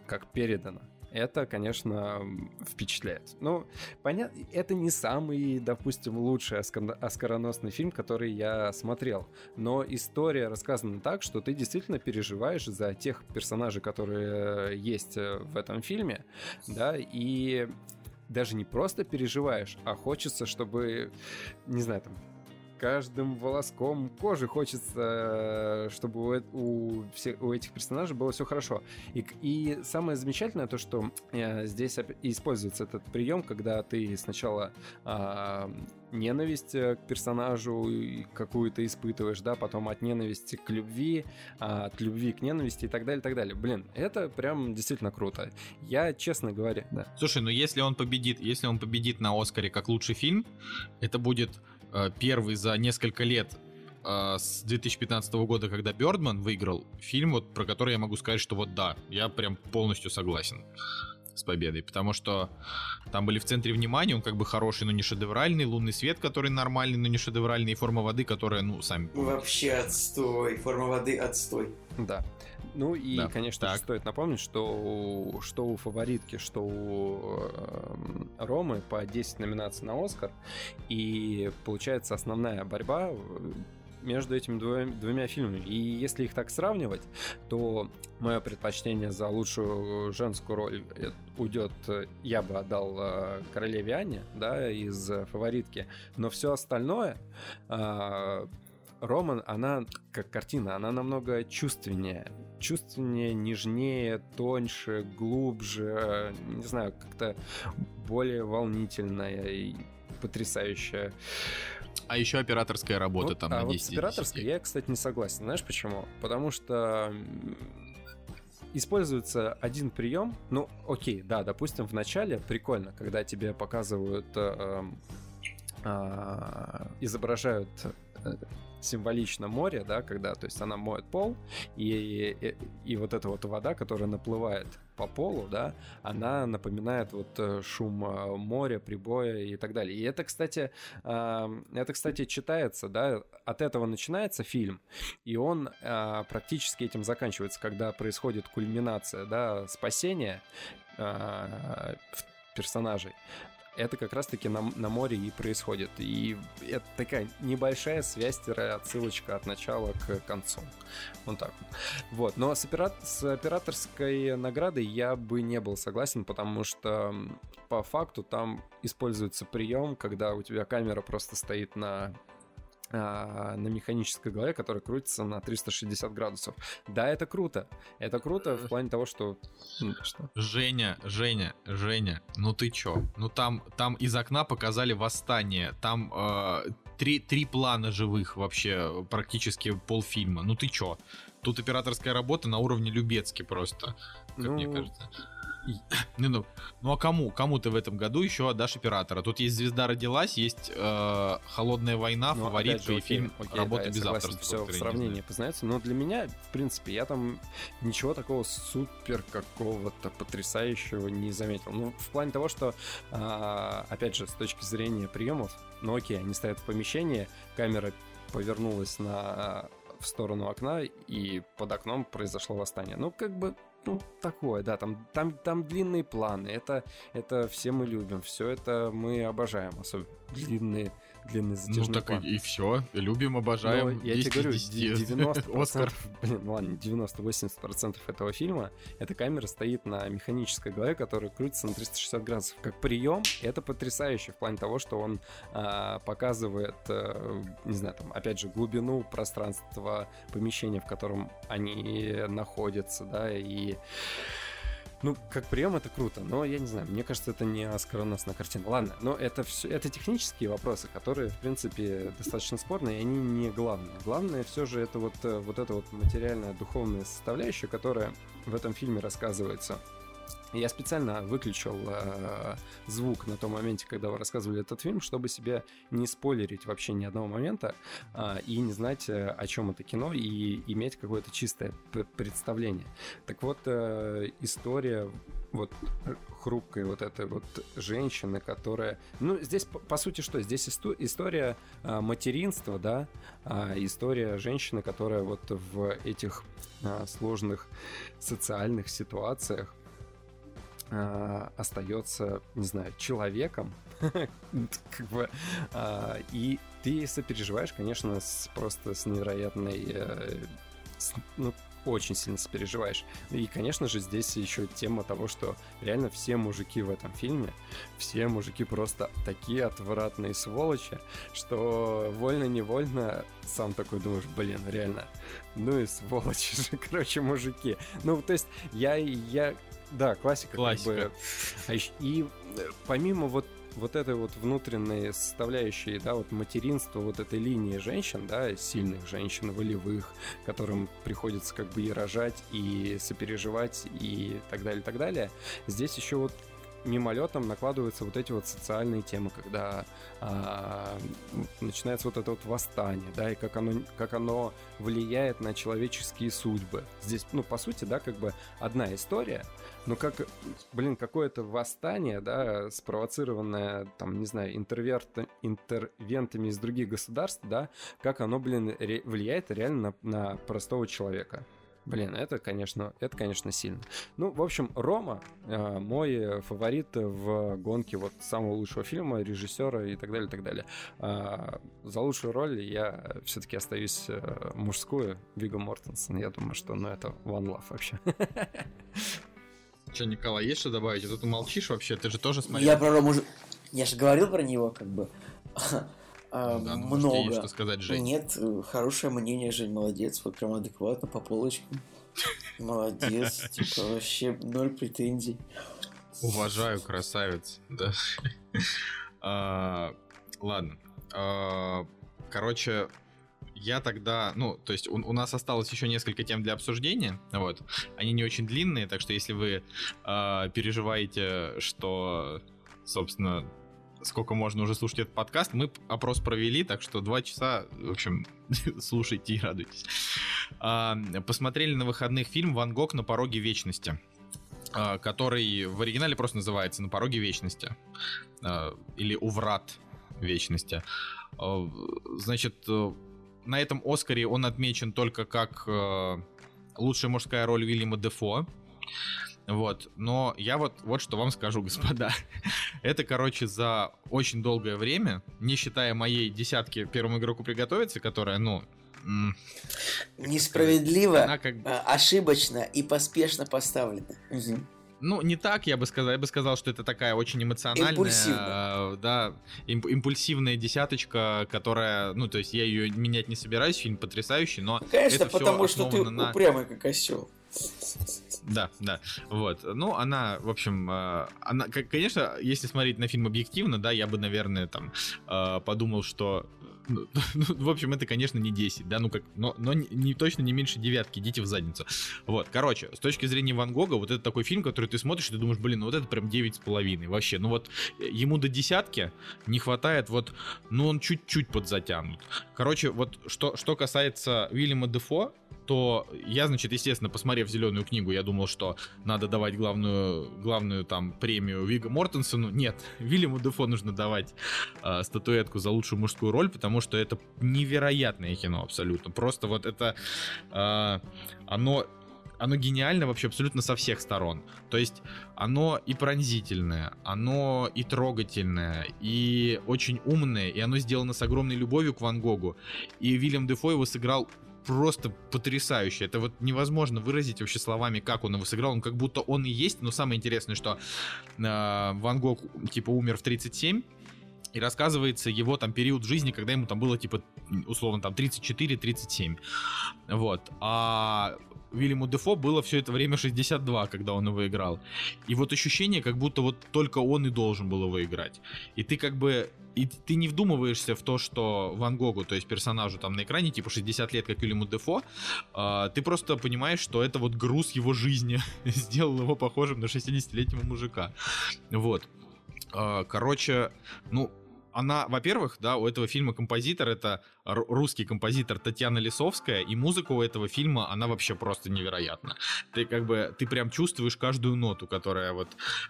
как передана, это, конечно, впечатляет. Ну, понятно, это не самый, допустим, лучший оскароносный фильм, который я смотрел, но история рассказана так, что ты действительно переживаешь за тех персонажей, которые есть э, в этом фильме, да, и даже не просто переживаешь, а хочется, чтобы, не знаю, там, каждым волоском кожи хочется, чтобы у, у, все, у этих персонажей было все хорошо. И, и самое замечательное то, что э, здесь используется этот прием, когда ты сначала э, ненависть к персонажу какую-то испытываешь, да, потом от ненависти к любви, а от любви к ненависти и так далее, и так далее. Блин, это прям действительно круто. Я, честно говоря, да. Слушай, ну если он победит, если он победит на Оскаре как лучший фильм, это будет Э, первый за несколько лет э, с 2015 года, когда Бёрдман выиграл, фильм, вот, про который я могу сказать, что вот да, я прям полностью согласен с победой, потому что там были в центре внимания, он как бы хороший, но не шедевральный, лунный свет, который нормальный, но не шедевральный, и форма воды, которая, ну, сами помните. Вообще отстой, форма воды отстой. Да. Ну и, да. конечно так. же, стоит напомнить, что, что у фаворитки, что у э, Ромы по 10 номинаций на Оскар. И получается основная борьба между этими двумя, двумя фильмами. И если их так сравнивать, то мое предпочтение за лучшую женскую роль э, уйдет, я бы отдал э, королеве Анне, да, из фаворитки. Но все остальное э, Роман, она как картина, она намного чувственнее. Чувственнее, нежнее, тоньше, глубже, не знаю, как-то более волнительная и потрясающая. А еще операторская работа вот, там а на 10 вот с операторской я, кстати, не согласен. Знаешь почему? Потому что используется один прием. Ну, окей, да, допустим, в начале прикольно, когда тебе показывают, э, э, изображают э, символично море, да, когда, то есть она моет пол, и, и, и вот эта вот вода, которая наплывает по полу, да, она напоминает вот э, шум э, моря, прибоя и так далее. И это, кстати, это, кстати, читается, да, от этого начинается фильм, и он практически этим заканчивается, когда происходит кульминация, да, спасения персонажей это как раз-таки на, на море и происходит. И это такая небольшая связь, отсылочка от начала к концу. Вот так вот. Но с, операт с операторской наградой я бы не был согласен, потому что по факту там используется прием, когда у тебя камера просто стоит на на механической голове, которая крутится на 360 градусов. Да, это круто. Это круто в плане того, что... что? Женя, Женя, Женя, ну ты чё? Ну там, там из окна показали восстание. Там э, три, три плана живых вообще, практически полфильма. Ну ты чё? Тут операторская работа на уровне Любецки просто, как ну, мне кажется. Ну, ну, ну а кому? Кому ты в этом году еще отдашь оператора? Тут есть «Звезда родилась», есть э, «Холодная война», ну, «Фаворитка» же, и фильм окей, «Работа да, без согласен, авторства». Все в сравнении познается, но для меня, в принципе, я там ничего такого супер какого-то потрясающего не заметил. Ну, в плане того, что, э, опять же, с точки зрения приемов, ну окей, они стоят в помещении, камера повернулась на в сторону окна, и под окном произошло восстание. Ну, как бы, ну, такое, да, там, там, там длинные планы, это, это все мы любим, все это мы обожаем, особенно длинные длинный затяжной Ну так план. и, все. Любим, обожаем. Но я 10 тебе говорю, из 10. 90%, Оскар. блин, ну ладно, 90-80% этого фильма, эта камера стоит на механической голове, которая крутится на 360 градусов. Как прием, это потрясающе в плане того, что он а, показывает, а, не знаю, там, опять же, глубину пространства помещения, в котором они находятся, да, и ну, как прием это круто, но я не знаю, мне кажется, это не оскароносная картина. Ладно, но это все, это технические вопросы, которые, в принципе, достаточно спорные, и они не главные. Главное все же это вот, э, вот эта вот материальная, духовная составляющая, которая в этом фильме рассказывается. Я специально выключил э, звук на том моменте, когда вы рассказывали этот фильм, чтобы себе не спойлерить вообще ни одного момента э, и не знать, э, о чем это кино, и иметь какое-то чистое представление. Так вот, э, история вот хрупкой вот этой вот женщины, которая... Ну, здесь, по, по сути, что? Здесь исто- история э, материнства, да, а, история женщины, которая вот в этих а, сложных социальных ситуациях а, остается, не знаю, человеком, как бы, а, и ты сопереживаешь, конечно, просто с невероятной, э, ну, очень сильно сопереживаешь. И, конечно же, здесь еще тема того, что реально все мужики в этом фильме, все мужики просто такие отвратные сволочи, что вольно-невольно сам такой думаешь, блин, реально, ну и сволочи же, короче, мужики. Ну, то есть я, я да, классика. Классика. Как бы. и помимо вот вот этой вот внутренней составляющей, да, вот материнства вот этой линии женщин, да, сильных женщин, волевых, которым приходится как бы и рожать, и сопереживать, и так далее, так далее. Здесь еще вот мимолетом накладываются вот эти вот социальные темы, когда а, начинается вот это вот восстание, да, и как оно, как оно влияет на человеческие судьбы. Здесь, ну, по сути, да, как бы одна история, но как, блин, какое-то восстание, да, спровоцированное, там, не знаю, интерверт, интервентами из других государств, да, как оно, блин, ре, влияет реально на, на простого человека. Блин, это, конечно, это, конечно, сильно. Ну, в общем, Рома э, мой фаворит в гонке вот самого лучшего фильма, режиссера и так далее, и так далее. Э, за лучшую роль я все-таки остаюсь э, мужскую, Вига Мортенсон. Я думаю, что, ну, это One Love вообще. Че, Николай, есть что добавить? А то ты молчишь вообще, ты же тоже смотрел. Я про Рому... Я же говорил про него, как бы. А, Ну да, ну, может, Много. что сказать, Жень. Нет, хорошее мнение, Жень, молодец. Вот прям адекватно, по полочкам. Молодец. Типа вообще ноль претензий. Уважаю, красавец. Да. А, Ладно. А, Короче, я тогда, ну, то есть у, у нас осталось еще несколько тем для обсуждения, вот. Они не очень длинные, так что если вы а, переживаете, что, собственно, сколько можно уже слушать этот подкаст, мы опрос провели, так что два часа, в общем, слушайте и радуйтесь. А, посмотрели на выходных фильм «Ван Гог на пороге вечности» а, который в оригинале просто называется «На пороге вечности» или «У врат вечности». Значит, э, на этом Оскаре он отмечен только как э, лучшая мужская роль Уильяма Дефо. Вот, но я вот, вот что вам скажу, господа. Это, короче, за очень долгое время, не считая моей десятки первому игроку приготовиться, которая, ну, Несправедливо, она как а, ошибочно и поспешно поставлено. Мгм. Ну, не так, я бы сказал. Я бы сказал, что это такая очень эмоциональная, Импульсивно. да, имп- импульсивная десяточка, которая, ну, то есть я ее менять не собираюсь, фильм потрясающий, но Конечно, это потому что ты на- упрямый как осел. да, да, вот. Ну, она, в общем, э, она, конечно, если смотреть на фильм объективно, да, я бы, наверное, там э, подумал, что ну, ну, в общем, это, конечно, не 10, да, ну как, но, но не, не- точно не меньше девятки, идите в задницу. Вот, короче, с точки зрения Ван Гога, вот это такой фильм, который ты смотришь, и ты думаешь, блин, ну вот это прям 9 с половиной, вообще, ну вот э, ему до десятки не хватает, вот, ну он чуть-чуть подзатянут. Короче, вот что, что касается Уильяма Дефо, то я, значит, естественно, посмотрев зеленую книгу, я думал, что надо давать главную, главную там премию Вига Мортенсону. Нет, Вильяму Дефо нужно давать э, статуэтку за лучшую мужскую роль, потому что это невероятное кино абсолютно. Просто вот это э, оно оно гениально вообще абсолютно со всех сторон. То есть оно и пронзительное, оно и трогательное, и очень умное, и оно сделано с огромной любовью к Ван Гогу. И Вильям Дефо его сыграл просто потрясающе. Это вот невозможно выразить вообще словами, как он его сыграл. Он как будто он и есть, но самое интересное, что э, Ван Гог типа умер в 37, и рассказывается его там период жизни, когда ему там было типа условно там 34-37. Вот. А Вильяму Дефо было все это время 62, когда он его играл. И вот ощущение, как будто вот только он и должен был его играть. И ты как бы и ты не вдумываешься в то, что Ван Гогу, то есть персонажу там на экране, типа 60 лет, как Вильяму Дефо, э, ты просто понимаешь, что это вот груз его жизни сделал его похожим на 60-летнего мужика. Вот. Э, короче, ну, она, во-первых, да, у этого фильма композитор это русский композитор Татьяна Лисовская, и музыка у этого фильма, она вообще просто невероятна. Ты как бы, ты прям чувствуешь каждую ноту, которая вот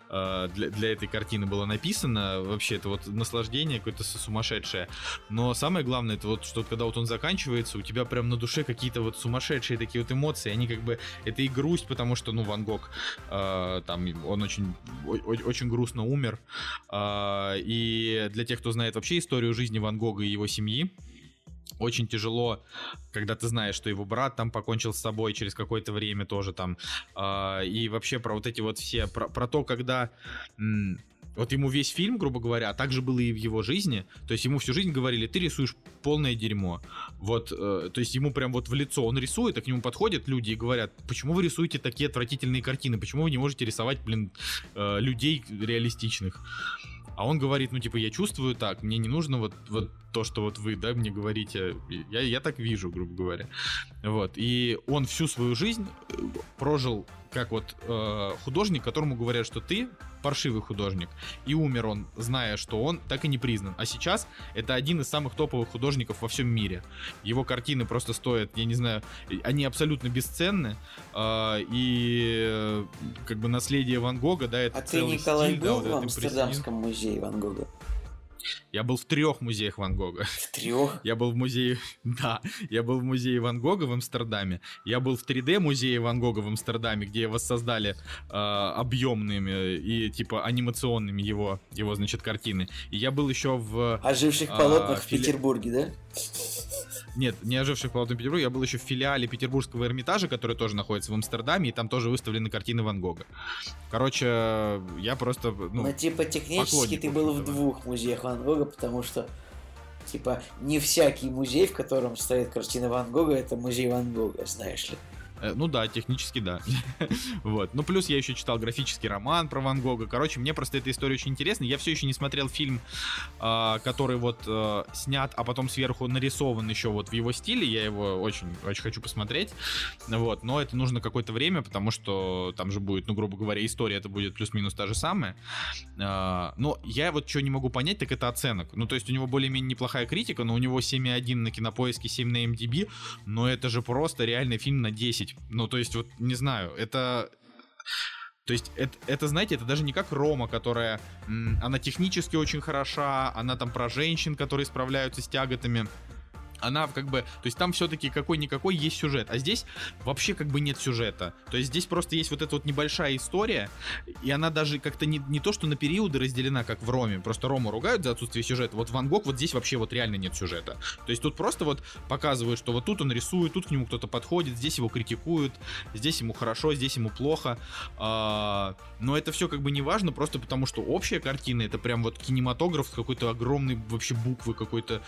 э, для, для этой картины была написана. Вообще, это вот наслаждение какое-то сумасшедшее. Но самое главное, это вот, что когда вот он заканчивается, у тебя прям на душе какие-то вот сумасшедшие такие вот эмоции. Они как бы, это и грусть, потому что, ну, Ван Гог, э, там, он очень, очень грустно умер. Э, и для тех, кто знает вообще историю жизни Ван Гога и его семьи, очень тяжело, когда ты знаешь, что его брат там покончил с собой через какое-то время тоже там. Э, и вообще про вот эти вот все, про, про то, когда... М- вот ему весь фильм, грубо говоря, а также было и в его жизни. То есть ему всю жизнь говорили, ты рисуешь полное дерьмо. Вот, э, то есть ему прям вот в лицо он рисует, а к нему подходят люди и говорят, почему вы рисуете такие отвратительные картины, почему вы не можете рисовать, блин, э, людей реалистичных. А он говорит, ну, типа, я чувствую так, мне не нужно вот, вот то, что вот вы, да, мне говорите, я, я так вижу, грубо говоря. Вот, и он всю свою жизнь э, прожил как вот э, художник, которому говорят, что ты паршивый художник. И умер он, зная, что он так и не признан. А сейчас это один из самых топовых художников во всем мире. Его картины просто стоят, я не знаю, они абсолютно бесценны. Э, и э, как бы наследие Ван Гога, да, это А ты, Николай, стиль, да, вот в Амстердамском музее Ван Гога? Я был в трех музеях Ван Гога. В трех? Я был в музее, да, я был в музее Ван Гога в Амстердаме. Я был в 3D музее Ван Гога в Амстердаме, где воссоздали э, объемными и типа анимационными его, его значит картины. И я был еще в оживших а, полотнах в фили... Петербурге, да? Нет, не оживших полотнах Петербурга. Я был еще в филиале Петербургского Эрмитажа, который тоже находится в Амстердаме, и там тоже выставлены картины Ван Гога. Короче, я просто, ну... Ну, типа, технически ты был в двух музеях Ван Гога, потому что, типа, не всякий музей, в котором стоит картина Ван Гога, это музей Ван Гога, знаешь ли. Э, ну да, технически да. вот. Ну плюс я еще читал графический роман про Ван Гога. Короче, мне просто эта история очень интересна. Я все еще не смотрел фильм, э, который вот э, снят, а потом сверху нарисован еще вот в его стиле. Я его очень, очень хочу посмотреть. Вот. Но это нужно какое-то время, потому что там же будет, ну грубо говоря, история это будет плюс-минус та же самая. Но я вот что не могу понять, так это оценок. Ну то есть у него более-менее неплохая критика, но у него 7,1 на кинопоиске, 7 на MDB. Но это же просто реальный фильм на 10 ну, то есть, вот, не знаю, это... То есть, это, это, знаете, это даже не как Рома, которая... Она технически очень хороша, она там про женщин, которые справляются с тяготами она как бы, то есть там все-таки какой-никакой есть сюжет, а здесь вообще как бы нет сюжета. То есть здесь просто есть вот эта вот небольшая история, и она даже как-то не, не то, что на периоды разделена, как в Роме, просто Рому ругают за отсутствие сюжета. Вот Ван Гог вот здесь вообще вот реально нет сюжета. То есть тут просто вот показывают, что вот тут он рисует, тут к нему кто-то подходит, здесь его критикуют, здесь ему хорошо, здесь ему плохо. А, но это все как бы не важно, просто потому что общая картина это прям вот кинематограф с какой-то огромной вообще буквы, какой-то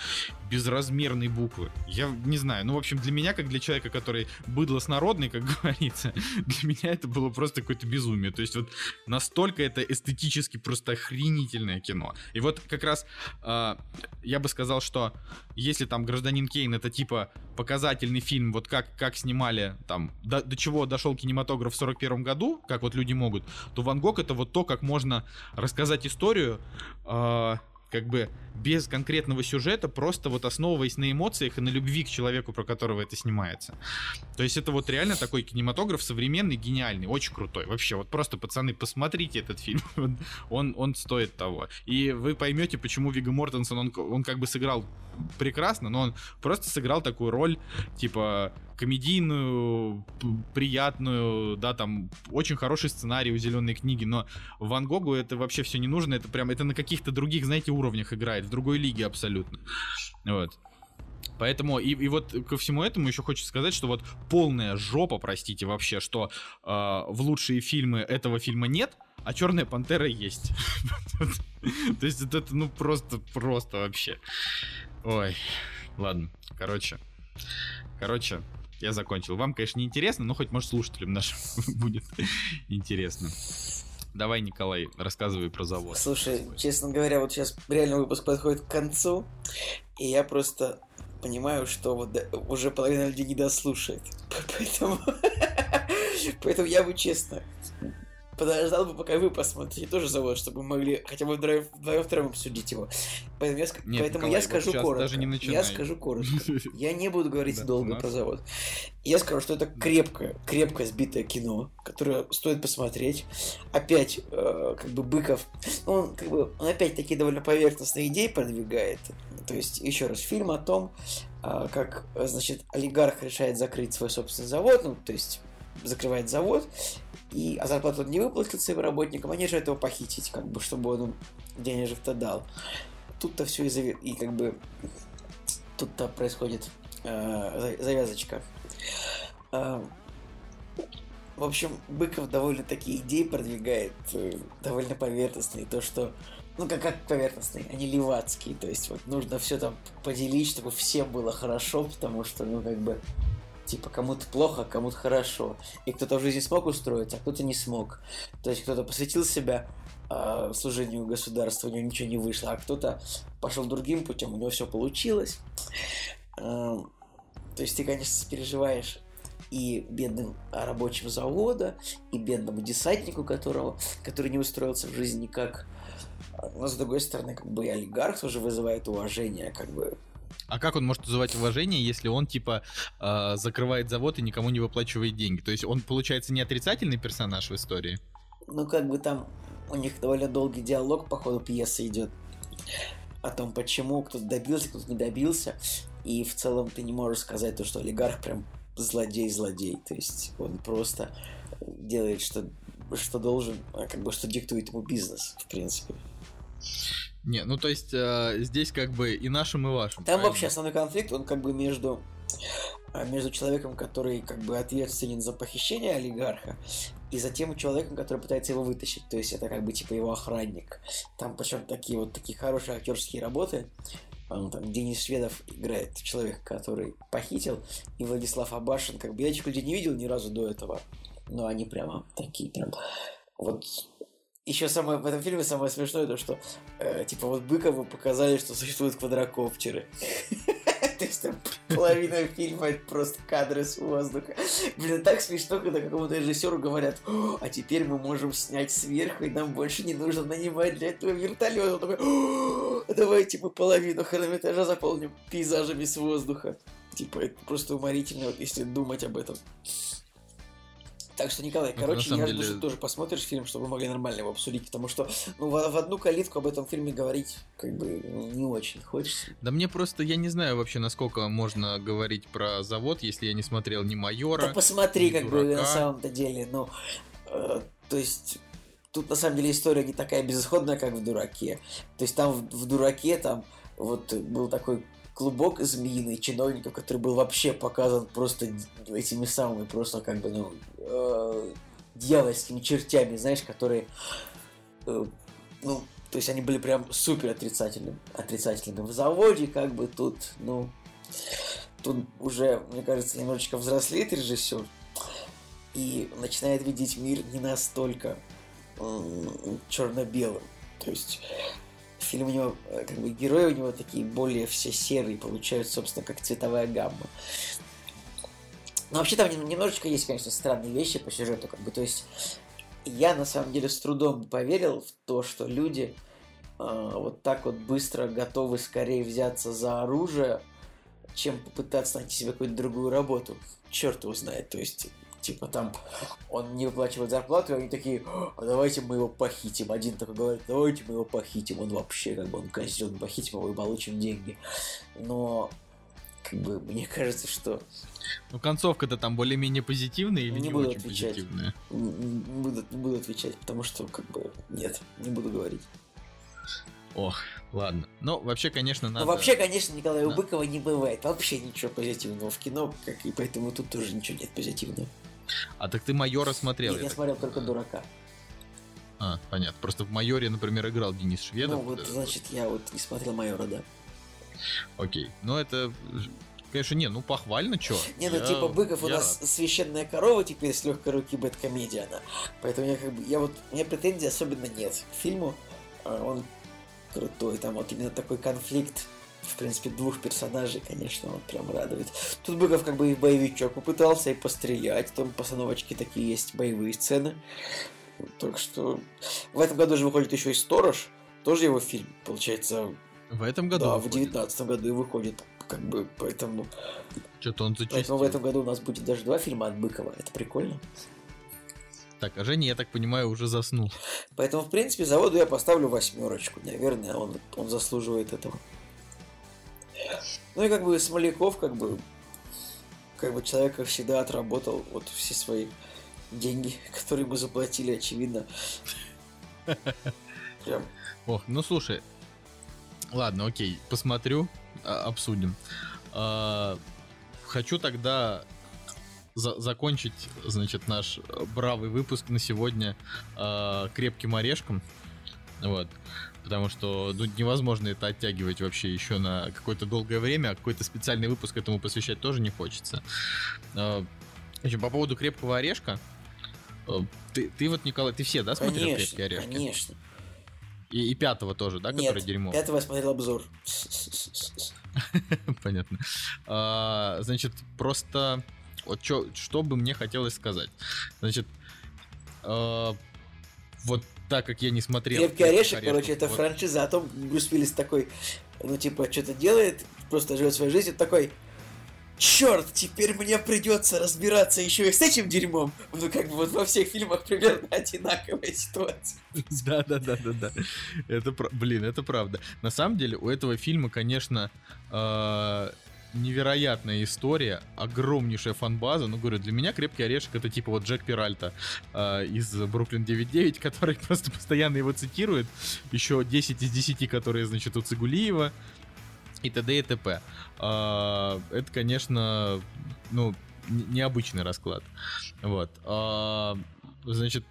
безразмерной буквы. Я не знаю. Ну, в общем, для меня, как для человека, который быдло снародный, как говорится, для меня это было просто какое-то безумие. То есть вот настолько это эстетически просто охренительное кино. И вот как раз э, я бы сказал, что если там «Гражданин Кейн» это типа показательный фильм, вот как, как снимали там, до, до чего дошел кинематограф в 41 году, как вот люди могут, то «Ван Гог» это вот то, как можно рассказать историю э, как бы без конкретного сюжета, просто вот основываясь на эмоциях и на любви к человеку, про которого это снимается. То есть это вот реально такой кинематограф современный, гениальный, очень крутой. Вообще, вот просто, пацаны, посмотрите этот фильм. он, он стоит того. И вы поймете, почему Вига Мортенсон, он, он как бы сыграл прекрасно, но он просто сыграл такую роль, типа, комедийную, приятную, да, там, очень хороший сценарий у зеленой книги, но Ван Гогу это вообще все не нужно, это прям, это на каких-то других, знаете, уровнях играет, в другой лиге абсолютно. Вот. Поэтому, и, и вот ко всему этому еще хочется сказать, что вот полная жопа, простите, вообще, что э, в лучшие фильмы этого фильма нет, а Черная Пантера есть. То есть это, ну, просто, просто вообще. Ой, ладно, короче. Короче, я закончил. Вам, конечно, не интересно, но хоть, может, слушателям нашим будет интересно. Давай, Николай, рассказывай про завод. Слушай, честно говоря, вот сейчас реально выпуск подходит к концу, и я просто понимаю, что вот уже половина людей не дослушает. Поэтому, поэтому я бы честно подождал бы, пока вы посмотрите тоже завод, чтобы мы могли хотя бы вдвоем-втроем обсудить его. Поэтому я, Нет, поэтому Николай, я скажу вот коротко. Даже не я скажу коротко. Я не буду говорить долго про завод. Я скажу, что это крепкое, крепко сбитое кино, которое стоит посмотреть. Опять, э, как бы Быков, он как бы, он опять такие довольно поверхностные идеи продвигает. То есть, еще раз, фильм о том, э, как, значит, олигарх решает закрыть свой собственный завод, ну, то есть закрывает завод, и, а зарплату не выплатил своим работникам, они же этого похитить, как бы, чтобы он им денежек-то дал. Тут-то все и, зави... и как бы тут-то происходит э, завязочка. Э, в общем, Быков довольно такие идеи продвигает, э, довольно поверхностные. То, что ну как, как поверхностные, они левацкие. То есть вот нужно все там поделить, чтобы всем было хорошо, потому что, ну как бы, типа кому-то плохо, а кому-то хорошо. И кто-то в жизни смог устроиться, а кто-то не смог. То есть кто-то посвятил себя э, служению государству, у него ничего не вышло, а кто-то пошел другим путем, у него все получилось. Э, то есть ты, конечно, переживаешь и бедным рабочим завода, и бедному десантнику, которого, который не устроился в жизни никак. Но, с другой стороны, как бы и олигарх тоже вызывает уважение, как бы а как он может вызывать уважение, если он, типа, э, закрывает завод и никому не выплачивает деньги? То есть он, получается, не отрицательный персонаж в истории? Ну, как бы там у них довольно долгий диалог по ходу пьесы идет о том, почему кто-то добился, кто-то не добился. И в целом ты не можешь сказать то, что олигарх прям злодей-злодей. То есть он просто делает, что, что должен, а как бы что диктует ему бизнес, в принципе. Не, ну то есть э, здесь как бы и нашим, и вашим. Там правильно? вообще основной конфликт, он как бы между а, между человеком, который как бы ответственен за похищение олигарха, и за тем человеком, который пытается его вытащить. То есть это как бы типа его охранник. Там причем такие вот такие хорошие актерские работы. Он, там Денис Шведов играет человека, который похитил, и Владислав Абашин, как бы я этих людей не видел ни разу до этого, но они прямо такие прям вот еще самое в этом фильме самое смешное то, что э, типа вот Быкову показали, что существуют квадрокоптеры. То есть там половина фильма это просто кадры с воздуха. Блин, так смешно, когда какому-то режиссеру говорят, а теперь мы можем снять сверху, и нам больше не нужно нанимать для этого вертолет. Он такой, давайте мы половину хронометража заполним пейзажами с воздуха. Типа, это просто уморительно, если думать об этом. Так что, Николай, ну, короче, я деле... жду, что тоже посмотришь фильм, чтобы мы могли нормально его обсудить, потому что ну, в, в одну калитку об этом фильме говорить как бы не очень хочется. Да мне просто, я не знаю вообще, насколько можно говорить про завод, если я не смотрел ни Майора, Да посмотри, как дурака. бы на самом-то деле, ну, э, то есть... Тут на самом деле история не такая безысходная, как в «Дураке». То есть там в, в «Дураке» там вот был такой клубок змеиный чиновников, который был вообще показан просто этими самыми, просто как бы, ну, э, дьявольскими чертями, знаешь, которые, э, ну, то есть они были прям супер отрицательными, отрицательными. В заводе как бы тут, ну, тут уже, мне кажется, немножечко взрослеет режиссер и начинает видеть мир не настолько черно-белым. То есть фильм у него, э, как бы герои у него такие более все серые, получаются, собственно, как цветовая гамма. Но вообще там немножечко есть, конечно, странные вещи по сюжету, как бы, то есть я на самом деле с трудом поверил в то, что люди а, вот так вот быстро готовы скорее взяться за оружие, чем попытаться найти себе какую-то другую работу. Черт его знает, то есть типа там он не выплачивает зарплату, и они такие, а давайте мы его похитим. Один такой говорит, давайте мы его похитим. Он вообще как бы он козел, похитим его и получим деньги. Но как бы мне кажется, что Ну, концовка-то там более-менее позитивная или Не не, буду очень отвечать. позитивная? не, буду, не буду отвечать, потому что как бы нет, не буду говорить. Ох, ладно. Ну, вообще, конечно, надо... Но вообще, конечно, Николая Да. Быкова не бывает вообще ничего позитивного в кино, как и поэтому тут тоже ничего нет позитивного. А так ты майора смотрел? Нет, я я смотрел только дурака. А, понятно. Просто в майоре, например, играл Денис Шведов. ну вот, значит, я вот не смотрел майора, да. Окей. Ну, это... Конечно, не, ну похвально, чё. Не, ну Я- типа Быков у я нас священная корова теперь с легкой руки бэткомедия она. Поэтому я как бы, я вот, у меня претензий особенно нет к фильму. А, Он крутой, там вот именно такой конфликт, в принципе, двух персонажей, конечно, он прям радует. Тут Быков как бы и боевичок попытался, и пострелять, там постановочки такие есть, боевые сцены. Так что в этом году же выходит еще и Сторож, тоже его фильм, получается. В этом году да, в девятнадцатом году и выходит, как бы, поэтому Что-то он Поэтому зачастил. в этом году у нас будет даже два фильма от Быкова. Это прикольно. Так, а Женя, я так понимаю, уже заснул. Поэтому, в принципе, заводу я поставлю восьмерочку. Наверное, он, он заслуживает этого. Ну и как бы Смоляков, как бы, как бы человек, как всегда, отработал вот все свои деньги, которые ему заплатили, очевидно. Прям. Ох, ну слушай. Ладно, окей, посмотрю, а, обсудим. А, хочу тогда за- закончить, значит, наш бравый выпуск на сегодня а, крепким орешком. Вот. Потому что ну, невозможно это оттягивать вообще еще на какое-то долгое время, а какой-то специальный выпуск этому посвящать тоже не хочется. А, в общем, по поводу крепкого орешка. э, Ты, ты вот, Николай, ты все, да, смотрел Конечно, крепкие орешки? конечно. И, и пятого тоже, да, который Нет, дерьмо? пятого я смотрел обзор. Понятно. А, значит, просто вот чё, что бы мне хотелось сказать. Значит, а, вот так как я не смотрел... Крепкий орешек, «Орешков», короче, это вот- франшиза, а том Брюс Уиллис такой, ну, типа, что-то делает, просто живет своей жизнью, такой, черт, теперь мне придется разбираться еще и с этим дерьмом. Ну, как бы вот во всех фильмах примерно одинаковая ситуация. Да, да, да, да, да. Это, блин, это правда. На самом деле, у этого фильма, конечно, а, невероятная история, огромнейшая фанбаза. Ну, говорю, для меня «Крепкий орешек» — это типа вот Джек Пиральта а, из «Бруклин 9.9», который просто постоянно его цитирует. Еще 10 из 10, которые, значит, у Цигулиева и т.д. и т.п. А, Это, конечно, ну, необычный расклад. Вот. А, Значит,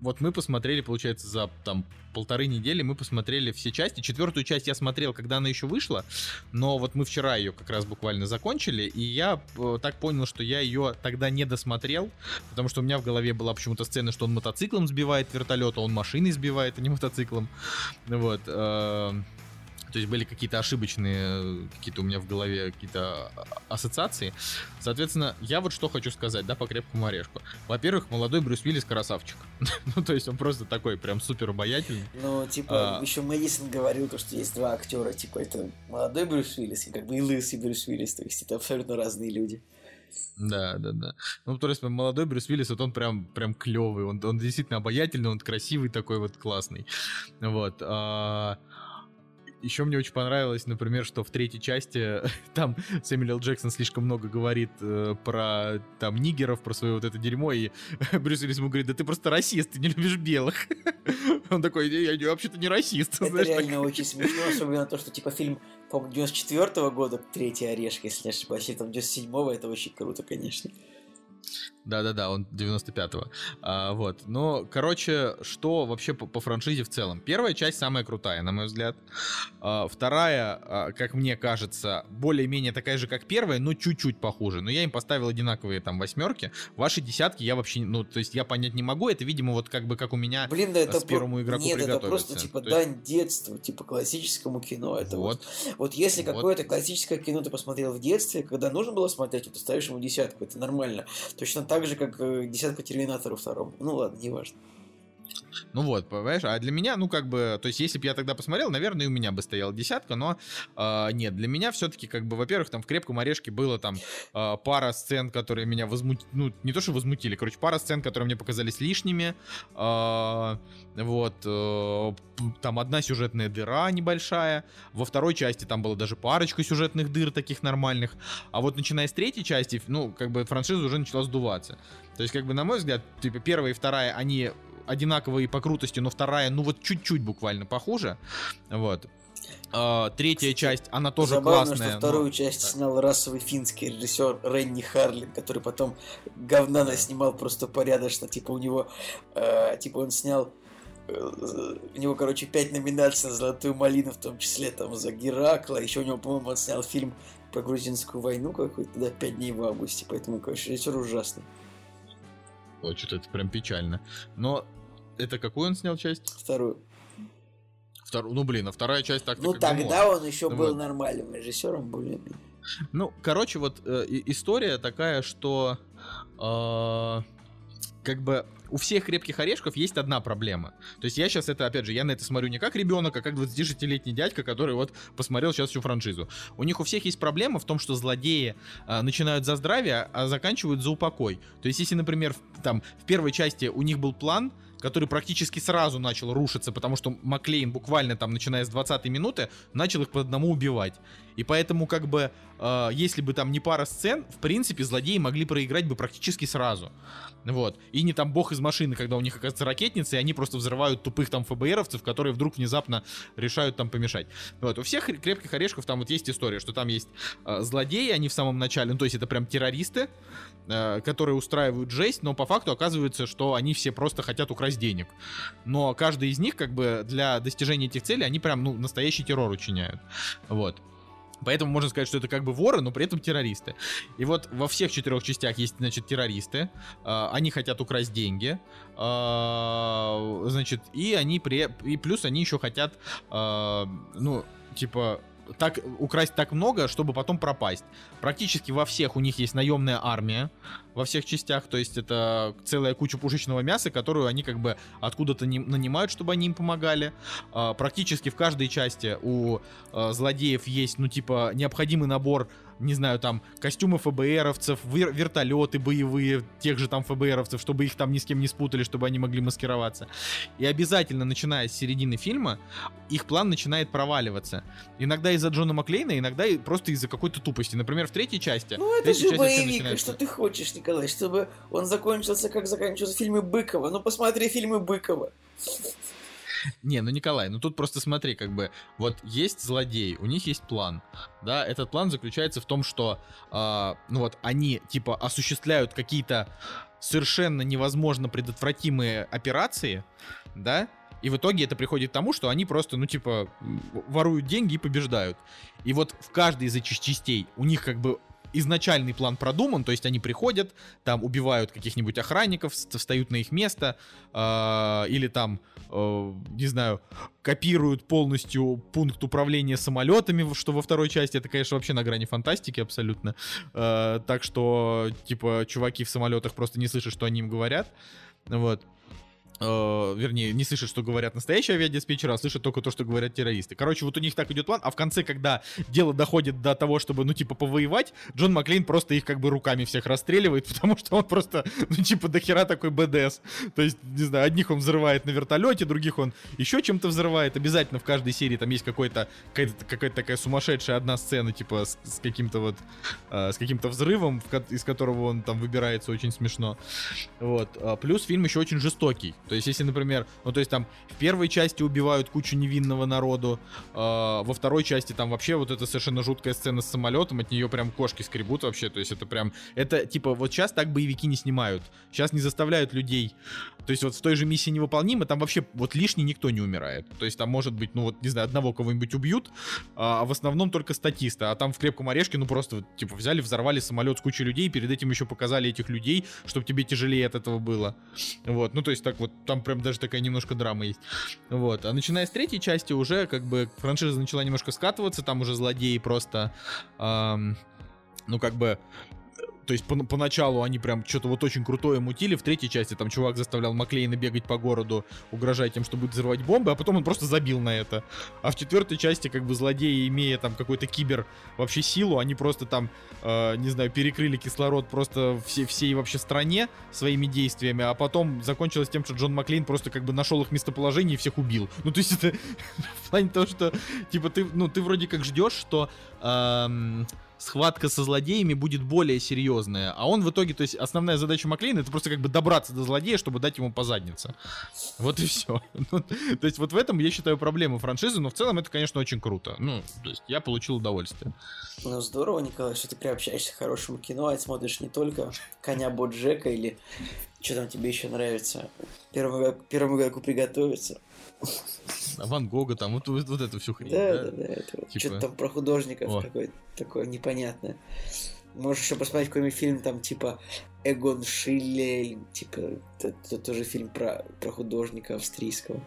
вот мы посмотрели, получается, за там полторы недели мы посмотрели все части. Четвертую часть я смотрел, когда она еще вышла, но вот мы вчера ее как раз буквально закончили, и я э, так понял, что я ее тогда не досмотрел, потому что у меня в голове была почему-то сцена, что он мотоциклом сбивает вертолет, а он машиной сбивает, а не мотоциклом. Вот. э, То есть были какие-то ошибочные, э, какие-то у меня в голове какие-то а- ассоциации. Соответственно, я вот что хочу сказать, да, по крепкому орешку. Во-первых, молодой Брюс Уиллис красавчик. ну, то есть он просто такой прям супер обаятельный. Ну, типа, А. еще Мэдисон говорил, то, что есть два актера, типа, это молодой Брюс Уиллис и как бы и лысый Брюс Уиллис, то есть это абсолютно разные люди. Да, да, да. Ну, то есть молодой Брюс Уиллис, вот он прям, прям клевый, он, он действительно обаятельный, он красивый такой вот классный. Вот. а, еще мне очень понравилось, например, что в третьей части там Сэмюэл. Джексон слишком много говорит э, про там нигеров, про свое вот это дерьмо, и Брюс Уиллис ему говорит, да ты просто расист, ты не любишь белых. Он такой, «Не, я, я вообще-то не расист. Это знаешь, так. реально очень смешно, особенно то, что, типа, фильм, по-моему, 94 года, «Третий орешек», если не ошибаюсь, или там 97-го, это очень круто, конечно. Да-да-да, он 95-го. А, вот. Но, короче, что вообще по, по франшизе в целом? Первая часть самая крутая, на мой взгляд. А, вторая, а, как мне кажется, более-менее такая же, как первая, но чуть-чуть похуже. Но я им поставил одинаковые там восьмерки. Ваши десятки я вообще, ну, то есть я понять не могу. Это, видимо, вот как бы как у меня... Блин, да это... с первому про- игроку Нет, это просто, типа, То есть- дань детству, типа, классическому кино. Это вот. вот. Вот если Вот. какое-то классическое кино ты посмотрел в детстве, когда нужно было смотреть, ты ставишь ему десятку, это нормально. Точно так же, как э, десятку Терминатору второму. Ну ладно, неважно. Ну вот, понимаешь, а для меня, ну как бы, то есть если бы я тогда посмотрел, наверное, и у меня бы стояла десятка, но э, нет, для меня все-таки как бы, во-первых, там в «Крепком орешке» было там э, пара сцен, которые меня возмутили, ну не то, что возмутили, короче, пара сцен, которые мне показались лишними, э, вот, э, там одна сюжетная дыра небольшая, во второй части там было даже парочка сюжетных дыр таких нормальных, а вот начиная с третьей части, ну, как бы франшиза уже начала сдуваться. То есть, как бы, на мой взгляд, типа, первая и вторая, они одинаковые по крутости, но вторая, ну вот чуть-чуть буквально похуже. Вот. А, третья часть, она тоже Забавно, классная. что вторую но... часть снял расовый финский режиссер Ренни Харлин, который потом говна наснимал просто порядочно. Типа у него, э, типа он снял э, у него, короче, пять номинаций на Золотую Малину, в том числе там за Геракла. Еще у него, по-моему, он снял фильм про грузинскую войну какой-то, да, пять дней в августе. Поэтому, короче, режиссер ужасный. О, что-то это прям печально. Но это какую он снял часть? Вторую. Вторую, ну блин, а вторая часть так Ну тогда он еще Ну был вот. нормальным режиссером, более-менее. Ну, короче, вот э, история такая, что э, как бы у всех крепких орешков есть одна проблема. То есть я сейчас это, опять же, я на это смотрю не как ребенок, а как 26-летний дядька, который вот посмотрел сейчас всю франшизу. У них у всех есть проблема в том, что злодеи э, начинают за здравие, а заканчивают за упокой. То есть если, например, в- там в первой части у них был план, который практически сразу начал рушиться, потому что Маклейн буквально там, начиная с 20 минуты, начал их по одному убивать. И поэтому, как бы, э, если бы там не пара сцен, в принципе, злодеи могли проиграть бы практически сразу. Вот. И не там бог из машины, когда у них оказывается ракетница, и они просто взрывают тупых там ФБРовцев, которые вдруг внезапно решают там помешать. Вот. У всех крепких орешков там вот есть история, что там есть э, злодеи, они в самом начале, ну то есть это прям террористы, которые устраивают жесть, но по факту оказывается, что они все просто хотят украсть денег. Но каждый из них, как бы, для достижения этих целей, они прям, ну, настоящий террор учиняют. Вот. Поэтому можно сказать, что это как бы воры, но при этом террористы. И вот во всех четырех частях есть, значит, террористы. э, они хотят украсть деньги. э, значит, и они при... И плюс они еще хотят, э, ну, типа, так украсть так много, чтобы потом пропасть. Практически во всех у них есть наемная армия во всех частях, то есть это целая куча пушечного мяса, которую они как бы откуда-то не- нанимают, чтобы они им помогали. А, Практически в каждой части у а, злодеев есть, ну типа необходимый набор, не знаю, там костюмы ФБРовцев, вер- вертолеты боевые тех же там ФБРовцев, чтобы их там ни с кем не спутали, чтобы они могли маскироваться. И обязательно, начиная с середины фильма, их план начинает проваливаться. Иногда из-за Джона Маклейна, иногда и просто из-за какой-то тупости. Например, в третьей части. Ну это же боевик, что ты хочешь, Николай, чтобы он закончился, как заканчиваются фильмы Быкова. Ну посмотри фильмы Быкова. Не, ну Николай, ну тут просто смотри, как бы, вот есть злодеи, у них есть план, да, этот план заключается в том, что, а, ну вот, они, типа, осуществляют какие-то совершенно невозможно предотвратимые операции, да, и в итоге это приходит к тому, что они просто, ну, типа, воруют деньги и побеждают. И вот в каждой из этих частей у них как бы изначальный план продуман, то есть они приходят, там убивают каких-нибудь охранников, вст- встают на их место, а, или там, э, не знаю, копируют полностью пункт управления самолетами, что во второй части, это, конечно, вообще на грани фантастики абсолютно. Э, так что, типа, чуваки в самолетах просто не слышат, что они им говорят. Вот. Э, вернее, не слышат, что говорят настоящие авиадиспетчеры, а слышат только то, что говорят террористы. Короче, вот у них так идет план, а в конце, когда дело доходит до того, чтобы, ну, типа, повоевать, Джон Маклейн просто их как бы руками всех расстреливает, потому что он просто, ну, типа, дохера такой БДС. То есть, не знаю, одних он взрывает на вертолете, других он еще чем-то взрывает. Обязательно в каждой серии там есть какой-то, какая-то, какая-то такая сумасшедшая одна сцена, типа, с, с каким-то вот, э, с каким-то взрывом, в из которого он там выбирается очень смешно. Вот. А, Плюс фильм еще очень жестокий. То есть, если, например, ну, то есть там в первой части убивают кучу невинного народу, а, во второй части там вообще вот эта совершенно жуткая сцена с самолетом, от нее прям кошки скребут вообще. То есть это прям, это типа вот сейчас так боевики не снимают. Сейчас не заставляют людей. То есть вот в той же миссии невыполнима там вообще вот лишний никто не умирает. То есть там может быть, ну вот, не знаю, одного кого-нибудь убьют, а в основном только статиста. А там в крепком орешке, ну просто вот, типа взяли, взорвали самолет с кучей людей, перед этим еще показали этих людей, чтобы тебе тяжелее от этого было. Вот, ну то есть так вот, там прям даже такая немножко драма есть. Вот, а начиная с третьей части уже как бы франшиза начала немножко скатываться, там уже злодеи просто, ам, ну как бы то есть по- поначалу они прям что-то вот очень крутое мутили. В третьей части там чувак заставлял Маклейна бегать по городу, угрожая тем, что будет взрывать бомбы, а потом он просто забил на это. А в четвертой части как бы злодеи, имея там какой-то кибер вообще силу, они просто там, э, не знаю, перекрыли кислород просто все, всей вообще стране своими действиями, а потом закончилось тем, что Джон Маклейн просто как бы нашел их местоположение и всех убил. Ну, то есть это в плане того, что, типа, ты, ну, ты вроде как ждешь, что эм, схватка со злодеями будет более серьезная. А он в итоге, то есть основная задача Маклейна это просто как бы добраться до злодея, чтобы дать ему по заднице. Вот и все. Ну, то есть вот в этом я считаю проблему франшизы, но в целом это, конечно, очень круто. Ну, то есть я получил удовольствие. Ну, здорово, Николай, что ты приобщаешься к хорошему кино, а смотришь не только «Коня Боджека» или что там тебе еще нравится, «Первому, первому игроку приготовиться». А Ван Гога там, вот, вот, вот эту всю хрень. Да, да? да, да. Это вот Типа- Что-то там про художников О. какое-то такое непонятное. Можешь еще посмотреть какой-нибудь фильм там типа Эгон Шилле, или, типа это, это тоже фильм про, про художника австрийского.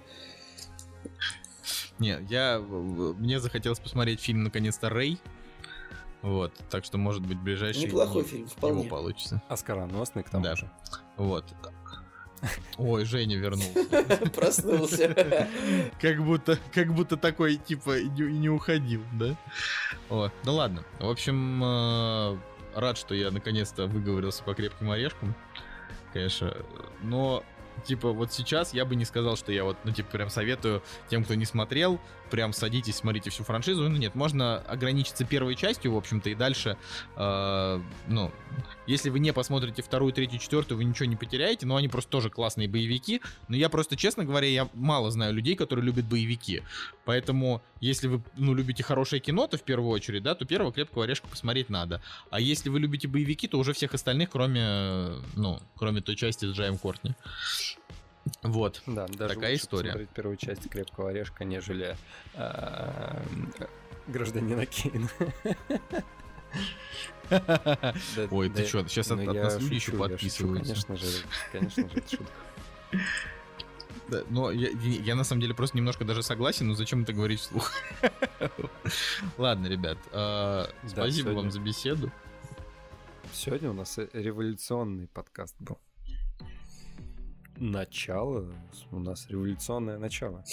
Не, я... Мне захотелось посмотреть фильм, наконец-то, Рэй. Вот, так что, может быть, в ближайшие Неплохой фильм, вполне. его получится. Оскароносный к тому Да. же. Вот. Ой, Женя вернулся. Проснулся. Как будто, как будто такой, типа, и не, уходил, да? Вот. Ну ладно. В общем, э, рад, что я наконец-то выговорился по крепким орешкам. Конечно. Но, типа, вот сейчас я бы не сказал, что я вот, ну, типа, прям советую тем, кто не смотрел, прям садитесь, смотрите всю франшизу. Ну, нет, можно ограничиться первой частью, в общем-то, и дальше, э, ну, если вы не посмотрите вторую, третью, четвертую, вы ничего не потеряете, но они просто тоже классные боевики. Но я просто, честно говоря, я мало знаю людей, которые любят боевики. Поэтому, если вы, ну, любите хорошее кино, то в первую очередь, да, то первого крепкого орешка посмотреть надо. А если вы любите боевики, то уже всех остальных, кроме, ну, кроме той части с Джаем Кортни. Вот. Да, даже Такая история. посмотреть первую часть «Крепкого орешка», нежели а, гражданина Кейна. Да- Ой, ты да- чё, сейчас от, ну, нас люди еще подписываются. Конечно же, конечно же, это шутка. Да, но я, я- я на самом деле просто немножко даже согласен, но зачем это говорить вслух? Ладно, ребят, э, спасибо сегодня- вам за беседу. Сегодня у нас э, революционный подкаст был. Начало. У нас революционное начало.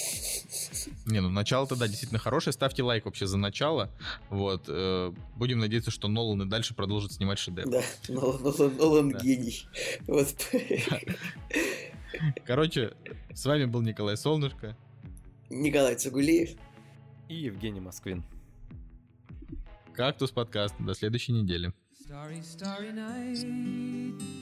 Не, ну начало-то, да, действительно хорошее. Ставьте лайк вообще за начало. Вот. э, будем надеяться, что Нолан и дальше продолжит снимать шедевр. Да, Нолан, Нолан- Нолан Да. гений. Вот. Короче, с вами был Николай Солнышко. Николай Цугулиев. И Евгений Москвин. Кактус подкаст. До следующей недели. Starry, starry night.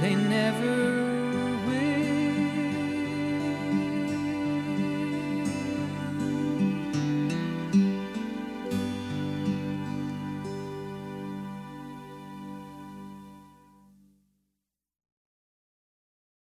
they never